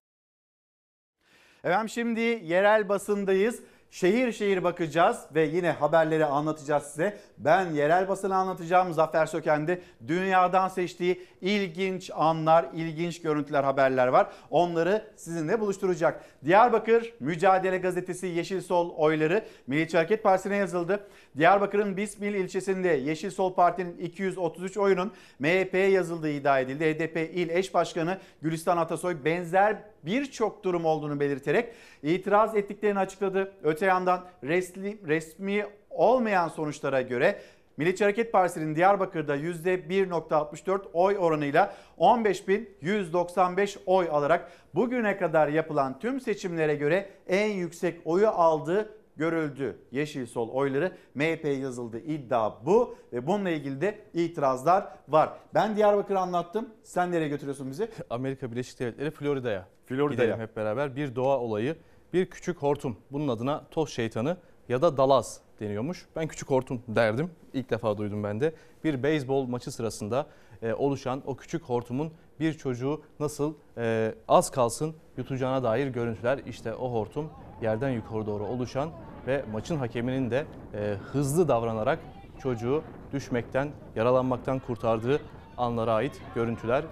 [SPEAKER 1] Efendim şimdi yerel basındayız. Şehir şehir bakacağız ve yine haberleri anlatacağız size. Ben yerel basını anlatacağım. Zafer Söken'de dünyadan seçtiği ilginç anlar, ilginç görüntüler, haberler var. Onları sizinle buluşturacak. Diyarbakır Mücadele Gazetesi Yeşil Sol oyları Milliyetçi Hareket Partisi'ne yazıldı. Diyarbakır'ın Bismil ilçesinde Yeşil Sol Parti'nin 233 oyunun MHP'ye yazıldığı iddia edildi. HDP İl Eş Başkanı Gülistan Atasoy benzer birçok durum olduğunu belirterek itiraz ettiklerini açıkladı. Öte yandan resmi, resmi olmayan sonuçlara göre Milliyetçi Hareket Partisi'nin Diyarbakır'da %1.64 oy oranıyla 15.195 oy alarak bugüne kadar yapılan tüm seçimlere göre en yüksek oyu aldığı görüldü. Yeşil Sol oyları MHP'ye yazıldı iddia bu ve bununla ilgili de itirazlar var. Ben Diyarbakır'ı anlattım. Sen nereye götürüyorsun bizi?
[SPEAKER 35] Amerika Birleşik Devletleri Florida'ya.
[SPEAKER 1] Florida'ya.
[SPEAKER 35] Gidelim hep beraber. Bir doğa olayı, bir küçük hortum. Bunun adına toz şeytanı ya da dalaz deniyormuş. Ben küçük hortum derdim. İlk defa duydum ben de. Bir beyzbol maçı sırasında e, oluşan o küçük hortumun bir çocuğu nasıl e, az kalsın yutacağına dair görüntüler. İşte o hortum yerden yukarı doğru oluşan ve maçın hakeminin de e, hızlı davranarak çocuğu düşmekten, yaralanmaktan kurtardığı anlara ait görüntüler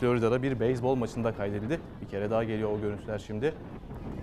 [SPEAKER 35] Florida'da bir beyzbol maçında kaydedildi. Bir kere daha geliyor o görüntüler şimdi.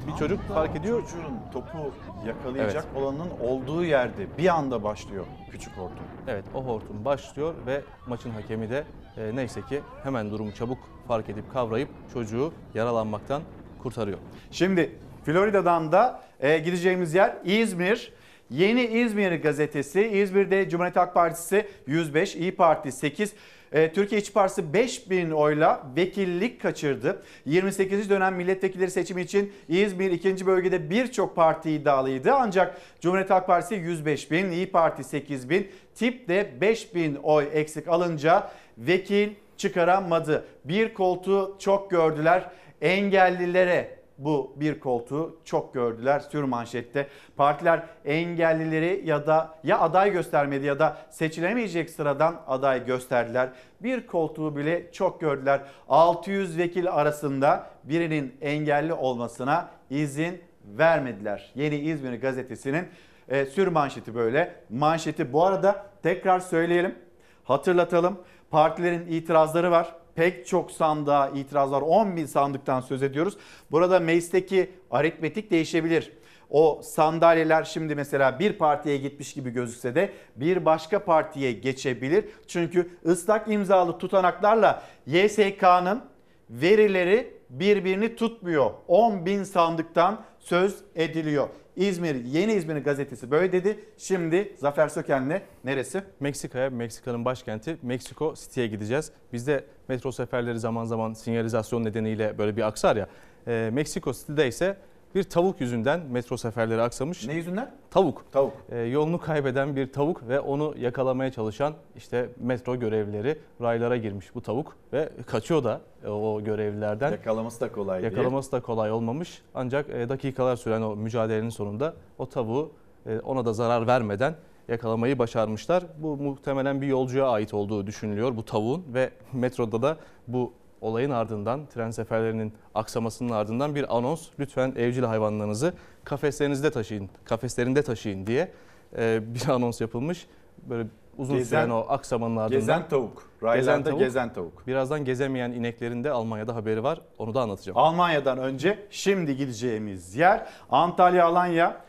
[SPEAKER 35] Bir çocuk fark ediyor.
[SPEAKER 1] Çocuğun topu yakalayacak olanın olduğu yerde bir anda başlıyor küçük hortum.
[SPEAKER 35] Evet o hortum başlıyor ve maçın hakemi de e, neyse ki hemen durumu çabuk fark edip kavrayıp çocuğu yaralanmaktan kurtarıyor.
[SPEAKER 1] Şimdi Florida'dan da e, gideceğimiz yer İzmir. Yeni İzmir gazetesi. İzmir'de Cumhuriyet Halk Partisi 105, İyi Parti 8, e, Türkiye İşçi Partisi 5000 oyla vekillik kaçırdı. 28. dönem milletvekilleri seçimi için İzmir 2. bölgede birçok parti iddialıydı. Ancak Cumhuriyet Halk Partisi 105 bin, İyi Parti 8 bin, TİP de 5000 oy eksik alınca vekil çıkaramadı. Bir koltuğu çok gördüler. Engellilere bu bir koltuğu çok gördüler sür manşette. Partiler engellileri ya da ya aday göstermedi ya da seçilemeyecek sıradan aday gösterdiler. Bir koltuğu bile çok gördüler. 600 vekil arasında birinin engelli olmasına izin vermediler. Yeni İzmir gazetesinin e, sür manşeti böyle. Manşeti bu arada tekrar söyleyelim, hatırlatalım. Partilerin itirazları var pek çok sandığa itiraz var. 10 bin sandıktan söz ediyoruz. Burada meclisteki aritmetik değişebilir. O sandalyeler şimdi mesela bir partiye gitmiş gibi gözükse de bir başka partiye geçebilir. Çünkü ıslak imzalı tutanaklarla YSK'nın verileri birbirini tutmuyor. 10 bin sandıktan söz ediliyor. İzmir, Yeni İzmir gazetesi böyle dedi. Şimdi Zafer Söken'le neresi?
[SPEAKER 35] Meksika'ya, Meksika'nın başkenti Meksiko City'ye gideceğiz. Bizde metro seferleri zaman zaman sinyalizasyon nedeniyle böyle bir aksar ya. E, Meksiko City'de ise bir tavuk yüzünden metro seferleri aksamış.
[SPEAKER 1] Ne yüzünden?
[SPEAKER 35] Tavuk.
[SPEAKER 1] Tavuk.
[SPEAKER 35] E, yolunu kaybeden bir tavuk ve onu yakalamaya çalışan işte metro görevlileri raylara girmiş bu tavuk ve kaçıyor da e, o görevlilerden.
[SPEAKER 1] Yakalaması da kolay değil.
[SPEAKER 35] Yakalaması da kolay olmamış. Ancak e, dakikalar süren o mücadelenin sonunda o tavuğu e, ona da zarar vermeden yakalamayı başarmışlar. Bu muhtemelen bir yolcuya ait olduğu düşünülüyor bu tavuğun ve metroda da bu olayın ardından tren seferlerinin aksamasının ardından bir anons lütfen evcil hayvanlarınızı kafeslerinizde taşıyın, kafeslerinde taşıyın diye e, bir [laughs] anons yapılmış. Böyle uzun
[SPEAKER 1] Gezen-
[SPEAKER 35] süren o aksamanın ardından.
[SPEAKER 1] Gezen tavuk. Raylarda gezen tavuk.
[SPEAKER 35] Birazdan gezemeyen ineklerin de Almanya'da haberi var. Onu da anlatacağım.
[SPEAKER 1] Almanya'dan önce şimdi gideceğimiz yer Antalya Alanya.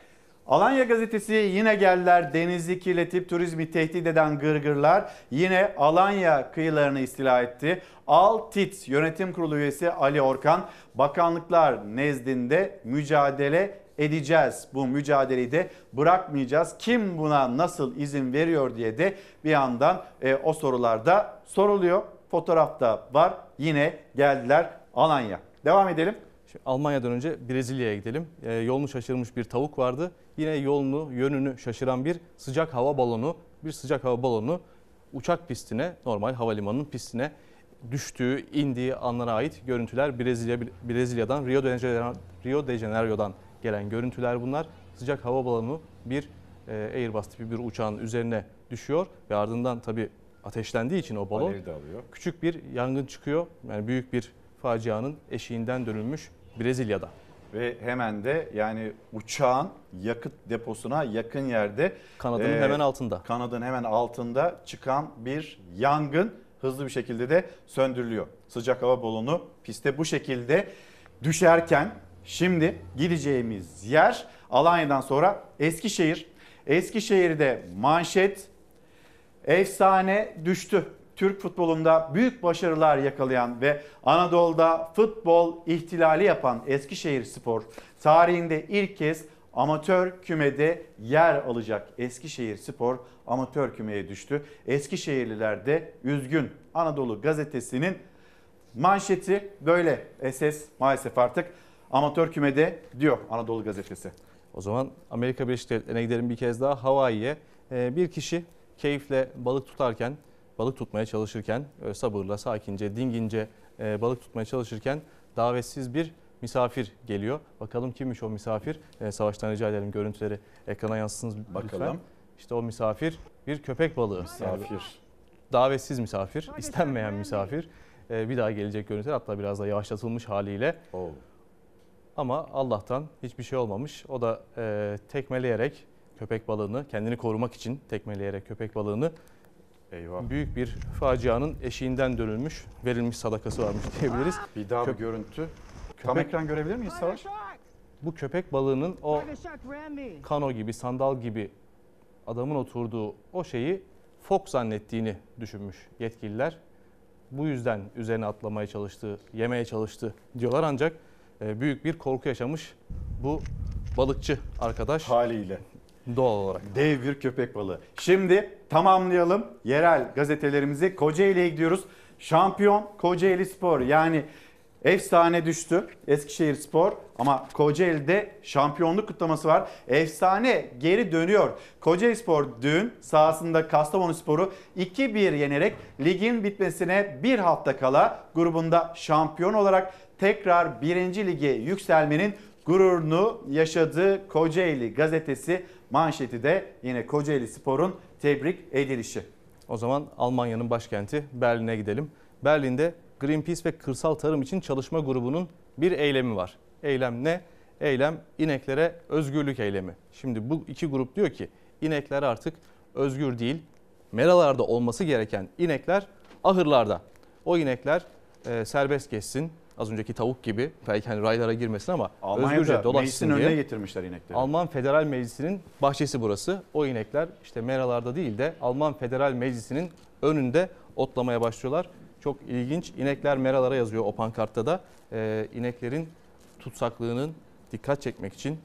[SPEAKER 1] Alanya gazetesi yine geldiler denizi kirletip turizmi tehdit eden gırgırlar yine Alanya kıyılarını istila etti. Altit Yönetim Kurulu üyesi Ali Orkan bakanlıklar nezdinde mücadele edeceğiz. Bu mücadeleyi de bırakmayacağız. Kim buna nasıl izin veriyor diye de bir yandan e, o sorularda soruluyor. Fotoğrafta var. Yine geldiler Alanya. Devam edelim.
[SPEAKER 35] Şimdi Almanya'dan önce Brezilya'ya gidelim. Ee, yolunu şaşırmış bir tavuk vardı. Yine yolunu, yönünü şaşıran bir sıcak hava balonu, bir sıcak hava balonu uçak pistine, normal havalimanının pistine düştüğü, indiği anlara ait görüntüler Brezilya Brezilya'dan Rio de, Janeiro, Rio de Janeiro'dan gelen görüntüler bunlar. Sıcak hava balonu bir e, Airbus tipi bir uçağın üzerine düşüyor ve ardından tabii ateşlendiği için o balon küçük bir yangın çıkıyor. Yani büyük bir facianın eşiğinden dönülmüş Brezilya'da.
[SPEAKER 1] Ve hemen de yani uçağın yakıt deposuna yakın yerde
[SPEAKER 35] Kanadının
[SPEAKER 1] e,
[SPEAKER 35] hemen altında.
[SPEAKER 1] Kanadın hemen altında çıkan bir yangın hızlı bir şekilde de söndürülüyor. Sıcak hava balonu piste bu şekilde düşerken şimdi gideceğimiz yer Alanya'dan sonra Eskişehir. Eskişehir'de manşet efsane düştü. Türk futbolunda büyük başarılar yakalayan ve Anadolu'da futbol ihtilali yapan Eskişehir Spor tarihinde ilk kez amatör kümede yer alacak. Eskişehir Spor amatör kümeye düştü. Eskişehirliler de üzgün. Anadolu gazetesinin manşeti böyle. SS maalesef artık amatör kümede diyor Anadolu gazetesi.
[SPEAKER 35] O zaman Amerika Birleşik Devletleri'ne gidelim bir kez daha Hawaii'ye. Ee, Bir kişi keyifle balık tutarken, balık tutmaya çalışırken, öyle sabırla, sakince, dingince e, balık tutmaya çalışırken davetsiz bir misafir geliyor. Bakalım kimmiş o misafir? Ee, Savaştan rica edelim görüntüleri ekrana yansıtsınız lütfen.
[SPEAKER 1] Bakalım.
[SPEAKER 35] İşte o misafir bir köpek balığı.
[SPEAKER 1] Misafir.
[SPEAKER 35] davetsiz misafir, istenmeyen misafir. Bir daha gelecek görüntüler hatta biraz da yavaşlatılmış haliyle. Ama Allah'tan hiçbir şey olmamış. O da e, tekmeleyerek köpek balığını kendini korumak için tekmeleyerek köpek balığını
[SPEAKER 1] Eyvah.
[SPEAKER 35] büyük bir facianın eşiğinden dönülmüş, verilmiş sadakası varmış [laughs] diyebiliriz.
[SPEAKER 1] Bir daha bir
[SPEAKER 35] Köp-
[SPEAKER 1] görüntü. Tam
[SPEAKER 35] Köpek-
[SPEAKER 1] ekran görebilir miyiz Savaş?
[SPEAKER 35] Bu köpek balığının o kano gibi, sandal gibi adamın oturduğu o şeyi fok zannettiğini düşünmüş yetkililer. Bu yüzden üzerine atlamaya çalıştı, yemeye çalıştı diyorlar ancak e, büyük bir korku yaşamış bu balıkçı arkadaş.
[SPEAKER 1] Haliyle.
[SPEAKER 35] Doğal olarak.
[SPEAKER 1] Dev bir köpek balığı. Şimdi tamamlayalım yerel gazetelerimizi. Kocaeli'ye gidiyoruz. Şampiyon Kocaeli Spor yani efsane düştü Eskişehir Spor ama Kocaeli'de şampiyonluk kutlaması var. Efsane geri dönüyor. Kocaeli Spor dün sahasında Kastamonu Spor'u 2-1 yenerek ligin bitmesine bir hafta kala grubunda şampiyon olarak tekrar 1. lige yükselmenin gururunu yaşadığı Kocaeli gazetesi manşeti de yine Kocaeli Spor'un tebrik edilişi.
[SPEAKER 35] O zaman Almanya'nın başkenti Berlin'e gidelim. Berlin'de Greenpeace ve Kırsal Tarım için Çalışma Grubu'nun bir eylemi var. Eylem ne? Eylem ineklere özgürlük eylemi. Şimdi bu iki grup diyor ki inekler artık özgür değil. Meralarda olması gereken inekler ahırlarda. O inekler e, serbest geçsin. Az önceki tavuk gibi belki hani raylara girmesin ama özgürce
[SPEAKER 1] Almanya'da meclisin
[SPEAKER 35] dolaşsın
[SPEAKER 1] önüne
[SPEAKER 35] diye.
[SPEAKER 1] getirmişler inekleri.
[SPEAKER 35] Alman Federal Meclisi'nin bahçesi burası. O inekler işte meralarda değil de Alman Federal Meclisi'nin önünde otlamaya başlıyorlar. Çok ilginç. İnekler meralara yazıyor o pankartta da. Ee, ineklerin tutsaklığının dikkat çekmek için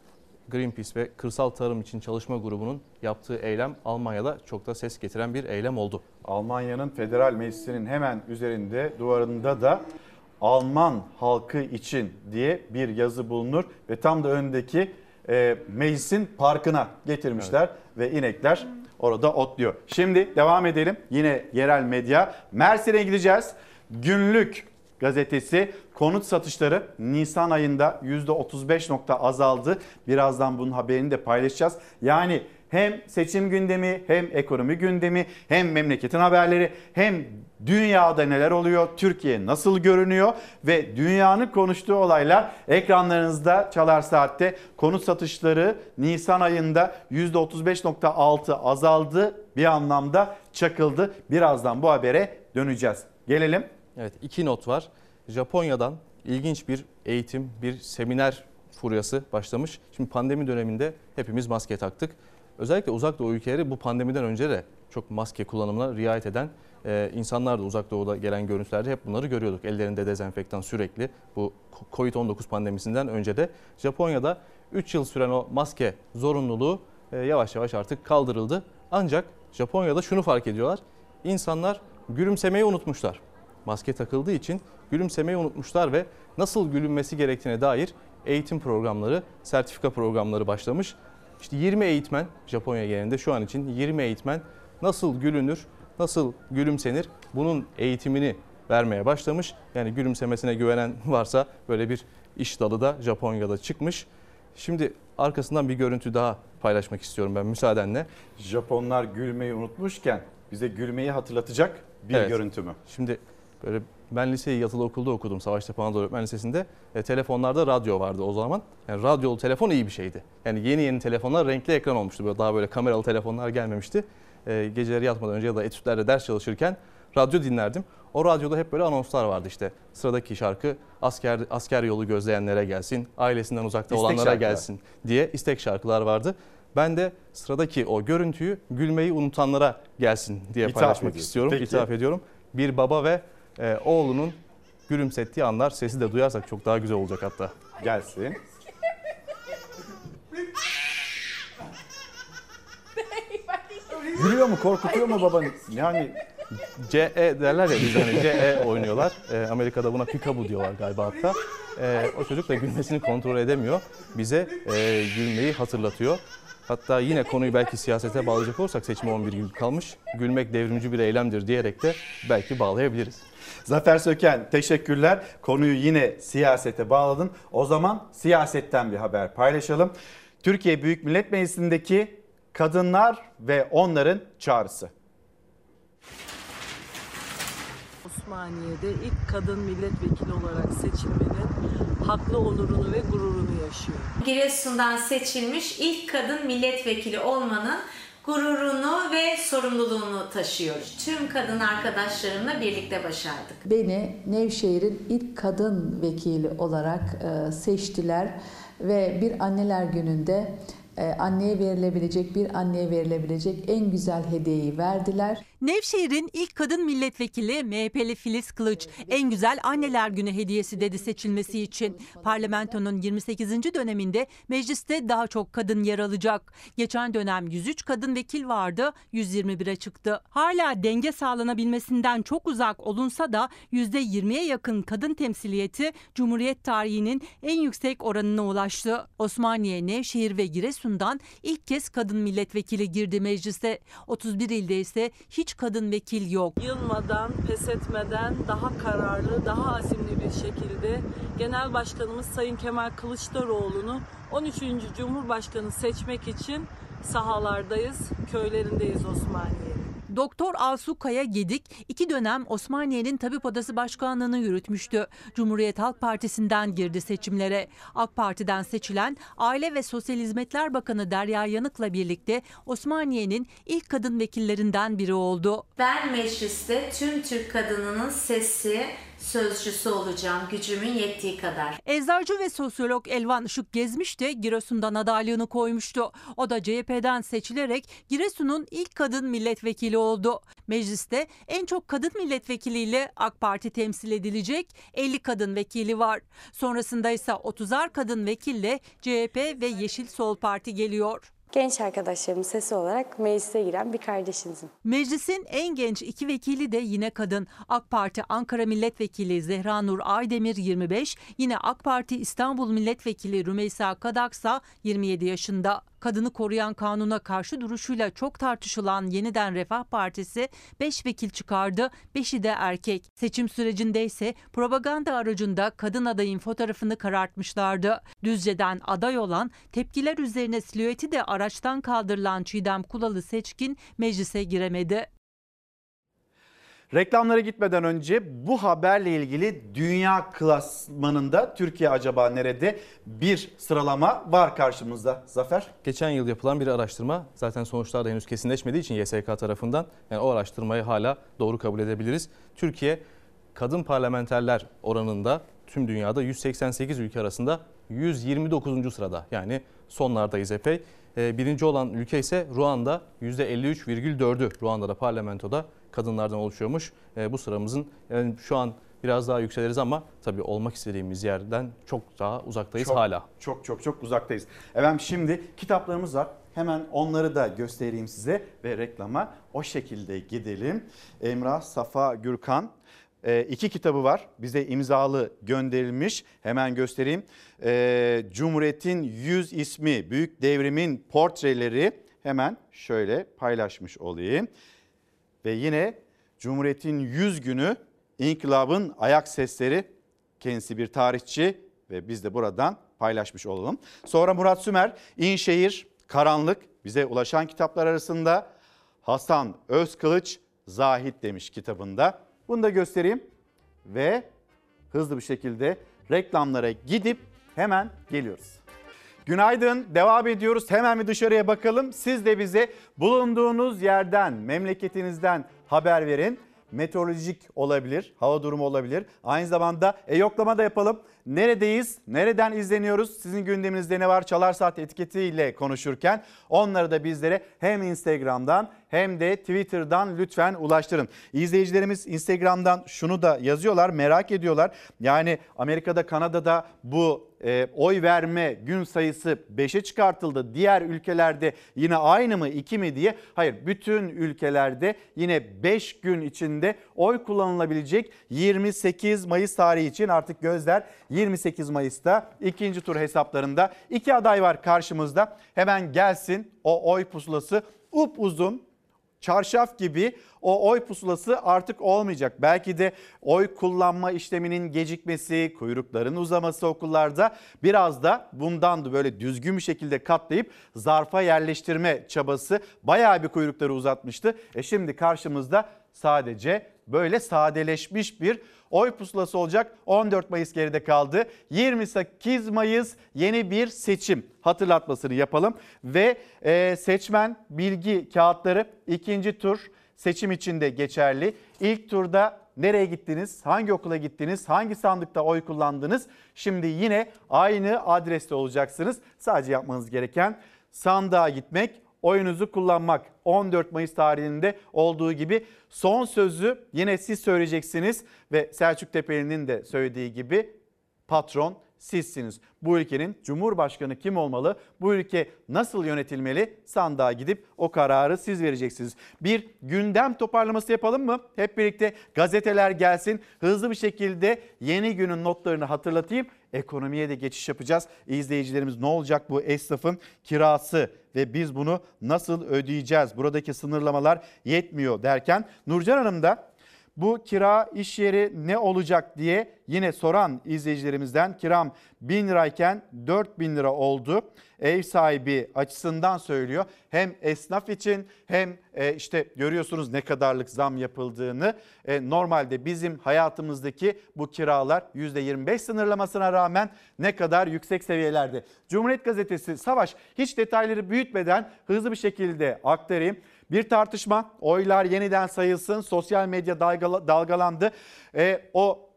[SPEAKER 35] Greenpeace ve Kırsal Tarım için Çalışma Grubu'nun yaptığı eylem Almanya'da çok da ses getiren bir eylem oldu.
[SPEAKER 1] Almanya'nın federal meclisinin hemen üzerinde duvarında da Alman halkı için diye bir yazı bulunur ve tam da öndeki e, meclisin parkına getirmişler ve inekler orada otluyor. Şimdi devam edelim. Yine yerel medya. Mersin'e gideceğiz. Günlük gazetesi konut satışları Nisan ayında %35 nokta azaldı. Birazdan bunun haberini de paylaşacağız. Yani hem seçim gündemi hem ekonomi gündemi hem memleketin haberleri hem dünyada neler oluyor, Türkiye nasıl görünüyor ve dünyanın konuştuğu olaylar ekranlarınızda Çalar Saat'te konut satışları Nisan ayında %35.6 azaldı bir anlamda çakıldı. Birazdan bu habere döneceğiz. Gelelim
[SPEAKER 35] Evet iki not var. Japonya'dan ilginç bir eğitim, bir seminer furyası başlamış. Şimdi pandemi döneminde hepimiz maske taktık. Özellikle uzak doğu ülkeleri bu pandemiden önce de çok maske kullanımına riayet eden e, insanlar da uzak doğuda gelen görüntülerde hep bunları görüyorduk. Ellerinde dezenfektan sürekli bu Covid-19 pandemisinden önce de Japonya'da 3 yıl süren o maske zorunluluğu e, yavaş yavaş artık kaldırıldı. Ancak Japonya'da şunu fark ediyorlar. İnsanlar gülümsemeyi unutmuşlar. Maske takıldığı için gülümsemeyi unutmuşlar ve nasıl gülünmesi gerektiğine dair eğitim programları, sertifika programları başlamış. İşte 20 eğitmen Japonya genelinde şu an için 20 eğitmen nasıl gülünür, nasıl gülümsenir bunun eğitimini vermeye başlamış. Yani gülümsemesine güvenen [laughs] varsa böyle bir iş dalı da Japonya'da çıkmış. Şimdi arkasından bir görüntü daha paylaşmak istiyorum ben müsaadenle.
[SPEAKER 1] Japonlar gülmeyi unutmuşken bize gülmeyi hatırlatacak bir
[SPEAKER 35] Evet.
[SPEAKER 1] görüntü mü?
[SPEAKER 35] Şimdi böyle ben liseyi yatılı okulda okudum Savaştepe Anadolu Öğretmen Lisesi'nde. E, telefonlarda radyo vardı o zaman. Yani radyolu telefon iyi bir şeydi. Yani yeni yeni telefonlar renkli ekran olmuştu. Böyle daha böyle kameralı telefonlar gelmemişti. E, geceleri yatmadan önce ya da etütlerde ders çalışırken radyo dinlerdim. O radyoda hep böyle anonslar vardı işte. Sıradaki şarkı asker asker yolu gözleyenlere gelsin, ailesinden uzakta
[SPEAKER 1] İstek
[SPEAKER 35] olanlara
[SPEAKER 1] şarkılar.
[SPEAKER 35] gelsin diye istek şarkılar vardı. Ben de sıradaki o görüntüyü gülmeyi unutanlara gelsin diye
[SPEAKER 1] İthaf
[SPEAKER 35] paylaşmak
[SPEAKER 1] ediyorsun.
[SPEAKER 35] istiyorum.
[SPEAKER 1] Peki.
[SPEAKER 35] İthaf ediyorum. Bir baba ve e, oğlunun gülümsettiği anlar sesi de duyarsak çok daha güzel olacak hatta.
[SPEAKER 1] Gelsin. Gülüyor mu korkutuyor mu babanı? Yani
[SPEAKER 35] CE derler ya biz hani CE oynuyorlar. E, Amerika'da buna peekaboo diyorlar galiba hatta. E, o çocuk da gülmesini kontrol edemiyor. Bize e, gülmeyi hatırlatıyor. Hatta yine konuyu belki siyasete bağlayacak olursak seçime 11 gün kalmış. Gülmek devrimci bir eylemdir diyerek de belki bağlayabiliriz.
[SPEAKER 1] Zafer Söken teşekkürler. Konuyu yine siyasete bağladın. O zaman siyasetten bir haber paylaşalım. Türkiye Büyük Millet Meclisi'ndeki kadınlar ve onların çağrısı.
[SPEAKER 50] Osmaniye'de ilk kadın milletvekili olarak seçilmenin haklı onurunu ve gururunu yaşıyor.
[SPEAKER 51] Giresun'dan seçilmiş ilk kadın milletvekili olmanın gururunu ve sorumluluğunu taşıyoruz. Tüm kadın arkadaşlarımla birlikte başardık.
[SPEAKER 52] Beni Nevşehir'in ilk kadın vekili olarak e, seçtiler ve bir anneler gününde e, anneye verilebilecek bir anneye verilebilecek en güzel hediyeyi verdiler.
[SPEAKER 53] Nevşehir'in ilk kadın milletvekili MHP'li Filiz Kılıç en güzel anneler günü hediyesi dedi seçilmesi için. Parlamentonun 28. döneminde mecliste daha çok kadın yer alacak. Geçen dönem 103 kadın vekil vardı, 121'e çıktı. Hala denge sağlanabilmesinden çok uzak olunsa da %20'ye yakın kadın temsiliyeti Cumhuriyet tarihinin en yüksek oranına ulaştı. Osmaniye, Nevşehir ve Giresun Giresun'dan ilk kez kadın milletvekili girdi meclise. 31 ilde ise hiç kadın vekil yok.
[SPEAKER 50] Yılmadan, pes etmeden daha kararlı, daha azimli bir şekilde Genel Başkanımız Sayın Kemal Kılıçdaroğlu'nu 13. Cumhurbaşkanı seçmek için sahalardayız, köylerindeyiz Osmaniye'nin.
[SPEAKER 53] Doktor Asu Kaya Gedik iki dönem Osmaniye'nin Tabip Odası Başkanlığı'nı yürütmüştü. Cumhuriyet Halk Partisi'nden girdi seçimlere. AK Parti'den seçilen Aile ve Sosyal Hizmetler Bakanı Derya Yanık'la birlikte Osmaniye'nin ilk kadın vekillerinden biri oldu.
[SPEAKER 51] Ben mecliste tüm Türk kadınının sesi, sözcüsü olacağım gücümün yettiği kadar.
[SPEAKER 53] Eczacı ve sosyolog Elvan Işık Gezmiş de Giresun'dan adaylığını koymuştu. O da CHP'den seçilerek Giresun'un ilk kadın milletvekili oldu. Mecliste en çok kadın milletvekiliyle AK Parti temsil edilecek 50 kadın vekili var. Sonrasında ise 30'ar kadın vekille CHP ve Yeşil Sol Parti geliyor.
[SPEAKER 45] Genç arkadaşlarımın sesi olarak meclise giren bir kardeşinizim.
[SPEAKER 53] Meclisin en genç iki vekili de yine kadın. AK Parti Ankara Milletvekili Zehra Nur Aydemir 25, yine AK Parti İstanbul Milletvekili Rümeysa Kadaksa 27 yaşında. Kadını koruyan kanuna karşı duruşuyla çok tartışılan Yeniden Refah Partisi 5 vekil çıkardı, 5'i de erkek. Seçim sürecinde ise propaganda aracında kadın adayın fotoğrafını karartmışlardı. Düzce'den aday olan tepkiler üzerine silüeti de araçtan kaldırılan Çiğdem Kulalı Seçkin meclise giremedi.
[SPEAKER 1] Reklamlara gitmeden önce bu haberle ilgili dünya klasmanında Türkiye acaba nerede? Bir sıralama var karşımızda. Zafer?
[SPEAKER 35] Geçen yıl yapılan bir araştırma zaten sonuçlar da henüz kesinleşmediği için YSK tarafından yani o araştırmayı hala doğru kabul edebiliriz. Türkiye kadın parlamenterler oranında tüm dünyada 188 ülke arasında 129. sırada yani sonlardayız epey. Ee, birinci olan ülke ise Ruanda %53,4'ü Ruanda'da parlamentoda kadınlardan oluşuyormuş. Ee, bu sıramızın yani şu an biraz daha yükseliriz ama tabii olmak istediğimiz yerden çok daha uzaktayız
[SPEAKER 1] Çok,
[SPEAKER 35] hala.
[SPEAKER 1] Çok çok çok uzaktayız. Efendim şimdi kitaplarımız var. Hemen onları da göstereyim size ve reklama o şekilde gidelim. Emrah Safa Gürkan e, iki kitabı var. Bize imzalı gönderilmiş. Hemen göstereyim. E, Cumhuriyet'in 100 ismi, Büyük Devrimin portreleri hemen şöyle paylaşmış olayım. Ve yine Cumhuriyet'in 100 günü, İnkılabın ayak sesleri. Kendisi bir tarihçi ve biz de buradan paylaşmış olalım. Sonra Murat Sümer, İnşehir, Karanlık bize ulaşan kitaplar arasında Hasan Özkılıç, Zahit demiş kitabında. Bunu da göstereyim ve hızlı bir şekilde reklamlara gidip hemen geliyoruz. Günaydın. Devam ediyoruz. Hemen bir dışarıya bakalım. Siz de bize bulunduğunuz yerden, memleketinizden haber verin. Meteorolojik olabilir, hava durumu olabilir. Aynı zamanda e-yoklama da yapalım. Neredeyiz? Nereden izleniyoruz? Sizin gündeminizde ne var? Çalar Saat etiketiyle konuşurken onları da bizlere hem Instagram'dan hem de Twitter'dan lütfen ulaştırın. İzleyicilerimiz Instagram'dan şunu da yazıyorlar, merak ediyorlar. Yani Amerika'da, Kanada'da bu e, oy verme gün sayısı 5'e çıkartıldı. Diğer ülkelerde yine aynı mı 2 mi diye. Hayır bütün ülkelerde yine 5 gün içinde oy kullanılabilecek 28 Mayıs tarihi için artık gözler 28 Mayıs'ta ikinci tur hesaplarında. iki aday var karşımızda. Hemen gelsin o oy pusulası upuzun çarşaf gibi o oy pusulası artık olmayacak. Belki de oy kullanma işleminin gecikmesi, kuyrukların uzaması okullarda biraz da bundan da böyle düzgün bir şekilde katlayıp zarfa yerleştirme çabası bayağı bir kuyrukları uzatmıştı. E şimdi karşımızda sadece böyle sadeleşmiş bir oy pusulası olacak. 14 Mayıs geride kaldı. 28 Mayıs yeni bir seçim hatırlatmasını yapalım. Ve e, seçmen bilgi kağıtları ikinci tur seçim için de geçerli. İlk turda nereye gittiniz, hangi okula gittiniz, hangi sandıkta oy kullandınız? Şimdi yine aynı adreste olacaksınız. Sadece yapmanız gereken sandığa gitmek, oyunuzu kullanmak. 14 Mayıs tarihinde olduğu gibi son sözü yine siz söyleyeceksiniz ve Selçuk Tepeli'nin de söylediği gibi patron sizsiniz. Bu ülkenin Cumhurbaşkanı kim olmalı? Bu ülke nasıl yönetilmeli? Sandığa gidip o kararı siz vereceksiniz. Bir gündem toparlaması yapalım mı? Hep birlikte gazeteler gelsin. Hızlı bir şekilde yeni günün notlarını hatırlatayım. Ekonomiye de geçiş yapacağız. İzleyicilerimiz ne olacak bu esnafın kirası ve biz bunu nasıl ödeyeceğiz? Buradaki sınırlamalar yetmiyor derken Nurcan Hanım da bu kira iş yeri ne olacak diye yine soran izleyicilerimizden kiram 1000 lirayken 4000 lira oldu. Ev sahibi açısından söylüyor. Hem esnaf için hem e, işte görüyorsunuz ne kadarlık zam yapıldığını. E, normalde bizim hayatımızdaki bu kiralar %25 sınırlamasına rağmen ne kadar yüksek seviyelerde. Cumhuriyet Gazetesi Savaş hiç detayları büyütmeden hızlı bir şekilde aktarayım. Bir tartışma, oylar yeniden sayılsın, sosyal medya dalgala, dalgalandı. E, o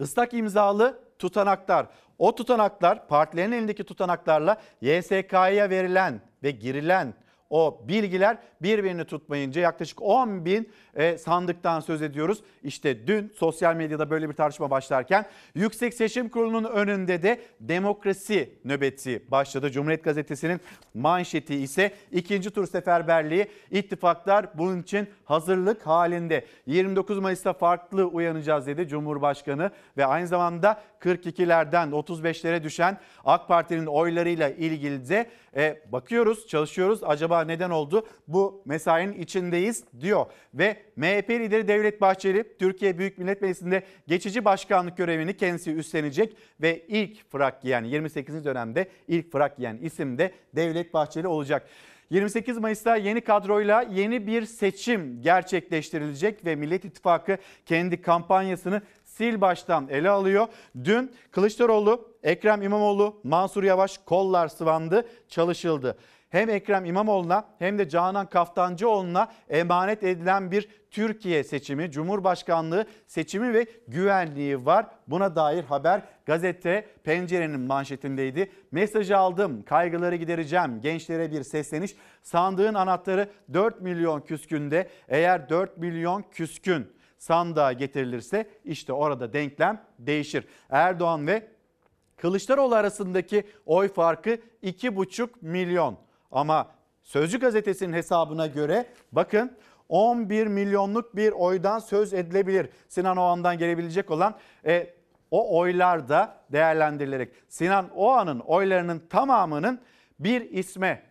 [SPEAKER 1] ıslak imzalı tutanaklar, o tutanaklar partilerin elindeki tutanaklarla YSK'ya verilen ve girilen o bilgiler birbirini tutmayınca yaklaşık 10 bin e, sandıktan söz ediyoruz. İşte dün sosyal medyada böyle bir tartışma başlarken Yüksek Seçim Kurulu'nun önünde de demokrasi nöbeti başladı. Cumhuriyet Gazetesi'nin manşeti ise ikinci tur seferberliği ittifaklar bunun için hazırlık halinde. 29 Mayıs'ta farklı uyanacağız dedi Cumhurbaşkanı ve aynı zamanda 42'lerden 35'lere düşen AK Parti'nin oylarıyla ilgili de e, bakıyoruz, çalışıyoruz. Acaba neden oldu? Bu mesainin içindeyiz diyor. Ve MHP lideri Devlet Bahçeli Türkiye Büyük Millet Meclisi'nde geçici başkanlık görevini kendisi üstlenecek ve ilk fırak giyen 28. dönemde ilk fırak giyen isim de Devlet Bahçeli olacak. 28 Mayıs'ta yeni kadroyla yeni bir seçim gerçekleştirilecek ve Millet İttifakı kendi kampanyasını sil baştan ele alıyor. Dün Kılıçdaroğlu, Ekrem İmamoğlu, Mansur Yavaş kollar sıvandı, çalışıldı. Hem Ekrem İmamoğlu'na hem de Canan Kaftancıoğlu'na emanet edilen bir Türkiye seçimi, Cumhurbaşkanlığı seçimi ve güvenliği var. Buna dair haber gazete Pencere'nin manşetindeydi. Mesajı aldım, kaygıları gidereceğim. Gençlere bir sesleniş. Sandığın anahtarı 4 milyon küskünde. Eğer 4 milyon küskün sandığa getirilirse işte orada denklem değişir. Erdoğan ve Kılıçdaroğlu arasındaki oy farkı 2,5 milyon. Ama Sözcü gazetesinin hesabına göre bakın 11 milyonluk bir oydan söz edilebilir. Sinan Oğan'dan gelebilecek olan e, o oylar da değerlendirilerek Sinan Oğan'ın oylarının tamamının bir isme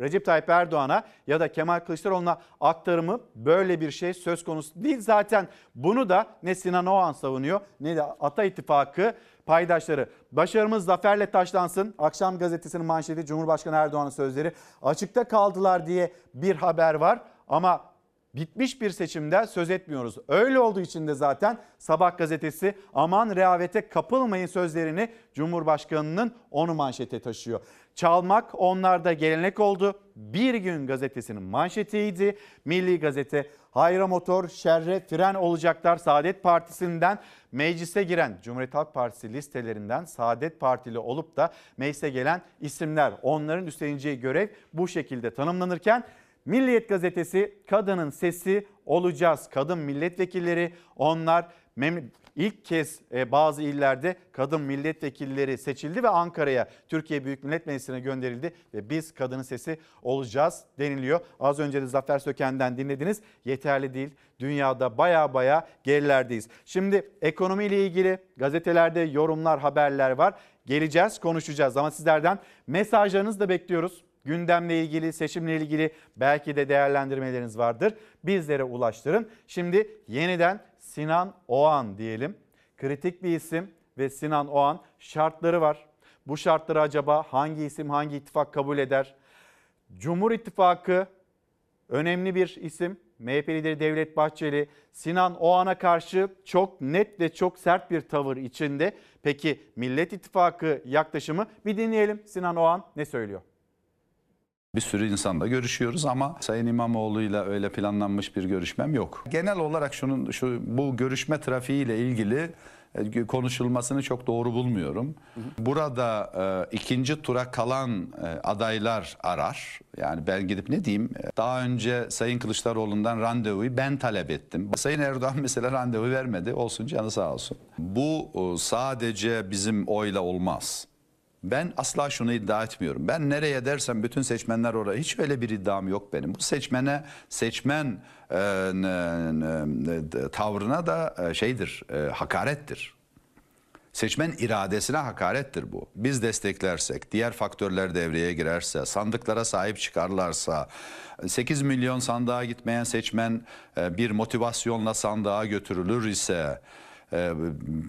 [SPEAKER 1] Recep Tayyip Erdoğan'a ya da Kemal Kılıçdaroğlu'na aktarımı böyle bir şey söz konusu değil. Zaten bunu da ne Sinan Oğan savunuyor ne de Ata İttifakı paydaşları. Başarımız zaferle taşlansın. Akşam gazetesinin manşeti Cumhurbaşkanı Erdoğan'ın sözleri. Açıkta kaldılar diye bir haber var ama bitmiş bir seçimden söz etmiyoruz. Öyle olduğu için de zaten Sabah gazetesi aman rehavete kapılmayın sözlerini Cumhurbaşkanı'nın onu manşete taşıyor. Çalmak onlarda gelenek oldu. Bir gün gazetesinin manşetiydi. Milli Gazete hayra motor şerre fren olacaklar. Saadet Partisi'nden meclise giren Cumhuriyet Halk Partisi listelerinden Saadet Partili olup da meclise gelen isimler onların üstleneceği görev bu şekilde tanımlanırken Milliyet gazetesi kadının sesi olacağız. Kadın milletvekilleri onlar ilk kez e, bazı illerde kadın milletvekilleri seçildi ve Ankara'ya Türkiye Büyük Millet Meclisi'ne gönderildi ve biz kadının sesi olacağız deniliyor. Az önce de Zafer Söken'den dinlediniz. Yeterli değil. Dünyada baya baya gerilerdeyiz. Şimdi ekonomiyle ilgili gazetelerde yorumlar, haberler var. Geleceğiz, konuşacağız ama sizlerden mesajlarınızı da bekliyoruz gündemle ilgili, seçimle ilgili belki de değerlendirmeleriniz vardır. Bizlere ulaştırın. Şimdi yeniden Sinan Oğan diyelim. Kritik bir isim ve Sinan Oğan şartları var. Bu şartları acaba hangi isim, hangi ittifak kabul eder? Cumhur İttifakı önemli bir isim. MHP lideri Devlet Bahçeli Sinan Oğan'a karşı çok net ve çok sert bir tavır içinde. Peki Millet İttifakı yaklaşımı bir dinleyelim. Sinan Oğan ne söylüyor?
[SPEAKER 54] Bir sürü insanla görüşüyoruz ama Sayın İmamoğlu'yla öyle planlanmış bir görüşmem yok. Genel olarak şunun şu bu görüşme trafiğiyle ilgili
[SPEAKER 11] e, konuşulmasını çok doğru bulmuyorum. Burada e, ikinci tura kalan e, adaylar arar. Yani ben gidip ne diyeyim? E, Daha önce Sayın Kılıçdaroğlu'ndan randevuyu ben talep ettim. Sayın Erdoğan [laughs] mesela randevu vermedi. Olsun canı sağ olsun. Bu sadece bizim oyla olmaz. Ben asla şunu iddia etmiyorum. Ben nereye dersem bütün seçmenler oraya. Hiç öyle bir iddiam yok benim. Bu seçmene, seçmen e, ne- ne- tavrına da e, şeydir, e, hakarettir. Seçmen iradesine hakarettir bu. Biz desteklersek, diğer faktörler devreye girerse, sandıklara sahip çıkarlarsa, 8 milyon sandığa gitmeyen seçmen e, bir motivasyonla sandığa götürülür ise e,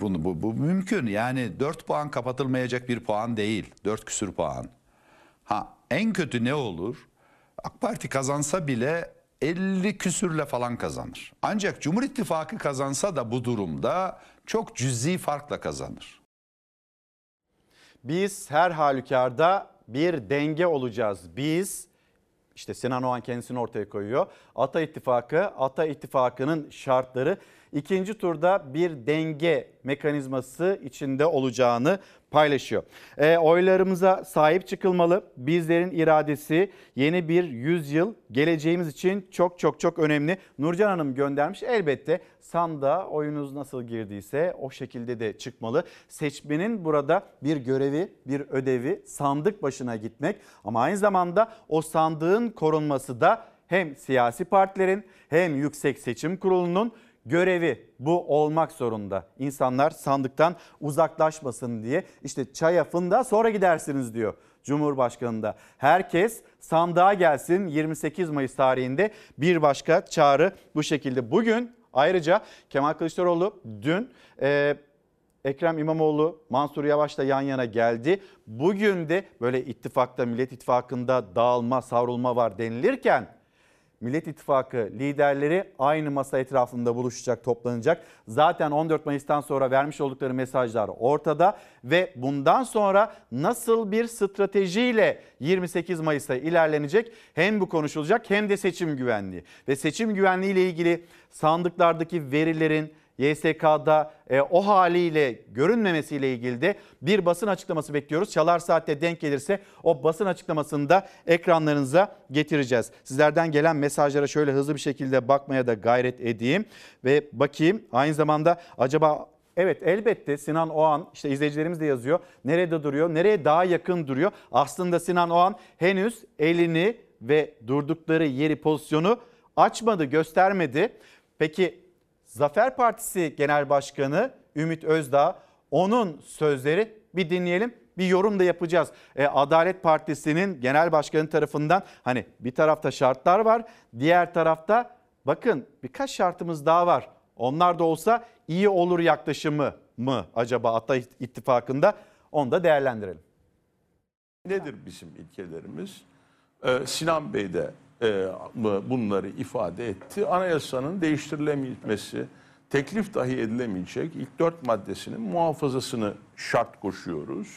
[SPEAKER 11] bunu bu, bu mümkün. Yani 4 puan kapatılmayacak bir puan değil. 4 küsür puan. Ha en kötü ne olur? AK Parti kazansa bile 50 küsürle falan kazanır. Ancak Cumhur İttifakı kazansa da bu durumda çok cüzi farkla kazanır.
[SPEAKER 1] Biz her halükarda bir denge olacağız. Biz işte Sinan Oğan kendisini ortaya koyuyor. Ata İttifakı, Ata İttifakı'nın şartları ikinci turda bir denge mekanizması içinde olacağını paylaşıyor. E, oylarımıza sahip çıkılmalı. Bizlerin iradesi yeni bir yüzyıl geleceğimiz için çok çok çok önemli. Nurcan Hanım göndermiş. Elbette sandığa oyunuz nasıl girdiyse o şekilde de çıkmalı. Seçmenin burada bir görevi, bir ödevi sandık başına gitmek ama aynı zamanda o sandığın korunması da hem siyasi partilerin hem Yüksek Seçim Kurulu'nun görevi bu olmak zorunda. İnsanlar sandıktan uzaklaşmasın diye işte çay afında sonra gidersiniz diyor Cumhurbaşkanı da. Herkes sandığa gelsin 28 Mayıs tarihinde bir başka çağrı bu şekilde. Bugün ayrıca Kemal Kılıçdaroğlu dün e, Ekrem İmamoğlu, Mansur Yavaş da yan yana geldi. Bugün de böyle ittifakta, Millet İttifakı'nda dağılma, savrulma var denilirken Millet İttifakı liderleri aynı masa etrafında buluşacak, toplanacak. Zaten 14 Mayıs'tan sonra vermiş oldukları mesajlar ortada ve bundan sonra nasıl bir stratejiyle 28 Mayıs'ta ilerlenecek hem bu konuşulacak hem de seçim güvenliği. Ve seçim güvenliği ile ilgili sandıklardaki verilerin YSK'da e, o haliyle görünmemesiyle ilgili de bir basın açıklaması bekliyoruz. Çalar Saat'te denk gelirse o basın açıklamasını da ekranlarınıza getireceğiz. Sizlerden gelen mesajlara şöyle hızlı bir şekilde bakmaya da gayret edeyim ve bakayım. Aynı zamanda acaba Evet elbette Sinan Oğan işte izleyicilerimiz de yazıyor. Nerede duruyor? Nereye daha yakın duruyor? Aslında Sinan Oğan henüz elini ve durdukları yeri pozisyonu açmadı, göstermedi. Peki Zafer Partisi Genel Başkanı Ümit Özdağ onun sözleri bir dinleyelim bir yorum da yapacağız. E, Adalet Partisi'nin genel başkanı tarafından hani bir tarafta şartlar var diğer tarafta bakın birkaç şartımız daha var. Onlar da olsa iyi olur yaklaşımı mı acaba Ata İttifakı'nda onu da değerlendirelim.
[SPEAKER 29] Nedir bizim ilkelerimiz? Ee, Sinan Bey de e, bunları ifade etti. Anayasanın değiştirilememesi, teklif dahi edilemeyecek ilk dört maddesinin muhafazasını şart koşuyoruz.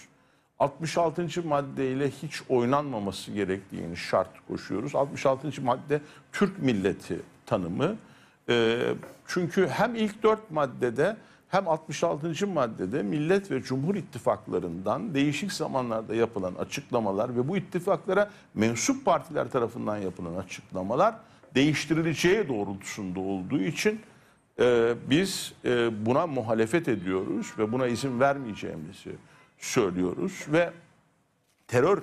[SPEAKER 29] 66. maddeyle hiç oynanmaması gerektiğini şart koşuyoruz. 66. madde Türk milleti tanımı. Ee, çünkü hem ilk dört maddede hem 66. maddede millet ve cumhur ittifaklarından değişik zamanlarda yapılan açıklamalar ve bu ittifaklara mensup partiler tarafından yapılan açıklamalar değiştirileceği doğrultusunda olduğu için e, biz e, buna muhalefet ediyoruz ve buna izin vermeyeceğimizi söylüyoruz ve terör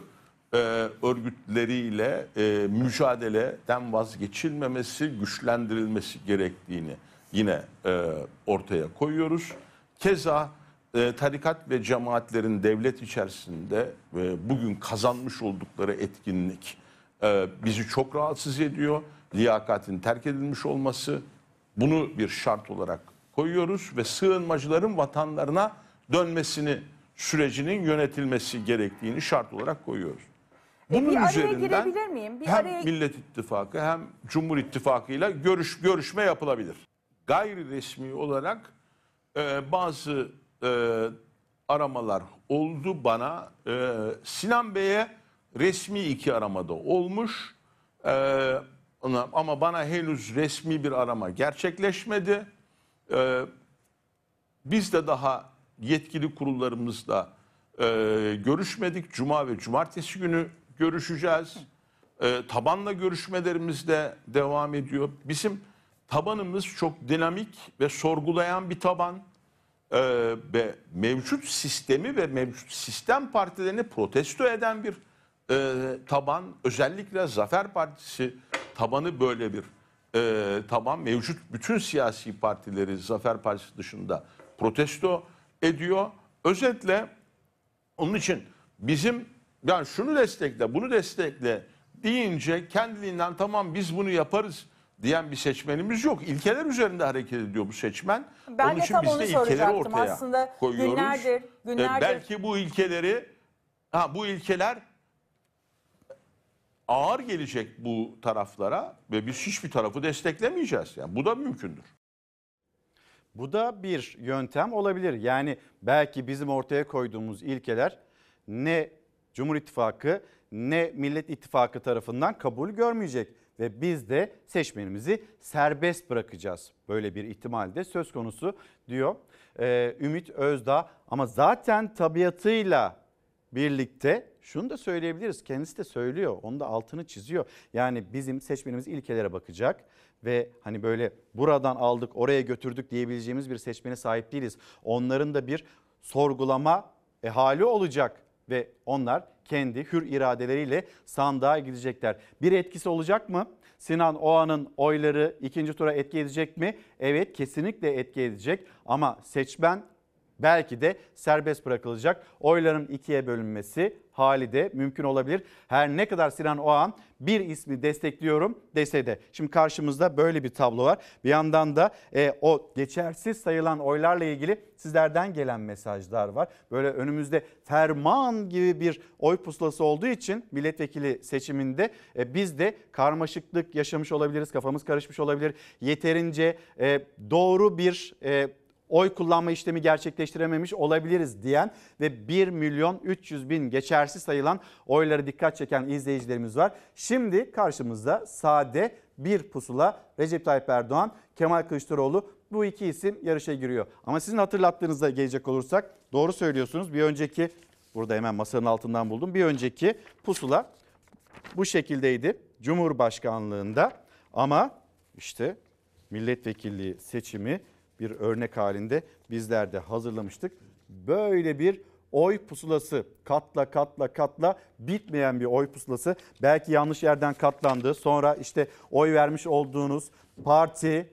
[SPEAKER 29] e, örgütleriyle e, mücadeleden vazgeçilmemesi, güçlendirilmesi gerektiğini yine e, ortaya koyuyoruz. Keza e, tarikat ve cemaatlerin devlet içerisinde e, bugün kazanmış oldukları etkinlik e, bizi çok rahatsız ediyor. Liyakatin terk edilmiş olması bunu bir şart olarak koyuyoruz ve sığınmacıların vatanlarına dönmesini sürecinin yönetilmesi gerektiğini şart olarak koyuyoruz. Bunun
[SPEAKER 55] E, bir araya
[SPEAKER 29] üzerinden
[SPEAKER 55] girebilir miyim? Bir
[SPEAKER 29] hem
[SPEAKER 55] araya-
[SPEAKER 29] Millet İttifakı hem Cumhur İttifakı ile görüş görüşme yapılabilir. Gayri resmi olarak e, bazı e, aramalar oldu bana. E, Sinan Bey'e resmi iki aramada olmuş. E, ona- ama bana henüz resmi bir arama gerçekleşmedi. E, Biz de daha yetkili kurullarımızla e, görüşmedik. Cuma ve cumartesi günü görüşeceğiz. E, tabanla görüşmelerimiz de devam ediyor. Bizim tabanımız çok dinamik ve sorgulayan bir taban. E, ve mevcut sistemi ve mevcut sistem partilerini protesto eden bir e, taban. Özellikle Zafer Partisi tabanı böyle bir e, taban. Mevcut bütün siyasi partileri Zafer Partisi dışında protesto ediyor. Özetle onun için bizim yani şunu destekle, bunu destekle deyince kendiliğinden tamam biz bunu yaparız diyen bir seçmenimiz yok. İlkeler üzerinde hareket ediyor bu seçmen.
[SPEAKER 55] Ben
[SPEAKER 29] Onun
[SPEAKER 55] de
[SPEAKER 29] için
[SPEAKER 55] tam
[SPEAKER 29] biz
[SPEAKER 55] onu
[SPEAKER 29] de ilkeleri
[SPEAKER 55] soracaktım.
[SPEAKER 29] ortaya
[SPEAKER 55] Aslında
[SPEAKER 29] koyuyoruz.
[SPEAKER 55] günlerdir-
[SPEAKER 29] Ee,
[SPEAKER 55] günlerdir-
[SPEAKER 29] belki bu ilkeleri ha bu ilkeler ağır gelecek bu taraflara ve biz hiçbir tarafı desteklemeyeceğiz. Yani bu da mümkündür.
[SPEAKER 1] Bu da bir yöntem olabilir. Yani belki bizim ortaya koyduğumuz ilkeler ne Cumhur İttifakı ne Millet İttifakı tarafından kabul görmeyecek ve biz de seçmenimizi serbest bırakacağız. Böyle bir ihtimal de söz konusu diyor Ee, Ümit Özdağ ama zaten tabiatıyla birlikte şunu da söyleyebiliriz. Kendisi de söylüyor. Onu da altını çiziyor. Yani bizim seçmenimiz ilkelere bakacak ve hani böyle buradan aldık oraya götürdük diyebileceğimiz bir seçmene sahip değiliz. Onların da bir sorgulama e, hali olacak ve onlar kendi hür iradeleriyle sandığa gidecekler. Bir etkisi olacak mı? Sinan Oğan'ın oyları ikinci tura etki edecek mi? Evet kesinlikle etki edecek ama seçmen belki de serbest bırakılacak. Oyların ikiye bölünmesi hali de mümkün olabilir. Her ne kadar Sinan Oğan bir ismi destekliyorum dese de. Şimdi karşımızda böyle bir tablo var. Bir yandan da e, o geçersiz sayılan oylarla ilgili sizlerden gelen mesajlar var. Böyle önümüzde ferman gibi bir oy pusulası olduğu için milletvekili seçiminde e, biz de karmaşıklık yaşamış olabiliriz. Kafamız karışmış olabilir. Yeterince e, doğru bir... E, oy kullanma işlemi gerçekleştirememiş olabiliriz diyen ve 1 milyon 300 bin geçersiz sayılan oyları dikkat çeken izleyicilerimiz var. Şimdi karşımızda sade bir pusula Recep Tayyip Erdoğan, Kemal Kılıçdaroğlu bu iki isim yarışa giriyor. Ama sizin hatırlattığınızda gelecek olursak doğru söylüyorsunuz. Bir önceki burada hemen masanın altından buldum. Bir önceki pusula bu şekildeydi Cumhurbaşkanlığında ama işte milletvekilliği seçimi bir örnek halinde bizler de hazırlamıştık. Böyle bir oy pusulası katla katla katla bitmeyen bir oy pusulası. Belki yanlış yerden katlandı. Sonra işte oy vermiş olduğunuz parti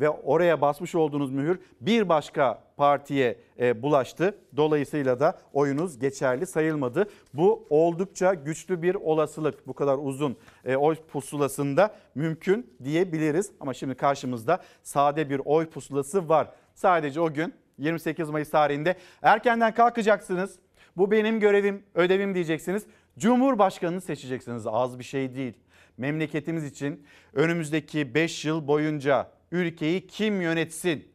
[SPEAKER 1] ve oraya basmış olduğunuz mühür bir başka partiye e, bulaştı. Dolayısıyla da oyunuz geçerli sayılmadı. Bu oldukça güçlü bir olasılık. Bu kadar uzun e, oy pusulasında mümkün diyebiliriz. Ama şimdi karşımızda sade bir oy pusulası var. Sadece o gün 28 Mayıs tarihinde erkenden kalkacaksınız. Bu benim görevim, ödevim diyeceksiniz. Cumhurbaşkanını seçeceksiniz. Az bir şey değil. Memleketimiz için önümüzdeki 5 yıl boyunca ülkeyi kim yönetsin?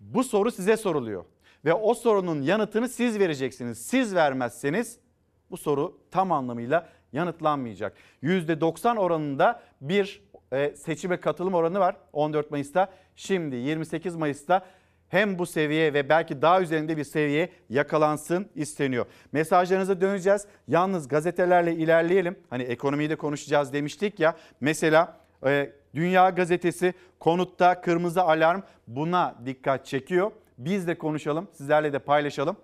[SPEAKER 1] Bu soru size soruluyor. Ve o sorunun yanıtını siz vereceksiniz. Siz vermezseniz bu soru tam anlamıyla yanıtlanmayacak. %90 oranında bir e, seçime katılım oranı var 14 Mayıs'ta. Şimdi 28 Mayıs'ta hem bu seviye ve belki daha üzerinde bir seviye yakalansın isteniyor. Mesajlarınıza döneceğiz. Yalnız gazetelerle ilerleyelim. Hani ekonomiyi de konuşacağız demiştik ya. Mesela e, Dünya Gazetesi konutta kırmızı alarm buna dikkat çekiyor. Biz de konuşalım, sizlerle de paylaşalım.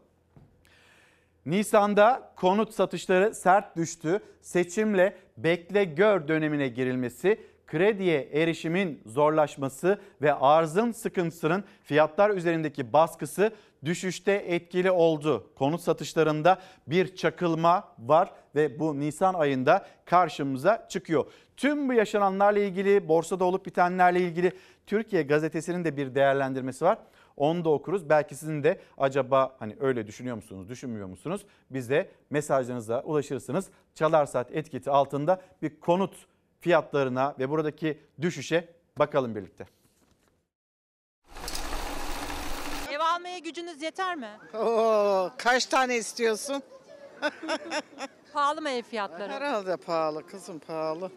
[SPEAKER 1] Nisan'da konut satışları sert düştü. Seçimle bekle gör dönemine girilmesi, krediye erişimin zorlaşması ve arzın sıkıntısının fiyatlar üzerindeki baskısı düşüşte etkili oldu. Konut satışlarında bir çakılma var ve bu Nisan ayında karşımıza çıkıyor. Tüm bu yaşananlarla ilgili, borsada olup bitenlerle ilgili Türkiye Gazetesi'nin de bir değerlendirmesi var. Onu da okuruz. Belki sizin de acaba hani öyle düşünüyor musunuz, düşünmüyor musunuz? Bize mesajlarınıza ulaşırsınız. Çalar Saat etiketi altında bir konut fiyatlarına ve buradaki düşüşe bakalım birlikte.
[SPEAKER 56] Ev almaya gücünüz yeter mi?
[SPEAKER 57] Oo, kaç tane istiyorsun?
[SPEAKER 56] Pahalı mı ev fiyatları?
[SPEAKER 57] Herhalde pahalı kızım pahalı.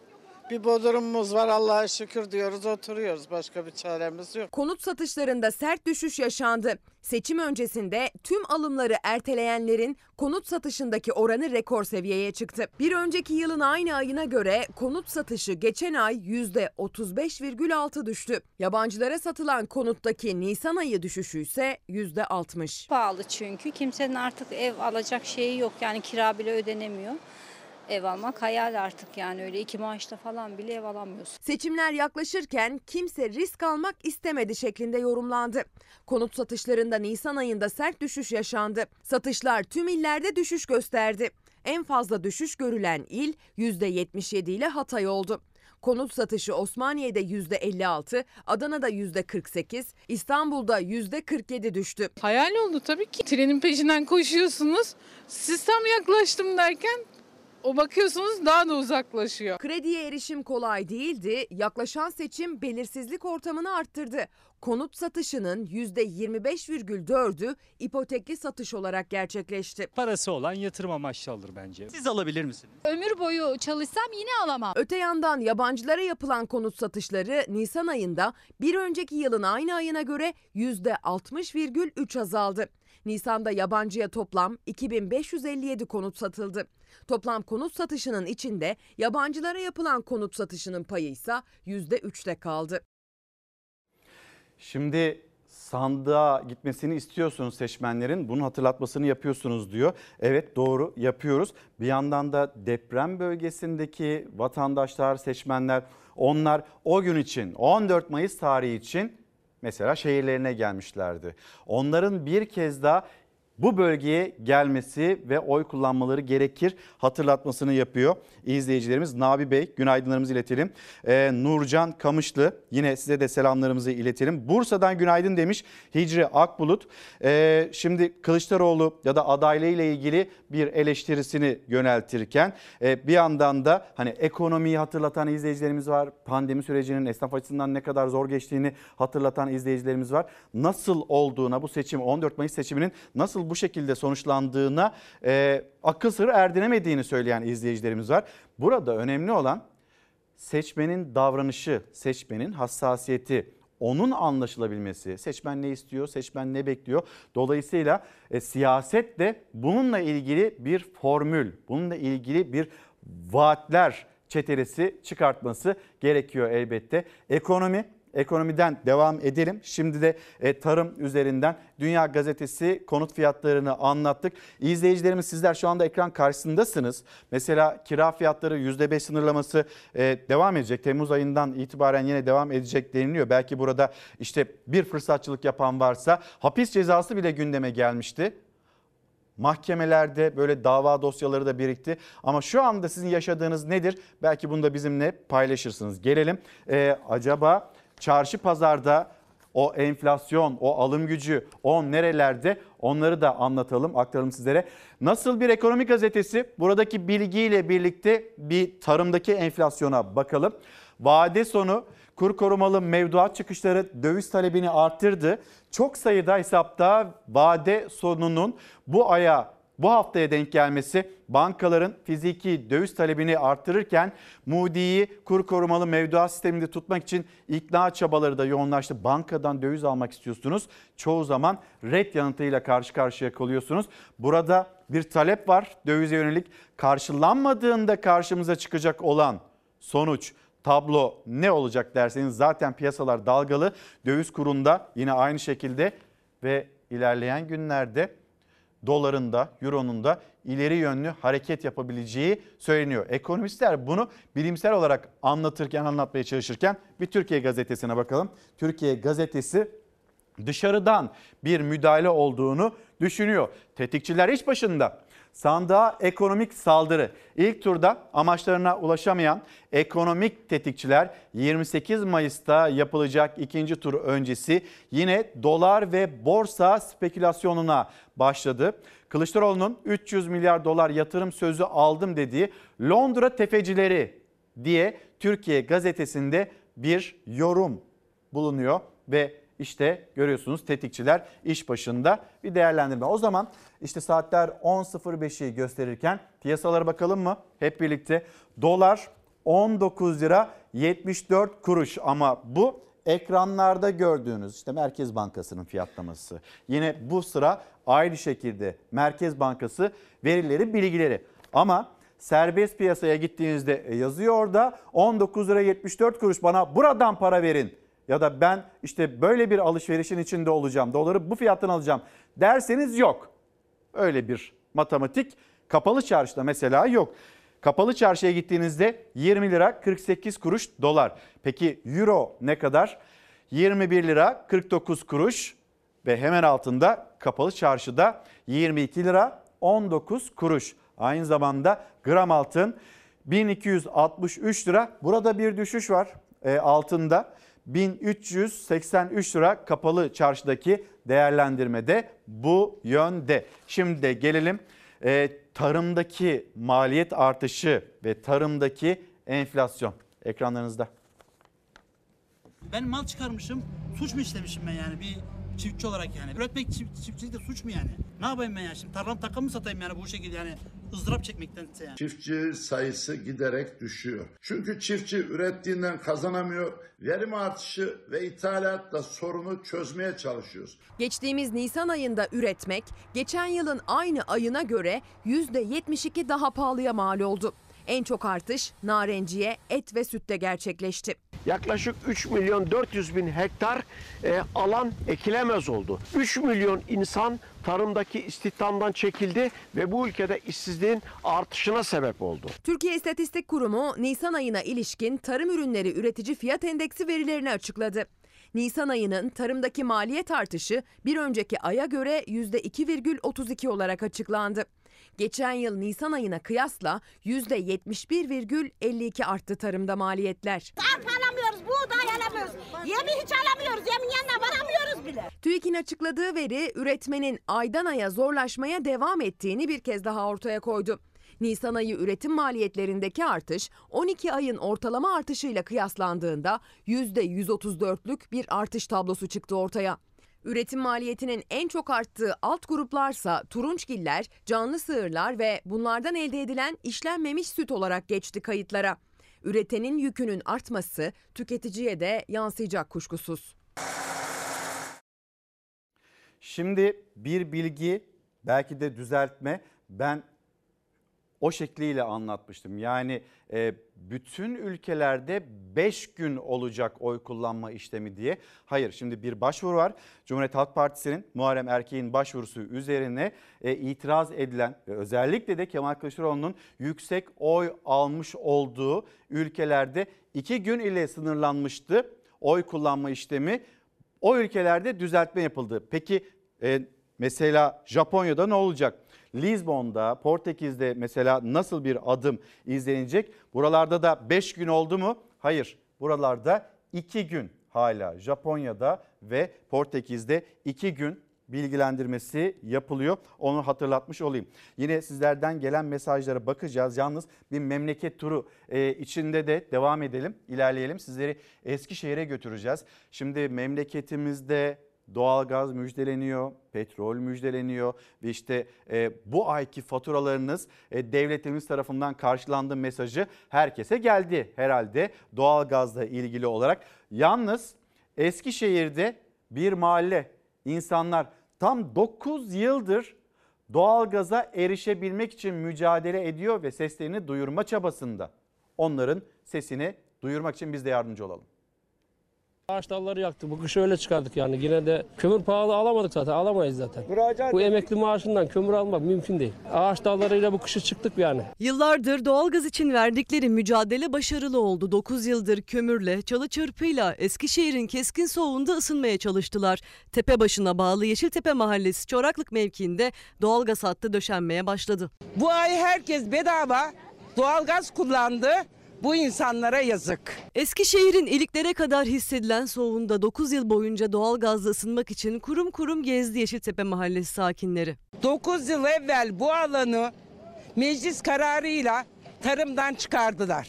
[SPEAKER 58] Bir bodrumumuz var Allah'a şükür diyoruz oturuyoruz. Başka bir çaremiz yok.
[SPEAKER 31] Konut satışlarında sert düşüş yaşandı. Seçim öncesinde tüm alımları erteleyenlerin konut satışındaki oranı rekor seviyeye çıktı. Bir önceki yılın aynı ayına göre konut satışı geçen ay %35,6 düştü. Yabancılara satılan konuttaki Nisan ayı düşüşü ise %60.
[SPEAKER 59] Pahalı çünkü kimsenin artık ev alacak şeyi yok yani kira bile ödenemiyor. Ev almak hayal artık yani öyle iki maaşla falan bile ev alamıyorsun.
[SPEAKER 31] Seçimler yaklaşırken kimse risk almak istemedi şeklinde yorumlandı. Konut satışlarında Nisan ayında sert düşüş yaşandı. Satışlar tüm illerde düşüş gösterdi. En fazla düşüş görülen il %77 ile Hatay oldu. Konut satışı Osmaniye'de %56, Adana'da %48, İstanbul'da %47 düştü.
[SPEAKER 60] Hayal oldu tabii ki. Trenin peşinden koşuyorsunuz. Siz tam yaklaştım derken o bakıyorsunuz daha da uzaklaşıyor.
[SPEAKER 31] Krediye erişim kolay değildi. Yaklaşan seçim belirsizlik ortamını arttırdı. Konut satışının %25,4'ü ipotekli satış olarak gerçekleşti.
[SPEAKER 61] Parası olan yatırım amaçlı alır bence. Siz alabilir misiniz?
[SPEAKER 31] Ömür boyu çalışsam yine alamam. Öte yandan yabancılara yapılan konut satışları Nisan ayında bir önceki yılın aynı ayına göre %60,3 azaldı. Nisan'da yabancıya toplam 2557 konut satıldı. Toplam konut satışının içinde yabancılara yapılan konut satışının payı ise %3'te kaldı.
[SPEAKER 1] Şimdi sandığa gitmesini istiyorsunuz seçmenlerin. Bunun hatırlatmasını yapıyorsunuz diyor. Evet doğru yapıyoruz. Bir yandan da deprem bölgesindeki vatandaşlar, seçmenler onlar o gün için 14 Mayıs tarihi için mesela şehirlerine gelmişlerdi. Onların bir kez daha bu bölgeye gelmesi ve oy kullanmaları gerekir hatırlatmasını yapıyor. İzleyicilerimiz Nabi Bey günaydınlarımızı iletelim. Ee, Nurcan Kamışlı yine size de selamlarımızı iletelim. Bursa'dan günaydın demiş Hicri Akbulut. Ee, şimdi Kılıçdaroğlu ya da adaylığı ile ilgili bir eleştirisini yöneltirken e, bir yandan da hani ekonomiyi hatırlatan izleyicilerimiz var. Pandemi sürecinin esnaf açısından ne kadar zor geçtiğini hatırlatan izleyicilerimiz var. Nasıl olduğuna bu seçim 14 Mayıs seçiminin nasıl bu şekilde sonuçlandığına e, akıl sırrı erdinemediğini söyleyen izleyicilerimiz var. Burada önemli olan seçmenin davranışı, seçmenin hassasiyeti, onun anlaşılabilmesi. Seçmen ne istiyor, seçmen ne bekliyor. Dolayısıyla e, siyaset de bununla ilgili bir formül, bununla ilgili bir vaatler çetelesi çıkartması gerekiyor elbette. Ekonomi Ekonomiden devam edelim. Şimdi de e, tarım üzerinden Dünya Gazetesi konut fiyatlarını anlattık. İzleyicilerimiz sizler şu anda ekran karşısındasınız. Mesela kira fiyatları %5 sınırlaması e, devam edecek. Temmuz ayından itibaren yine devam edecek deniliyor. Belki burada işte bir fırsatçılık yapan varsa hapis cezası bile gündeme gelmişti. Mahkemelerde böyle dava dosyaları da birikti. Ama şu anda sizin yaşadığınız nedir? Belki bunu da bizimle paylaşırsınız. Gelelim. Ee, acaba çarşı pazarda o enflasyon, o alım gücü, o nerelerde onları da anlatalım, aktaralım sizlere. Nasıl bir ekonomi gazetesi? Buradaki bilgiyle birlikte bir tarımdaki enflasyona bakalım. Vade sonu kur korumalı mevduat çıkışları döviz talebini arttırdı. Çok sayıda hesapta vade sonunun bu aya bu haftaya denk gelmesi bankaların fiziki döviz talebini arttırırken Moody'yi kur korumalı mevduat sisteminde tutmak için ikna çabaları da yoğunlaştı. Bankadan döviz almak istiyorsunuz. Çoğu zaman red yanıtıyla karşı karşıya kalıyorsunuz. Burada bir talep var dövize yönelik. Karşılanmadığında karşımıza çıkacak olan sonuç tablo ne olacak derseniz zaten piyasalar dalgalı. Döviz kurunda yine aynı şekilde ve ilerleyen günlerde doların da euronun da ileri yönlü hareket yapabileceği söyleniyor. Ekonomistler bunu bilimsel olarak anlatırken anlatmaya çalışırken bir Türkiye gazetesine bakalım. Türkiye gazetesi dışarıdan bir müdahale olduğunu düşünüyor. Tetikçiler iş başında. Sandığa ekonomik saldırı. İlk turda amaçlarına ulaşamayan ekonomik tetikçiler 28 Mayıs'ta yapılacak ikinci tur öncesi yine dolar ve borsa spekülasyonuna başladı. Kılıçdaroğlu'nun 300 milyar dolar yatırım sözü aldım dediği Londra tefecileri diye Türkiye gazetesinde bir yorum bulunuyor ve işte görüyorsunuz tetikçiler iş başında bir değerlendirme. O zaman işte saatler 10.05'i gösterirken piyasalara bakalım mı? Hep birlikte dolar 19 lira 74 kuruş ama bu ekranlarda gördüğünüz işte Merkez Bankası'nın fiyatlaması. Yine bu sıra aynı şekilde Merkez Bankası verileri bilgileri ama serbest piyasaya gittiğinizde e, yazıyor orada 19 lira 74 kuruş bana buradan para verin ya da ben işte böyle bir alışverişin içinde olacağım doları bu fiyattan alacağım derseniz yok. Öyle bir matematik kapalı çarşıda mesela yok. Kapalı çarşıya gittiğinizde 20 lira 48 kuruş dolar. Peki euro ne kadar? 21 lira 49 kuruş ve hemen altında kapalı çarşıda 22 lira 19 kuruş. Aynı zamanda gram altın 1263 lira. Burada bir düşüş var e, altında. 1383 lira kapalı çarşıdaki değerlendirmede bu yönde. Şimdi de gelelim e, tarımdaki maliyet artışı ve tarımdaki enflasyon ekranlarınızda.
[SPEAKER 62] Ben mal çıkarmışım, suç mu işlemişim ben yani bir çiftçi olarak yani. Üretmek çift, çiftçilik de suç mu yani? Ne yapayım ben yani şimdi? Tarlam takım mı satayım yani bu şekilde yani ızdırap çekmektense yani.
[SPEAKER 63] Çiftçi sayısı giderek düşüyor. Çünkü çiftçi ürettiğinden kazanamıyor. Verim artışı ve ithalatla sorunu çözmeye çalışıyoruz.
[SPEAKER 31] Geçtiğimiz Nisan ayında üretmek geçen yılın aynı ayına göre %72 daha pahalıya mal oldu. En çok artış narenciye, et ve sütte gerçekleşti.
[SPEAKER 64] Yaklaşık 3 milyon 400 bin hektar e, alan ekilemez oldu. 3 milyon insan tarımdaki istihdamdan çekildi ve bu ülkede işsizliğin artışına sebep oldu.
[SPEAKER 31] Türkiye İstatistik Kurumu Nisan ayına ilişkin tarım ürünleri üretici fiyat endeksi verilerini açıkladı. Nisan ayının tarımdaki maliyet artışı bir önceki aya göre %2,32 olarak açıklandı. Geçen yıl Nisan ayına kıyasla %71,52 arttı tarımda maliyetler.
[SPEAKER 65] Arpa alamıyoruz, buğday alamıyoruz. Yemi hiç alamıyoruz, yemin yanına varamıyoruz bile.
[SPEAKER 31] TÜİK'in açıkladığı veri üretmenin aydan aya zorlaşmaya devam ettiğini bir kez daha ortaya koydu. Nisan ayı üretim maliyetlerindeki artış 12 ayın ortalama artışıyla kıyaslandığında %134'lük bir artış tablosu çıktı ortaya. Üretim maliyetinin en çok arttığı alt gruplarsa turunçgiller, canlı sığırlar ve bunlardan elde edilen işlenmemiş süt olarak geçti kayıtlara. Üretenin yükünün artması tüketiciye de yansıyacak kuşkusuz.
[SPEAKER 1] Şimdi bir bilgi belki de düzeltme ben o şekliyle anlatmıştım. Yani e, bütün ülkelerde 5 gün olacak oy kullanma işlemi diye. Hayır şimdi bir başvuru var. Cumhuriyet Halk Partisi'nin Muharrem Erkek'in başvurusu üzerine e, itiraz edilen ve özellikle de Kemal Kılıçdaroğlu'nun yüksek oy almış olduğu ülkelerde 2 gün ile sınırlanmıştı oy kullanma işlemi. O ülkelerde düzeltme yapıldı. Peki e, mesela Japonya'da ne olacak? Lizbon'da, Portekiz'de mesela nasıl bir adım izlenecek? Buralarda da 5 gün oldu mu? Hayır. Buralarda 2 gün hala Japonya'da ve Portekiz'de 2 gün bilgilendirmesi yapılıyor. Onu hatırlatmış olayım. Yine sizlerden gelen mesajlara bakacağız. Yalnız bir memleket turu e, içinde de devam edelim, ilerleyelim. Sizleri Eskişehir'e götüreceğiz. Şimdi memleketimizde doğalgaz müjdeleniyor, petrol müjdeleniyor ve işte e, bu ayki faturalarınız e, devletimiz tarafından karşılandı mesajı herkese geldi herhalde doğalgazla ilgili olarak. Yalnız Eskişehir'de bir mahalle insanlar tam 9 yıldır doğalgaza erişebilmek için mücadele ediyor ve seslerini duyurma çabasında. Onların sesini duyurmak için biz de yardımcı olalım.
[SPEAKER 66] Ağaç dalları yaktık. Bu kış öyle çıkardık yani. Yine de kömür pahalı alamadık zaten. Alamayız zaten. Bu emekli maaşından kömür almak mümkün değil. Ağaç dallarıyla bu kışı çıktık yani.
[SPEAKER 4] Yıllardır doğalgaz için verdikleri mücadele başarılı oldu. 9 yıldır kömürle, çalı çırpıyla Eskişehir'in keskin soğuğunda ısınmaya çalıştılar. Tepe başına bağlı Yeşiltepe Mahallesi Çoraklık mevkiinde doğalgaz hattı döşenmeye başladı.
[SPEAKER 67] Bu ay herkes bedava doğalgaz kullandı. Bu insanlara yazık.
[SPEAKER 4] Eskişehir'in iliklere kadar hissedilen soğuğunda 9 yıl boyunca doğalgazla ısınmak için kurum kurum gezdi Yeşiltepe Mahallesi sakinleri.
[SPEAKER 67] 9 yıl evvel bu alanı meclis kararıyla tarımdan çıkardılar.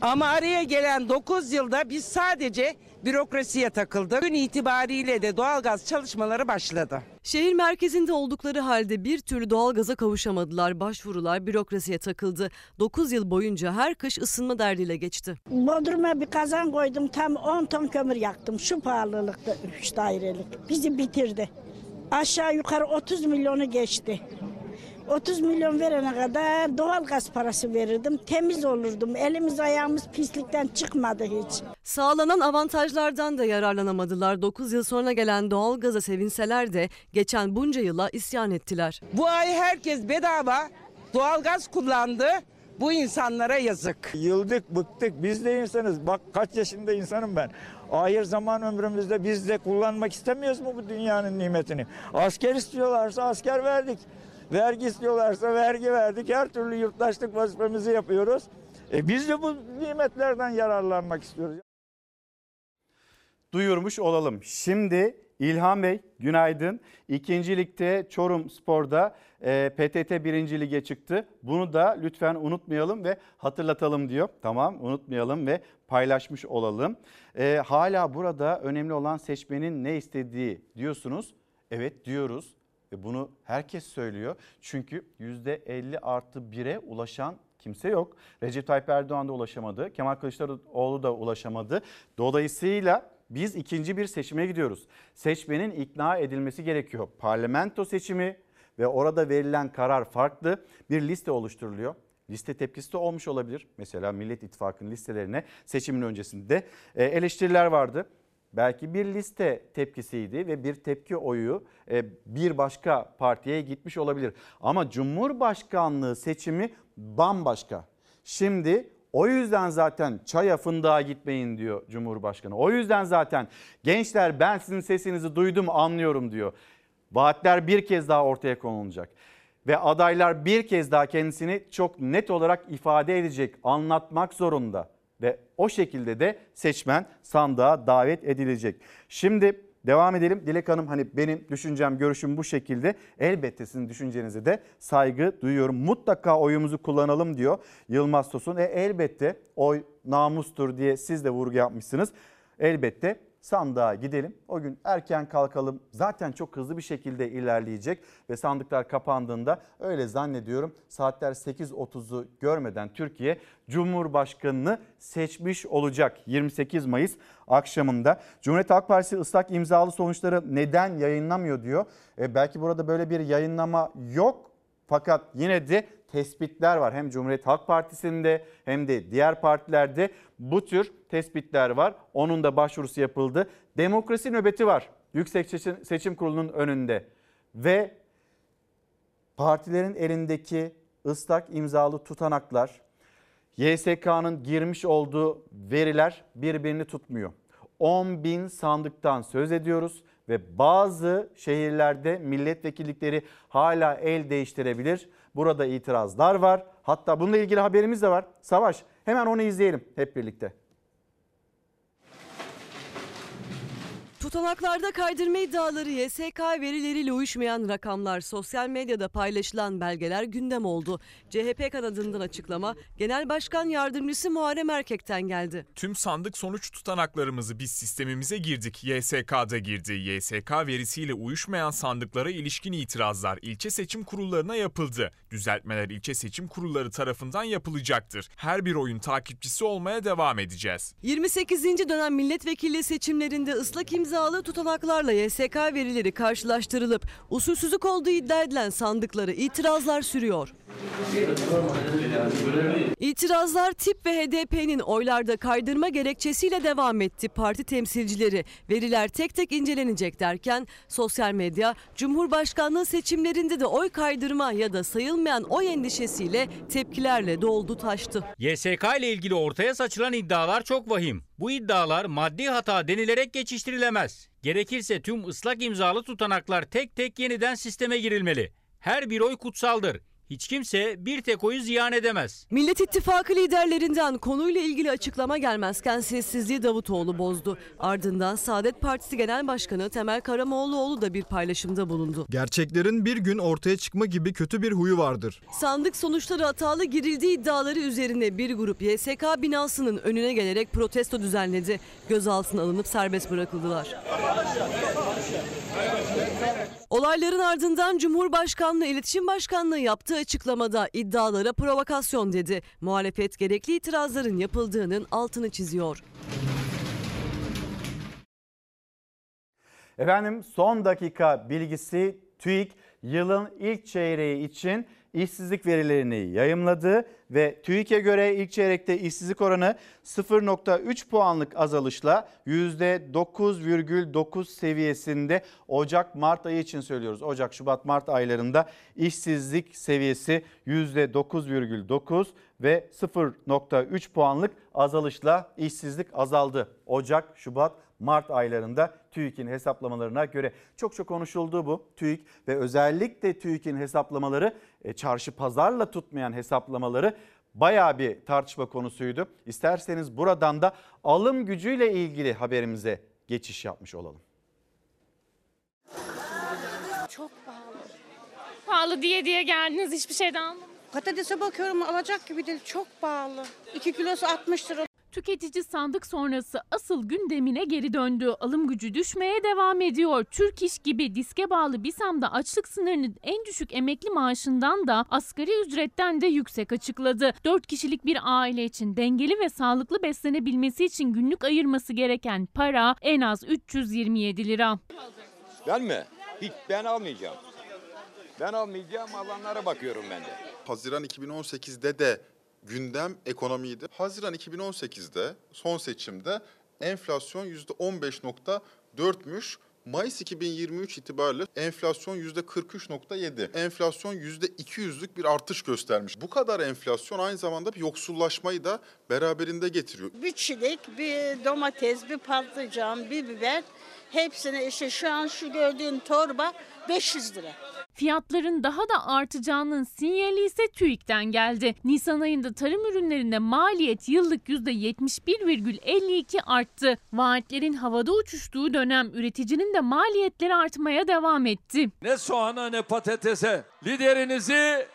[SPEAKER 67] Ama araya gelen 9 yılda biz sadece bürokrasiye takıldık. Gün itibariyle de doğalgaz çalışmaları başladı.
[SPEAKER 4] Şehir merkezinde oldukları halde bir türlü doğalgaza kavuşamadılar. Başvurular bürokrasiye takıldı. 9 yıl boyunca her kış ısınma derdiyle geçti.
[SPEAKER 68] Bodrum'a bir kazan koydum tam 10 ton kömür yaktım. Şu pahalılıkta 3 dairelik. Bizi bitirdi. Aşağı yukarı 30 milyonu geçti. 30 milyon verene kadar doğal gaz parası verirdim. Temiz olurdum. Elimiz ayağımız pislikten çıkmadı hiç.
[SPEAKER 4] Sağlanan avantajlardan da yararlanamadılar. 9 yıl sonra gelen doğalgaza sevinseler de geçen bunca yıla isyan ettiler.
[SPEAKER 67] Bu ay herkes bedava doğalgaz kullandı. Bu insanlara yazık.
[SPEAKER 69] Yıldık bıktık biz de insanız. Bak kaç yaşında insanım ben. Ahir zaman ömrümüzde biz de kullanmak istemiyoruz mu bu dünyanın nimetini? Asker istiyorlarsa asker verdik. Vergi istiyorlarsa vergi verdik. Her türlü yurttaşlık vazifemizi yapıyoruz. E biz de bu nimetlerden yararlanmak istiyoruz.
[SPEAKER 1] duyurmuş olalım. Şimdi İlhan Bey günaydın. İkinci ligde Çorum Spor'da e, PTT birinci lige çıktı. Bunu da lütfen unutmayalım ve hatırlatalım diyor. Tamam unutmayalım ve paylaşmış olalım. E, hala burada önemli olan seçmenin ne istediği diyorsunuz. Evet diyoruz ve bunu herkes söylüyor. Çünkü %50 artı 1'e ulaşan kimse yok. Recep Tayyip Erdoğan da ulaşamadı. Kemal Kılıçdaroğlu da ulaşamadı. Dolayısıyla biz ikinci bir seçime gidiyoruz. Seçmenin ikna edilmesi gerekiyor. Parlamento seçimi ve orada verilen karar farklı. Bir liste oluşturuluyor. Liste tepkisi de olmuş olabilir. Mesela Millet İttifakı'nın listelerine seçimin öncesinde e, eleştiriler vardı. Belki bir liste tepkisiydi ve bir tepki oyu e, bir başka partiye gitmiş olabilir. Ama Cumhurbaşkanlığı seçimi bambaşka. Şimdi o yüzden zaten çaya fındığa gitmeyin diyor Cumhurbaşkanı. O yüzden zaten gençler ben sizin sesinizi duydum anlıyorum diyor. Vaatler bir kez daha ortaya konulacak. Ve adaylar bir kez daha kendisini çok net olarak ifade edecek, anlatmak zorunda. Ve o şekilde de seçmen sandığa davet edilecek. Şimdi devam edelim. Dilek Hanım hani benim düşüncem, görüşüm bu şekilde. Elbette sizin düşüncenize de saygı duyuyorum. Mutlaka oyumuzu kullanalım diyor Yılmaz Tosun. E elbette oy namustur diye siz de vurgu yapmışsınız. Elbette sandığa gidelim. O gün erken kalkalım. Zaten çok hızlı bir şekilde ilerleyecek ve sandıklar kapandığında öyle zannediyorum saatler 8.30'u görmeden Türkiye Cumhurbaşkanını seçmiş olacak 28 Mayıs akşamında. Cumhuriyet Halk Partisi ıslak imzalı sonuçları neden yayınlamıyor diyor. E belki burada böyle bir yayınlama yok fakat yine de tespitler var. Hem Cumhuriyet Halk Partisi'nde hem de diğer partilerde bu tür tespitler var. Onun da başvurusu yapıldı. Demokrasi nöbeti var. Yüksek Seçim, Seçim Kurulu'nun önünde ve partilerin elindeki ıslak imzalı tutanaklar, YSK'nın girmiş olduğu veriler birbirini tutmuyor. 10 bin sandıktan söz ediyoruz ve bazı şehirlerde milletvekillikleri hala el değiştirebilir. Burada itirazlar var. Hatta bununla ilgili haberimiz de var. Savaş hemen onu izleyelim hep birlikte.
[SPEAKER 4] Tutanaklarda kaydırma iddiaları, YSK verileriyle uyuşmayan rakamlar, sosyal medyada paylaşılan belgeler gündem oldu. CHP kanadından açıklama Genel Başkan Yardımcısı Muharrem Erkek'ten geldi.
[SPEAKER 70] Tüm sandık sonuç tutanaklarımızı biz sistemimize girdik. YSK'da girdi. YSK verisiyle uyuşmayan sandıklara ilişkin itirazlar ilçe seçim kurullarına yapıldı. Düzeltmeler ilçe seçim kurulları tarafından yapılacaktır. Her bir oyun takipçisi olmaya devam edeceğiz.
[SPEAKER 4] 28. dönem milletvekili seçimlerinde ıslak imzalı tutanaklarla YSK verileri karşılaştırılıp usulsüzlük olduğu iddia edilen sandıkları itirazlar sürüyor. İtirazlar tip ve HDP'nin oylarda kaydırma gerekçesiyle devam etti. Parti temsilcileri veriler tek tek incelenecek derken sosyal medya Cumhurbaşkanlığı seçimlerinde de oy kaydırma ya da sayılmayan oy endişesiyle tepkilerle doldu taştı.
[SPEAKER 71] YSK ile ilgili ortaya saçılan iddialar çok vahim. Bu iddialar maddi hata denilerek geçiştirilemez. Gerekirse tüm ıslak imzalı tutanaklar tek tek yeniden sisteme girilmeli. Her bir oy kutsaldır. Hiç kimse bir tek oyu ziyan edemez.
[SPEAKER 4] Millet İttifakı liderlerinden konuyla ilgili açıklama gelmezken sessizliği Davutoğlu bozdu. Ardından Saadet Partisi Genel Başkanı Temel Karamoğluoğlu da bir paylaşımda bulundu.
[SPEAKER 72] Gerçeklerin bir gün ortaya çıkma gibi kötü bir huyu vardır.
[SPEAKER 4] Sandık sonuçları hatalı girildiği iddiaları üzerine bir grup YSK binasının önüne gelerek protesto düzenledi. Gözaltına alınıp serbest bırakıldılar. Olayların ardından Cumhurbaşkanlığı İletişim Başkanlığı yaptığı açıklamada iddialara provokasyon dedi. Muhalefet gerekli itirazların yapıldığının altını çiziyor.
[SPEAKER 1] Efendim son dakika bilgisi TÜİK yılın ilk çeyreği için işsizlik verilerini yayımladı ve TÜİK'e göre ilk çeyrekte işsizlik oranı 0.3 puanlık azalışla %9,9 seviyesinde Ocak-Mart ayı için söylüyoruz. Ocak, Şubat, Mart aylarında işsizlik seviyesi %9,9 ve 0.3 puanlık azalışla işsizlik azaldı. Ocak, Şubat, Mart aylarında TÜİK'in hesaplamalarına göre çok çok konuşuldu bu TÜİK ve özellikle TÜİK'in hesaplamaları e, çarşı pazarla tutmayan hesaplamaları bayağı bir tartışma konusuydu. İsterseniz buradan da alım gücüyle ilgili haberimize geçiş yapmış olalım.
[SPEAKER 73] Çok pahalı. Pahalı diye diye geldiniz hiçbir şeyden almadınız.
[SPEAKER 65] Patatese bakıyorum alacak gibi değil. Çok pahalı. 2 kilosu 60 lira.
[SPEAKER 73] Tüketici sandık sonrası asıl gündemine geri döndü. Alım gücü düşmeye devam ediyor. Türk İş gibi diske bağlı BİSAM'da açlık sınırının en düşük emekli maaşından da asgari ücretten de yüksek açıkladı. 4 kişilik bir aile için dengeli ve sağlıklı beslenebilmesi için günlük ayırması gereken para en az 327 lira.
[SPEAKER 74] Ben mi? Hiç ben almayacağım. Ben almayacağım alanlara bakıyorum ben de.
[SPEAKER 75] Haziran 2018'de de gündem ekonomiydi. Haziran 2018'de son seçimde enflasyon %15.4'müş. Mayıs 2023 itibariyle enflasyon %43.7. Enflasyon %200'lük bir artış göstermiş. Bu kadar enflasyon aynı zamanda bir yoksullaşmayı da beraberinde getiriyor.
[SPEAKER 65] Bir çilek, bir domates, bir patlıcan, bir biber hepsine işte şu an şu gördüğün torba 500 lira.
[SPEAKER 73] Fiyatların daha da artacağının sinyali ise TÜİK'ten geldi. Nisan ayında tarım ürünlerinde maliyet yıllık %71,52 arttı. Vaatlerin havada uçuştuğu dönem üreticinin de maliyetleri artmaya devam etti.
[SPEAKER 76] Ne soğana ne patatese liderinizi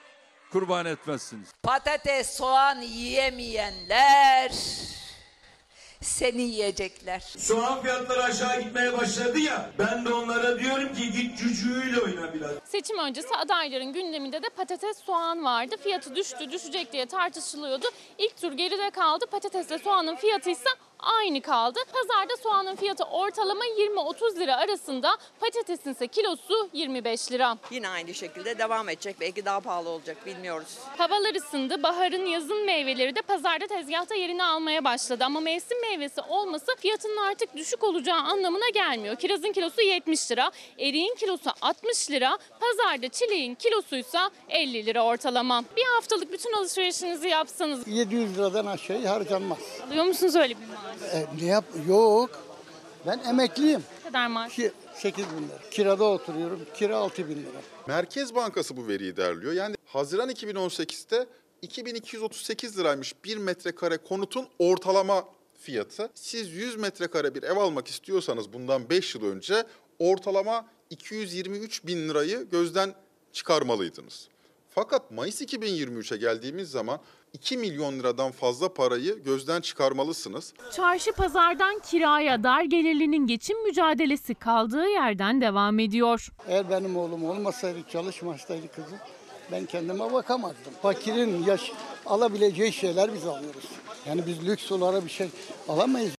[SPEAKER 76] kurban etmezsiniz.
[SPEAKER 77] Patates, soğan yiyemeyenler seni yiyecekler.
[SPEAKER 76] Soğan fiyatları aşağı gitmeye başladı ya ben de onlara diyorum ki git cücüğüyle oyna biraz.
[SPEAKER 73] Seçim öncesi adayların gündeminde de patates soğan vardı. Fiyatı düştü düşecek diye tartışılıyordu. İlk tur geride kaldı. Patatesle soğanın fiyatı ise aynı kaldı. Pazarda soğanın fiyatı ortalama 20-30 lira arasında, patatesin ise kilosu 25 lira.
[SPEAKER 78] Yine aynı şekilde devam edecek. Belki daha pahalı olacak bilmiyoruz.
[SPEAKER 73] Havalar ısındı. Baharın yazın meyveleri de pazarda tezgahta yerini almaya başladı. Ama mevsim meyvesi olması fiyatının artık düşük olacağı anlamına gelmiyor. Kirazın kilosu 70 lira, eriğin kilosu 60 lira, pazarda çileğin kilosuysa 50 lira ortalama. Bir haftalık bütün alışverişinizi yapsanız
[SPEAKER 79] 700 liradan aşağı harcanmaz.
[SPEAKER 73] alıyor musunuz öyle bir maaş?
[SPEAKER 79] E, ne yap? Yok. Ben emekliyim.
[SPEAKER 73] Ne kadar maaş?
[SPEAKER 79] Ki 8 bin lira. Kirada oturuyorum. Kira 6 bin lira.
[SPEAKER 75] Merkez Bankası bu veriyi derliyor. Yani Haziran 2018'te 2238 liraymış bir metrekare konutun ortalama fiyatı. Siz 100 metrekare bir ev almak istiyorsanız bundan 5 yıl önce ortalama 223 bin lirayı gözden çıkarmalıydınız. Fakat Mayıs 2023'e geldiğimiz zaman 2 milyon liradan fazla parayı gözden çıkarmalısınız.
[SPEAKER 73] Çarşı pazardan kiraya dar gelirlinin geçim mücadelesi kaldığı yerden devam ediyor.
[SPEAKER 79] Eğer benim oğlum olmasaydı, çalışmasaydı kızım ben kendime bakamazdım. Fakirin yaş alabileceği şeyler biz alıyoruz. Yani biz lüks olarak bir şey alamayız.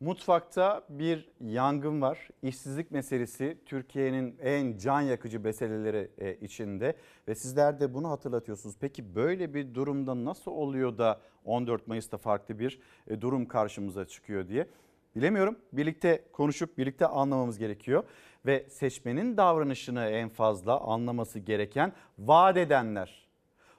[SPEAKER 1] Mutfakta bir yangın var. İşsizlik meselesi Türkiye'nin en can yakıcı meseleleri e, içinde ve sizler de bunu hatırlatıyorsunuz. Peki böyle bir durumda nasıl oluyor da 14 Mayıs'ta farklı bir e, durum karşımıza çıkıyor diye? Bilemiyorum. Birlikte konuşup birlikte anlamamız gerekiyor ve seçmenin davranışını en fazla anlaması gereken vaat edenler.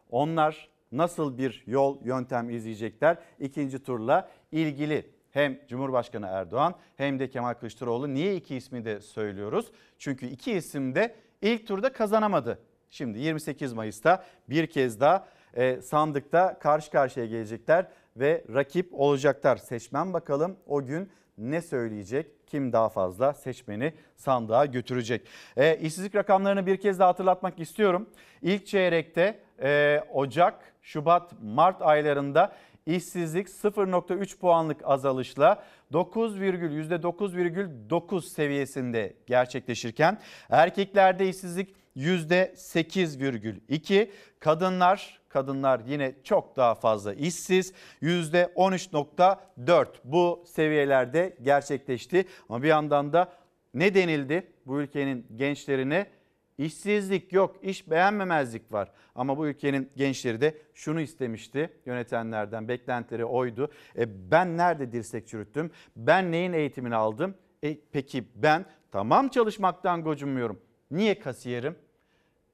[SPEAKER 1] Onlar nasıl bir yol yöntem izleyecekler? İkinci turla ilgili hem Cumhurbaşkanı Erdoğan hem de Kemal Kılıçdaroğlu. Niye iki ismi de söylüyoruz? Çünkü iki isim de ilk turda kazanamadı. Şimdi 28 Mayıs'ta bir kez daha e, sandıkta karşı karşıya gelecekler ve rakip olacaklar. Seçmen bakalım o gün ne söyleyecek? Kim daha fazla seçmeni sandığa götürecek? E, işsizlik rakamlarını bir kez daha hatırlatmak istiyorum. İlk çeyrekte e, Ocak, Şubat, Mart aylarında işsizlik 0.3 puanlık azalışla 9,, %9,9 seviyesinde gerçekleşirken erkeklerde işsizlik %8,2, kadınlar kadınlar yine çok daha fazla işsiz %13.4 bu seviyelerde gerçekleşti. Ama bir yandan da ne denildi bu ülkenin gençlerine? İşsizlik yok, iş beğenmemezlik var. Ama bu ülkenin gençleri de şunu istemişti yönetenlerden, beklentileri oydu. E ben nerede dirsek çürüttüm? Ben neyin eğitimini aldım? E peki ben tamam çalışmaktan gocunmuyorum. Niye kasiyerim?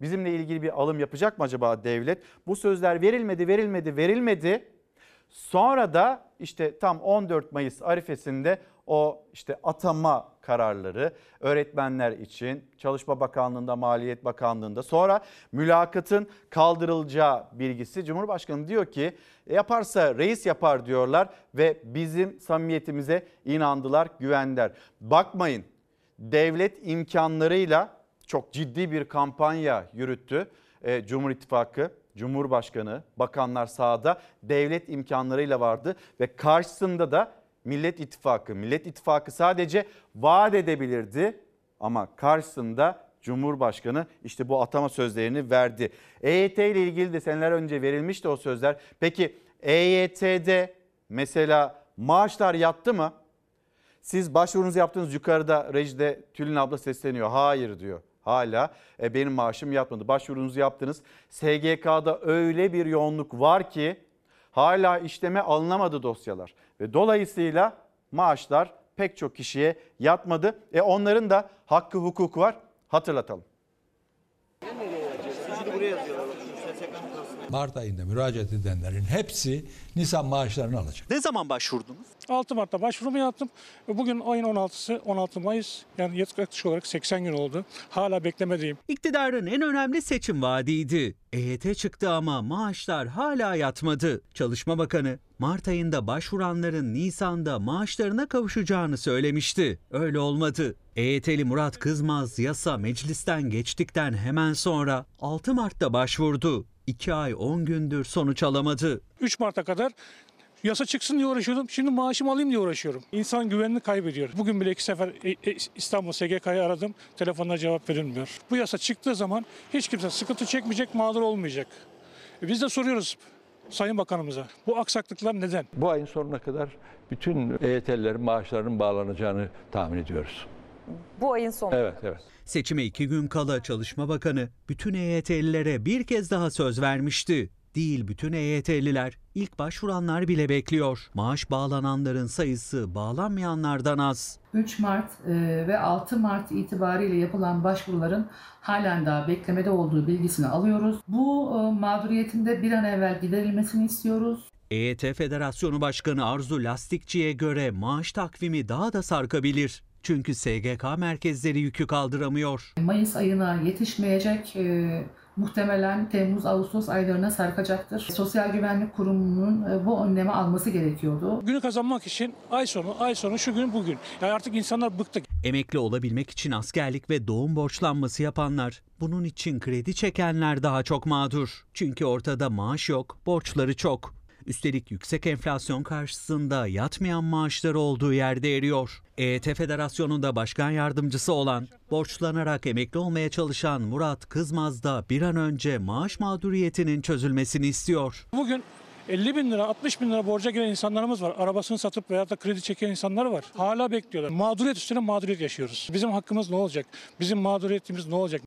[SPEAKER 1] Bizimle ilgili bir alım yapacak mı acaba devlet? Bu sözler verilmedi, verilmedi, verilmedi. Sonra da işte tam 14 Mayıs arifesinde o işte atama kararları öğretmenler için Çalışma Bakanlığı'nda, Maliyet Bakanlığı'nda sonra mülakatın kaldırılacağı bilgisi Cumhurbaşkanı diyor ki yaparsa reis yapar diyorlar ve bizim samimiyetimize inandılar, güvendiler. Bakmayın devlet imkanlarıyla çok ciddi bir kampanya yürüttü e, Cumhur İttifakı. Cumhurbaşkanı, bakanlar sahada devlet imkanlarıyla vardı ve karşısında da Millet İttifakı. Millet İttifakı sadece vaat edebilirdi ama karşısında Cumhurbaşkanı işte bu atama sözlerini verdi. EYT ile ilgili de seneler önce verilmişti o sözler. Peki EYT'de mesela maaşlar yattı mı? Siz başvurunuzu yaptınız yukarıda rejide Tülin abla sesleniyor. Hayır diyor. Hala e, benim maaşım yatmadı. Başvurunuzu yaptınız. SGK'da öyle bir yoğunluk var ki hala işleme alınamadı dosyalar. Ve dolayısıyla maaşlar pek çok kişiye yatmadı. E onların da hakkı hukuku var. Hatırlatalım.
[SPEAKER 80] Mart ayında müracaat edenlerin hepsi Nisan maaşlarını alacak.
[SPEAKER 81] Ne zaman başvurdunuz?
[SPEAKER 82] 6 Mart'ta başvurumu yaptım. Bugün ayın 16'sı 16 Mayıs yani yaklaşık olarak 80 gün oldu. Hala beklemedeyim.
[SPEAKER 81] İktidarın en önemli seçim vaadiydi. EYT çıktı ama maaşlar hala yatmadı. Çalışma Bakanı Mart ayında başvuranların Nisan'da maaşlarına kavuşacağını söylemişti. Öyle olmadı. EYT'li Murat Kızmaz yasa meclisten geçtikten hemen sonra 6 Mart'ta başvurdu. 2 ay 10 gündür sonuç alamadı.
[SPEAKER 82] 3 Mart'a kadar yasa çıksın diye uğraşıyordum. Şimdi maaşımı alayım diye uğraşıyorum. İnsan güvenini kaybediyor. Bugün bile iki sefer İstanbul SGK'yı aradım. Telefonla cevap verilmiyor. Bu yasa çıktığı zaman hiç kimse sıkıntı çekmeyecek, mağdur olmayacak. E, Biz de soruyoruz Sayın Bakanımıza. Bu aksaklıklar neden?
[SPEAKER 80] Bu ayın sonuna kadar bütün EYT'lilerin maaşlarının bağlanacağını tahmin ediyoruz.
[SPEAKER 83] Bu ayın sonu.
[SPEAKER 80] Evet, evet.
[SPEAKER 81] Seçime iki gün kala Çalışma Bakanı bütün EYT'lilere bir kez daha söz vermişti. Değil bütün EYT'liler, ilk başvuranlar bile bekliyor. Maaş bağlananların sayısı bağlanmayanlardan az.
[SPEAKER 84] 3 Mart e, ve 6 Mart itibariyle yapılan başvuruların halen daha beklemede olduğu bilgisini alıyoruz. Bu e, mağduriyetin de bir an evvel giderilmesini istiyoruz.
[SPEAKER 81] EYT Federasyonu Başkanı Arzu Lastikçi'ye göre maaş takvimi daha da sarkabilir. Çünkü SGK merkezleri yükü kaldıramıyor.
[SPEAKER 84] Mayıs ayına yetişmeyecek, e, muhtemelen Temmuz-Ağustos aylarına sarkacaktır. Sosyal Güvenlik Kurumu'nun e, bu önlemi alması gerekiyordu.
[SPEAKER 82] Günü kazanmak için ay sonu, ay sonu şu gün bugün. Yani artık insanlar bıktı.
[SPEAKER 81] Emekli olabilmek için askerlik ve doğum borçlanması yapanlar, bunun için kredi çekenler daha çok mağdur. Çünkü ortada maaş yok, borçları çok. Üstelik yüksek enflasyon karşısında yatmayan maaşları olduğu yerde eriyor. EYT Federasyonu'nda başkan yardımcısı olan, borçlanarak emekli olmaya çalışan Murat Kızmaz da bir an önce maaş mağduriyetinin çözülmesini istiyor.
[SPEAKER 82] Bugün 50 bin lira, 60 bin lira borca giren insanlarımız var. Arabasını satıp veya da kredi çeken insanlar var. Hala bekliyorlar. Mağduriyet üstüne mağduriyet yaşıyoruz. Bizim hakkımız ne olacak? Bizim mağduriyetimiz ne olacak?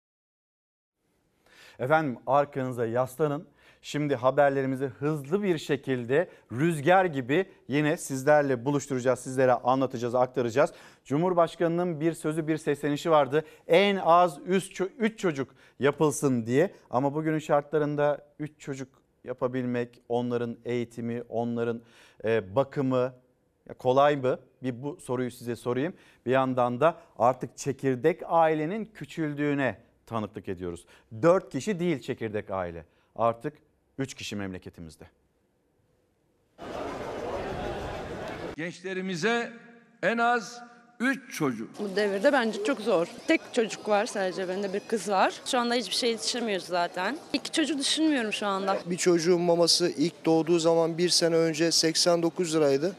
[SPEAKER 1] Efendim arkanıza yaslanın. Şimdi haberlerimizi hızlı bir şekilde rüzgar gibi yine sizlerle buluşturacağız, sizlere anlatacağız, aktaracağız. Cumhurbaşkanının bir sözü, bir seslenişi vardı. En az 3 çocuk yapılsın diye. Ama bugünün şartlarında 3 çocuk yapabilmek, onların eğitimi, onların e, bakımı kolay mı? Bir bu soruyu size sorayım. Bir yandan da artık çekirdek ailenin küçüldüğüne tanıklık ediyoruz. 4 kişi değil çekirdek aile. Artık 3 kişi memleketimizde.
[SPEAKER 85] Gençlerimize en az 3 çocuk.
[SPEAKER 83] Bu devirde bence çok zor. Tek çocuk var sadece bende bir kız var. Şu anda hiçbir şey yetişemiyoruz zaten. İki çocuk düşünmüyorum şu anda.
[SPEAKER 86] Bir çocuğun maması ilk doğduğu zaman bir sene önce 89 liraydı.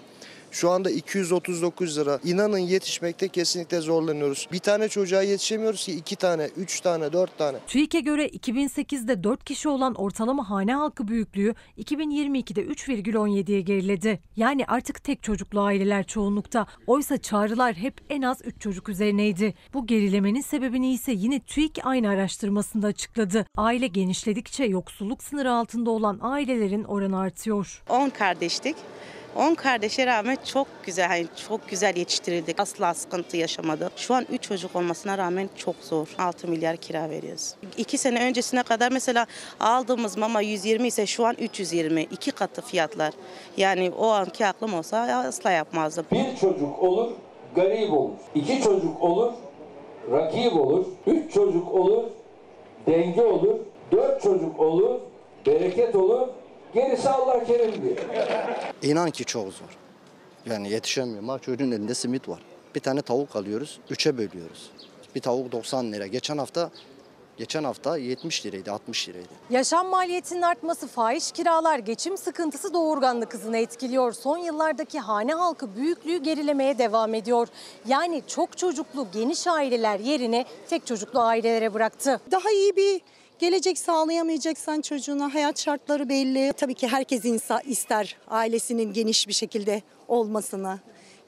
[SPEAKER 86] Şu anda 239 lira. İnanın yetişmekte kesinlikle zorlanıyoruz. Bir tane çocuğa yetişemiyoruz ki iki tane, üç tane, dört tane.
[SPEAKER 87] TÜİK'e göre 2008'de 4 kişi olan ortalama hane halkı büyüklüğü 2022'de 3,17'ye geriledi. Yani artık tek çocuklu aileler çoğunlukta. Oysa çağrılar hep en az 3 çocuk üzerineydi. Bu gerilemenin sebebini ise yine TÜİK aynı araştırmasında açıkladı. Aile genişledikçe yoksulluk sınırı altında olan ailelerin oranı artıyor.
[SPEAKER 88] 10 kardeştik. 10 kardeşe rağmen çok güzel, hani çok güzel yetiştirildik. Asla sıkıntı yaşamadı. Şu an 3 çocuk olmasına rağmen çok zor. 6 milyar kira veriyoruz. 2 sene öncesine kadar mesela aldığımız mama 120 ise şu an 320. iki katı fiyatlar. Yani o anki aklım olsa asla yapmazdım.
[SPEAKER 85] Bir çocuk olur, garip olur. İki çocuk olur, rakip olur. Üç çocuk olur, denge olur. Dört çocuk olur, bereket olur. Gerisi Allah kerimdir.
[SPEAKER 86] İnan ki çok zor. Yani yetişemiyorum. Bak çocuğun elinde simit var. Bir tane tavuk alıyoruz, üçe bölüyoruz. Bir tavuk 90 lira. Geçen hafta geçen hafta 70 liraydı, 60 liraydı.
[SPEAKER 89] Yaşam maliyetinin artması, fahiş kiralar, geçim sıkıntısı doğurganlık hızını etkiliyor. Son yıllardaki hane halkı büyüklüğü gerilemeye devam ediyor. Yani çok çocuklu geniş aileler yerine tek çocuklu ailelere bıraktı.
[SPEAKER 90] Daha iyi bir gelecek sağlayamayacaksan çocuğuna hayat şartları belli. Tabii ki herkes insa ister ailesinin geniş bir şekilde olmasını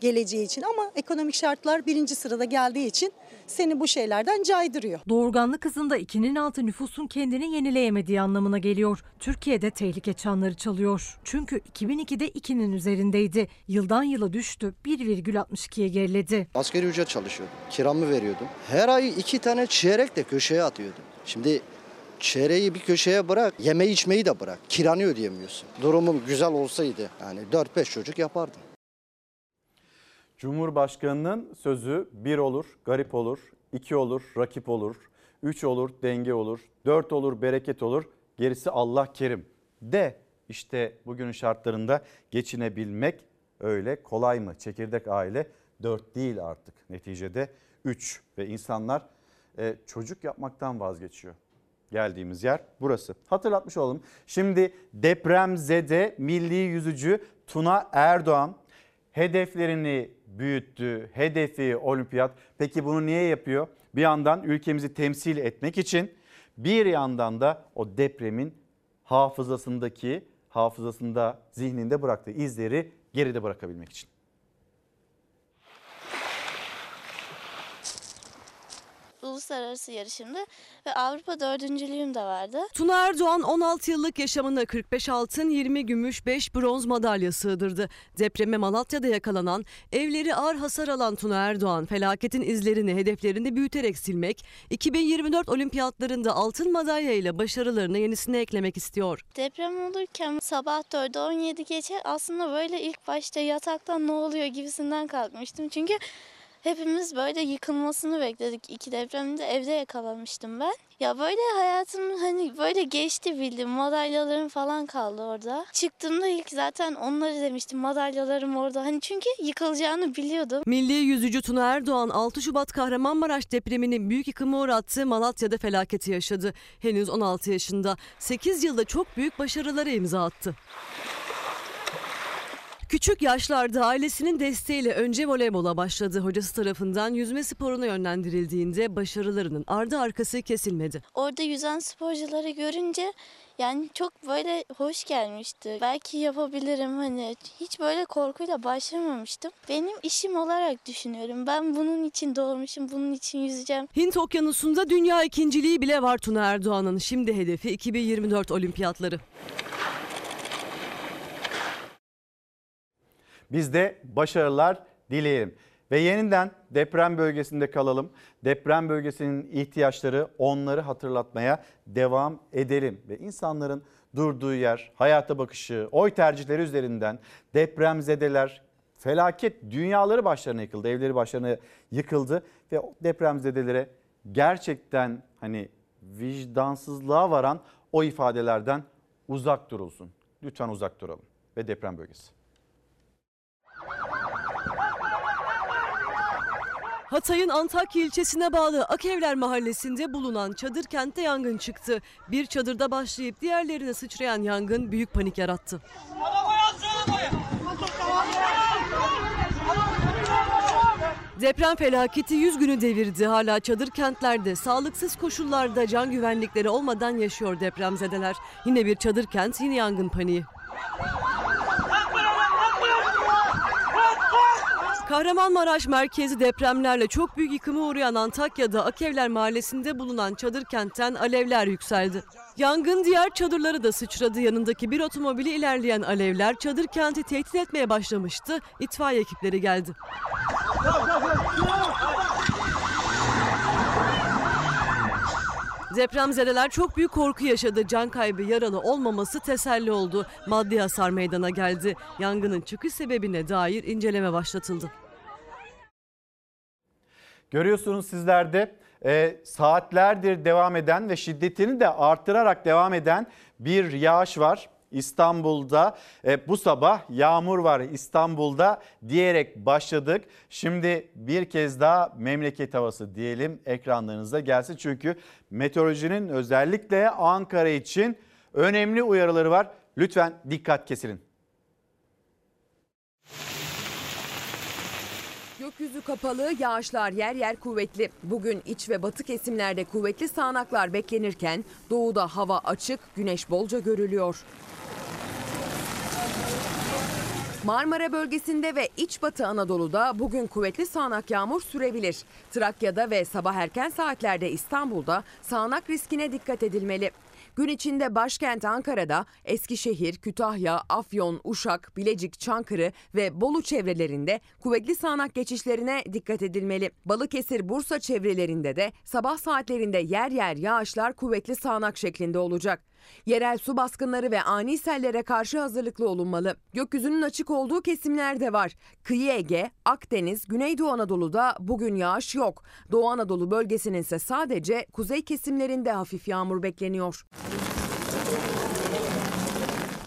[SPEAKER 90] geleceği için ama ekonomik şartlar birinci sırada geldiği için seni bu şeylerden caydırıyor.
[SPEAKER 87] Doğurganlık hızında ikinin altı nüfusun kendini yenileyemediği anlamına geliyor. Türkiye'de tehlike çanları çalıyor. Çünkü 2002'de 2'nin üzerindeydi. Yıldan yıla düştü 1,62'ye geriledi.
[SPEAKER 86] Asgari ücret çalışıyordum. Kiramı veriyordum. Her ay iki tane çeyrek de köşeye atıyordum. Şimdi çeyreği bir köşeye bırak, yeme içmeyi de bırak. Kiranı ödeyemiyorsun. Durumum güzel olsaydı yani 4-5 çocuk yapardım.
[SPEAKER 1] Cumhurbaşkanının sözü bir olur, garip olur, iki olur, rakip olur, üç olur, denge olur, dört olur, bereket olur, gerisi Allah kerim. De işte bugünün şartlarında geçinebilmek öyle kolay mı? Çekirdek aile dört değil artık neticede üç ve insanlar e, çocuk yapmaktan vazgeçiyor. Geldiğimiz yer burası. Hatırlatmış olalım. Şimdi depremzede milli yüzücü Tuna Erdoğan hedeflerini büyüttü. Hedefi olimpiyat. Peki bunu niye yapıyor? Bir yandan ülkemizi temsil etmek için bir yandan da o depremin hafızasındaki hafızasında zihninde bıraktığı izleri geride bırakabilmek için.
[SPEAKER 91] Uluslararası yarışımda ve Avrupa dördüncülüğüm de vardı.
[SPEAKER 4] Tuna Erdoğan 16 yıllık yaşamına 45 altın, 20 gümüş, 5 bronz madalya sığdırdı. Depreme Malatya'da yakalanan, evleri ağır hasar alan Tuna Erdoğan felaketin izlerini hedeflerini büyüterek silmek, 2024 olimpiyatlarında altın madalya ile başarılarını yenisine eklemek istiyor.
[SPEAKER 91] Deprem olurken sabah 4'e 17 geçe aslında böyle ilk başta yataktan ne oluyor gibisinden kalkmıştım. Çünkü Hepimiz böyle yıkılmasını bekledik. İki depremde evde yakalamıştım ben. Ya böyle hayatım hani böyle geçti bildim. Madalyalarım falan kaldı orada. Çıktığımda ilk zaten onları demiştim. Madalyalarım orada. Hani çünkü yıkılacağını biliyordum.
[SPEAKER 4] Milli yüzücü Tuna Erdoğan 6 Şubat Kahramanmaraş depreminin büyük yıkımı uğrattığı Malatya'da felaketi yaşadı. Henüz 16 yaşında. 8 yılda çok büyük başarılara imza attı. Küçük yaşlarda ailesinin desteğiyle önce voleybola başladı. Hocası tarafından yüzme sporuna yönlendirildiğinde başarılarının ardı arkası kesilmedi.
[SPEAKER 91] Orada yüzen sporcuları görünce yani çok böyle hoş gelmişti. Belki yapabilirim hani hiç böyle korkuyla başlamamıştım. Benim işim olarak düşünüyorum. Ben bunun için doğmuşum, bunun için yüzeceğim.
[SPEAKER 4] Hint Okyanusu'nda dünya ikinciliği bile var Tuna Erdoğan'ın. Şimdi hedefi 2024 olimpiyatları.
[SPEAKER 1] Biz de başarılar dileyelim. Ve yeniden deprem bölgesinde kalalım. Deprem bölgesinin ihtiyaçları onları hatırlatmaya devam edelim. Ve insanların durduğu yer, hayata bakışı, oy tercihleri üzerinden depremzedeler, felaket dünyaları başlarına yıkıldı, evleri başlarına yıkıldı. Ve depremzedelere gerçekten hani vicdansızlığa varan o ifadelerden uzak durulsun. Lütfen uzak duralım ve deprem bölgesi.
[SPEAKER 4] Hatay'ın Antakya ilçesine bağlı Akevler mahallesinde bulunan çadır kentte yangın çıktı. Bir çadırda başlayıp diğerlerine sıçrayan yangın büyük panik yarattı. Deprem felaketi 100 günü devirdi. Hala çadır kentlerde sağlıksız koşullarda can güvenlikleri olmadan yaşıyor depremzedeler. Yine bir çadır kent, yine yangın paniği. Kahramanmaraş merkezi depremlerle çok büyük yıkıma uğrayan Antakya'da Akevler mahallesinde bulunan çadır kentten alevler yükseldi. Yangın diğer çadırları da sıçradı. Yanındaki bir otomobili ilerleyen alevler çadır kenti tehdit etmeye başlamıştı. İtfaiye ekipleri geldi. Depremzedeler çok büyük korku yaşadı. Can kaybı, yaralı olmaması teselli oldu. Maddi hasar meydana geldi. Yangının çıkış sebebine dair inceleme başlatıldı.
[SPEAKER 1] Görüyorsunuz sizler de e, saatlerdir devam eden ve şiddetini de artırarak devam eden bir yağış var. İstanbul'da e, bu sabah yağmur var İstanbul'da diyerek başladık. Şimdi bir kez daha memleket havası diyelim ekranlarınıza gelsin. Çünkü meteorolojinin özellikle Ankara için önemli uyarıları var. Lütfen dikkat kesilin.
[SPEAKER 31] Gökyüzü kapalı, yağışlar yer yer kuvvetli. Bugün iç ve batı kesimlerde kuvvetli sağanaklar beklenirken doğuda hava açık, güneş bolca görülüyor. Marmara bölgesinde ve iç batı Anadolu'da bugün kuvvetli sağanak yağmur sürebilir. Trakya'da ve sabah erken saatlerde İstanbul'da sağanak riskine dikkat edilmeli. Gün içinde başkent Ankara'da Eskişehir, Kütahya, Afyon, Uşak, Bilecik, Çankırı ve Bolu çevrelerinde kuvvetli sağanak geçişlerine dikkat edilmeli. Balıkesir, Bursa çevrelerinde de sabah saatlerinde yer yer yağışlar kuvvetli sağanak şeklinde olacak. Yerel su baskınları ve ani sellere karşı hazırlıklı olunmalı. Gökyüzünün açık olduğu kesimler de var. Kıyı Ege, Akdeniz, Güneydoğu Anadolu'da bugün yağış yok. Doğu Anadolu bölgesinin ise sadece kuzey kesimlerinde hafif yağmur bekleniyor.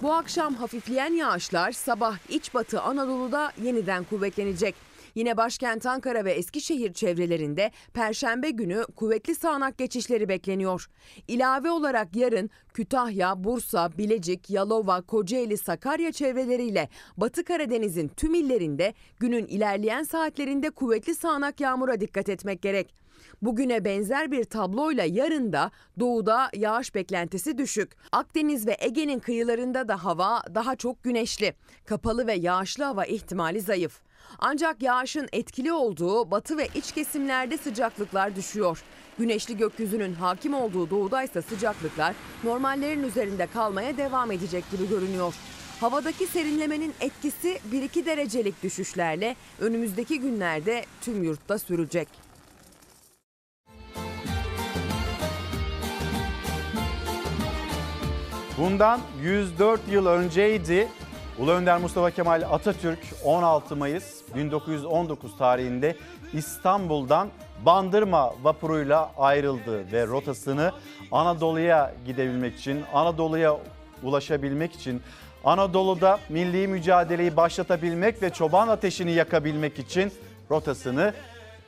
[SPEAKER 31] Bu akşam hafifleyen yağışlar sabah iç batı Anadolu'da yeniden kuvvetlenecek. Yine başkent Ankara ve Eskişehir çevrelerinde perşembe günü kuvvetli sağanak geçişleri bekleniyor. İlave olarak yarın Kütahya, Bursa, Bilecik, Yalova, Kocaeli, Sakarya çevreleriyle Batı Karadeniz'in tüm illerinde günün ilerleyen saatlerinde kuvvetli sağanak yağmura dikkat etmek gerek. Bugüne benzer bir tabloyla yarın da doğuda yağış beklentisi düşük. Akdeniz ve Ege'nin kıyılarında da hava daha çok güneşli. Kapalı ve yağışlı hava ihtimali zayıf. Ancak yağışın etkili olduğu batı ve iç kesimlerde sıcaklıklar düşüyor. Güneşli gökyüzünün hakim olduğu doğuda ise sıcaklıklar normallerin üzerinde kalmaya devam edecek gibi görünüyor. Havadaki serinlemenin etkisi 1-2 derecelik düşüşlerle önümüzdeki günlerde tüm yurtta sürecek.
[SPEAKER 1] Bundan 104 yıl önceydi Ulu Önder Mustafa Kemal Atatürk 16 Mayıs 1919 tarihinde İstanbul'dan Bandırma vapuruyla ayrıldı ve rotasını Anadolu'ya gidebilmek için, Anadolu'ya ulaşabilmek için, Anadolu'da milli mücadeleyi başlatabilmek ve çoban ateşini yakabilmek için rotasını,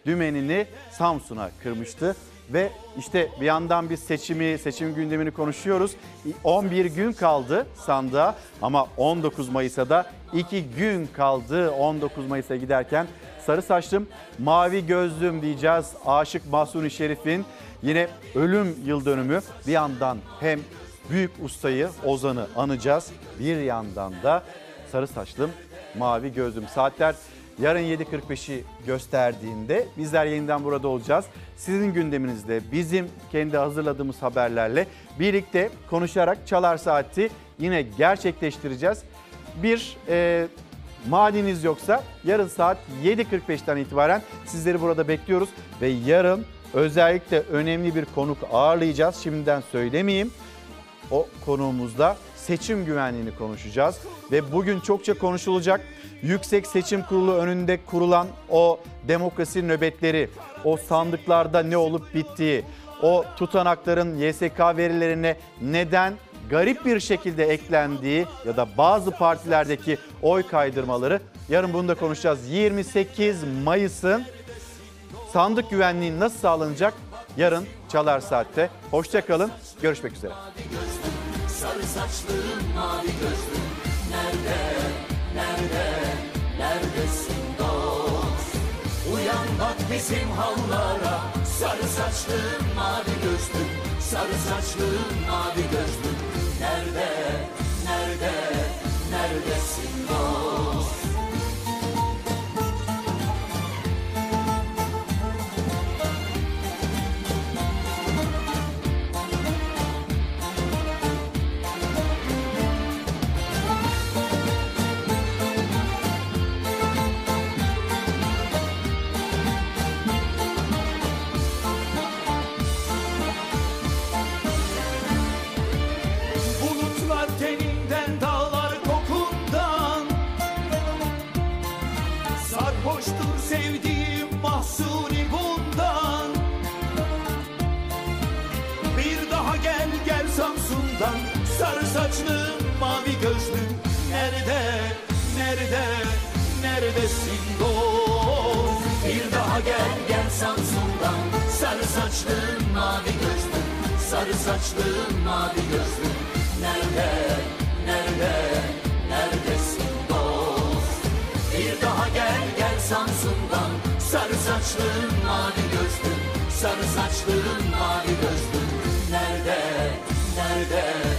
[SPEAKER 1] dümenini Samsun'a kırmıştı. Ve işte bir yandan biz seçimi, seçim gündemini konuşuyoruz. 11 gün kaldı sandığa ama 19 Mayıs'a da 2 gün kaldı 19 Mayıs'a giderken. Sarı saçlım, mavi gözlüm diyeceğiz. Aşık Mahsuni Şerif'in yine ölüm yıl dönümü. Bir yandan hem büyük ustayı Ozan'ı anacağız. Bir yandan da sarı saçlım, mavi gözlüm. Saatler yarın 7.45'i gösterdiğinde bizler yeniden burada olacağız. Sizin gündeminizde bizim kendi hazırladığımız haberlerle birlikte konuşarak Çalar Saati yine gerçekleştireceğiz. Bir e, maniniz yoksa yarın saat 7.45'ten itibaren sizleri burada bekliyoruz. Ve yarın özellikle önemli bir konuk ağırlayacağız. Şimdiden söylemeyeyim. O konuğumuz da seçim güvenliğini konuşacağız. Ve bugün çokça konuşulacak Yüksek Seçim Kurulu önünde kurulan o demokrasi nöbetleri, o sandıklarda ne olup bittiği, o tutanakların YSK verilerine neden garip bir şekilde eklendiği ya da bazı partilerdeki oy kaydırmaları yarın bunu da konuşacağız. 28 Mayıs'ın sandık güvenliği nasıl sağlanacak? Yarın Çalar Saat'te. Hoşçakalın. Görüşmek üzere.
[SPEAKER 20] Sarı saçlım mavi gözlüm Nerede, nerede, neredesin dost? Uyan bak bizim hallara Sarı saçlım mavi gözlüm Sarı saçlım mavi gözlüm Nerede, nerede, neredesin dost saçlı mavi gözlü. Nerede, nerede, neredesin dost Bir daha gel gel Samsun'dan. Sarı saçlı mavi gözlü. Sarı saçlı mavi gözlü. Nerede, nerede, neredesin dost Bir daha gel gel Samsun'dan. Sarı saçlı mavi gözlü. Sarı saçlı mavi gözlü. Nerede, nerede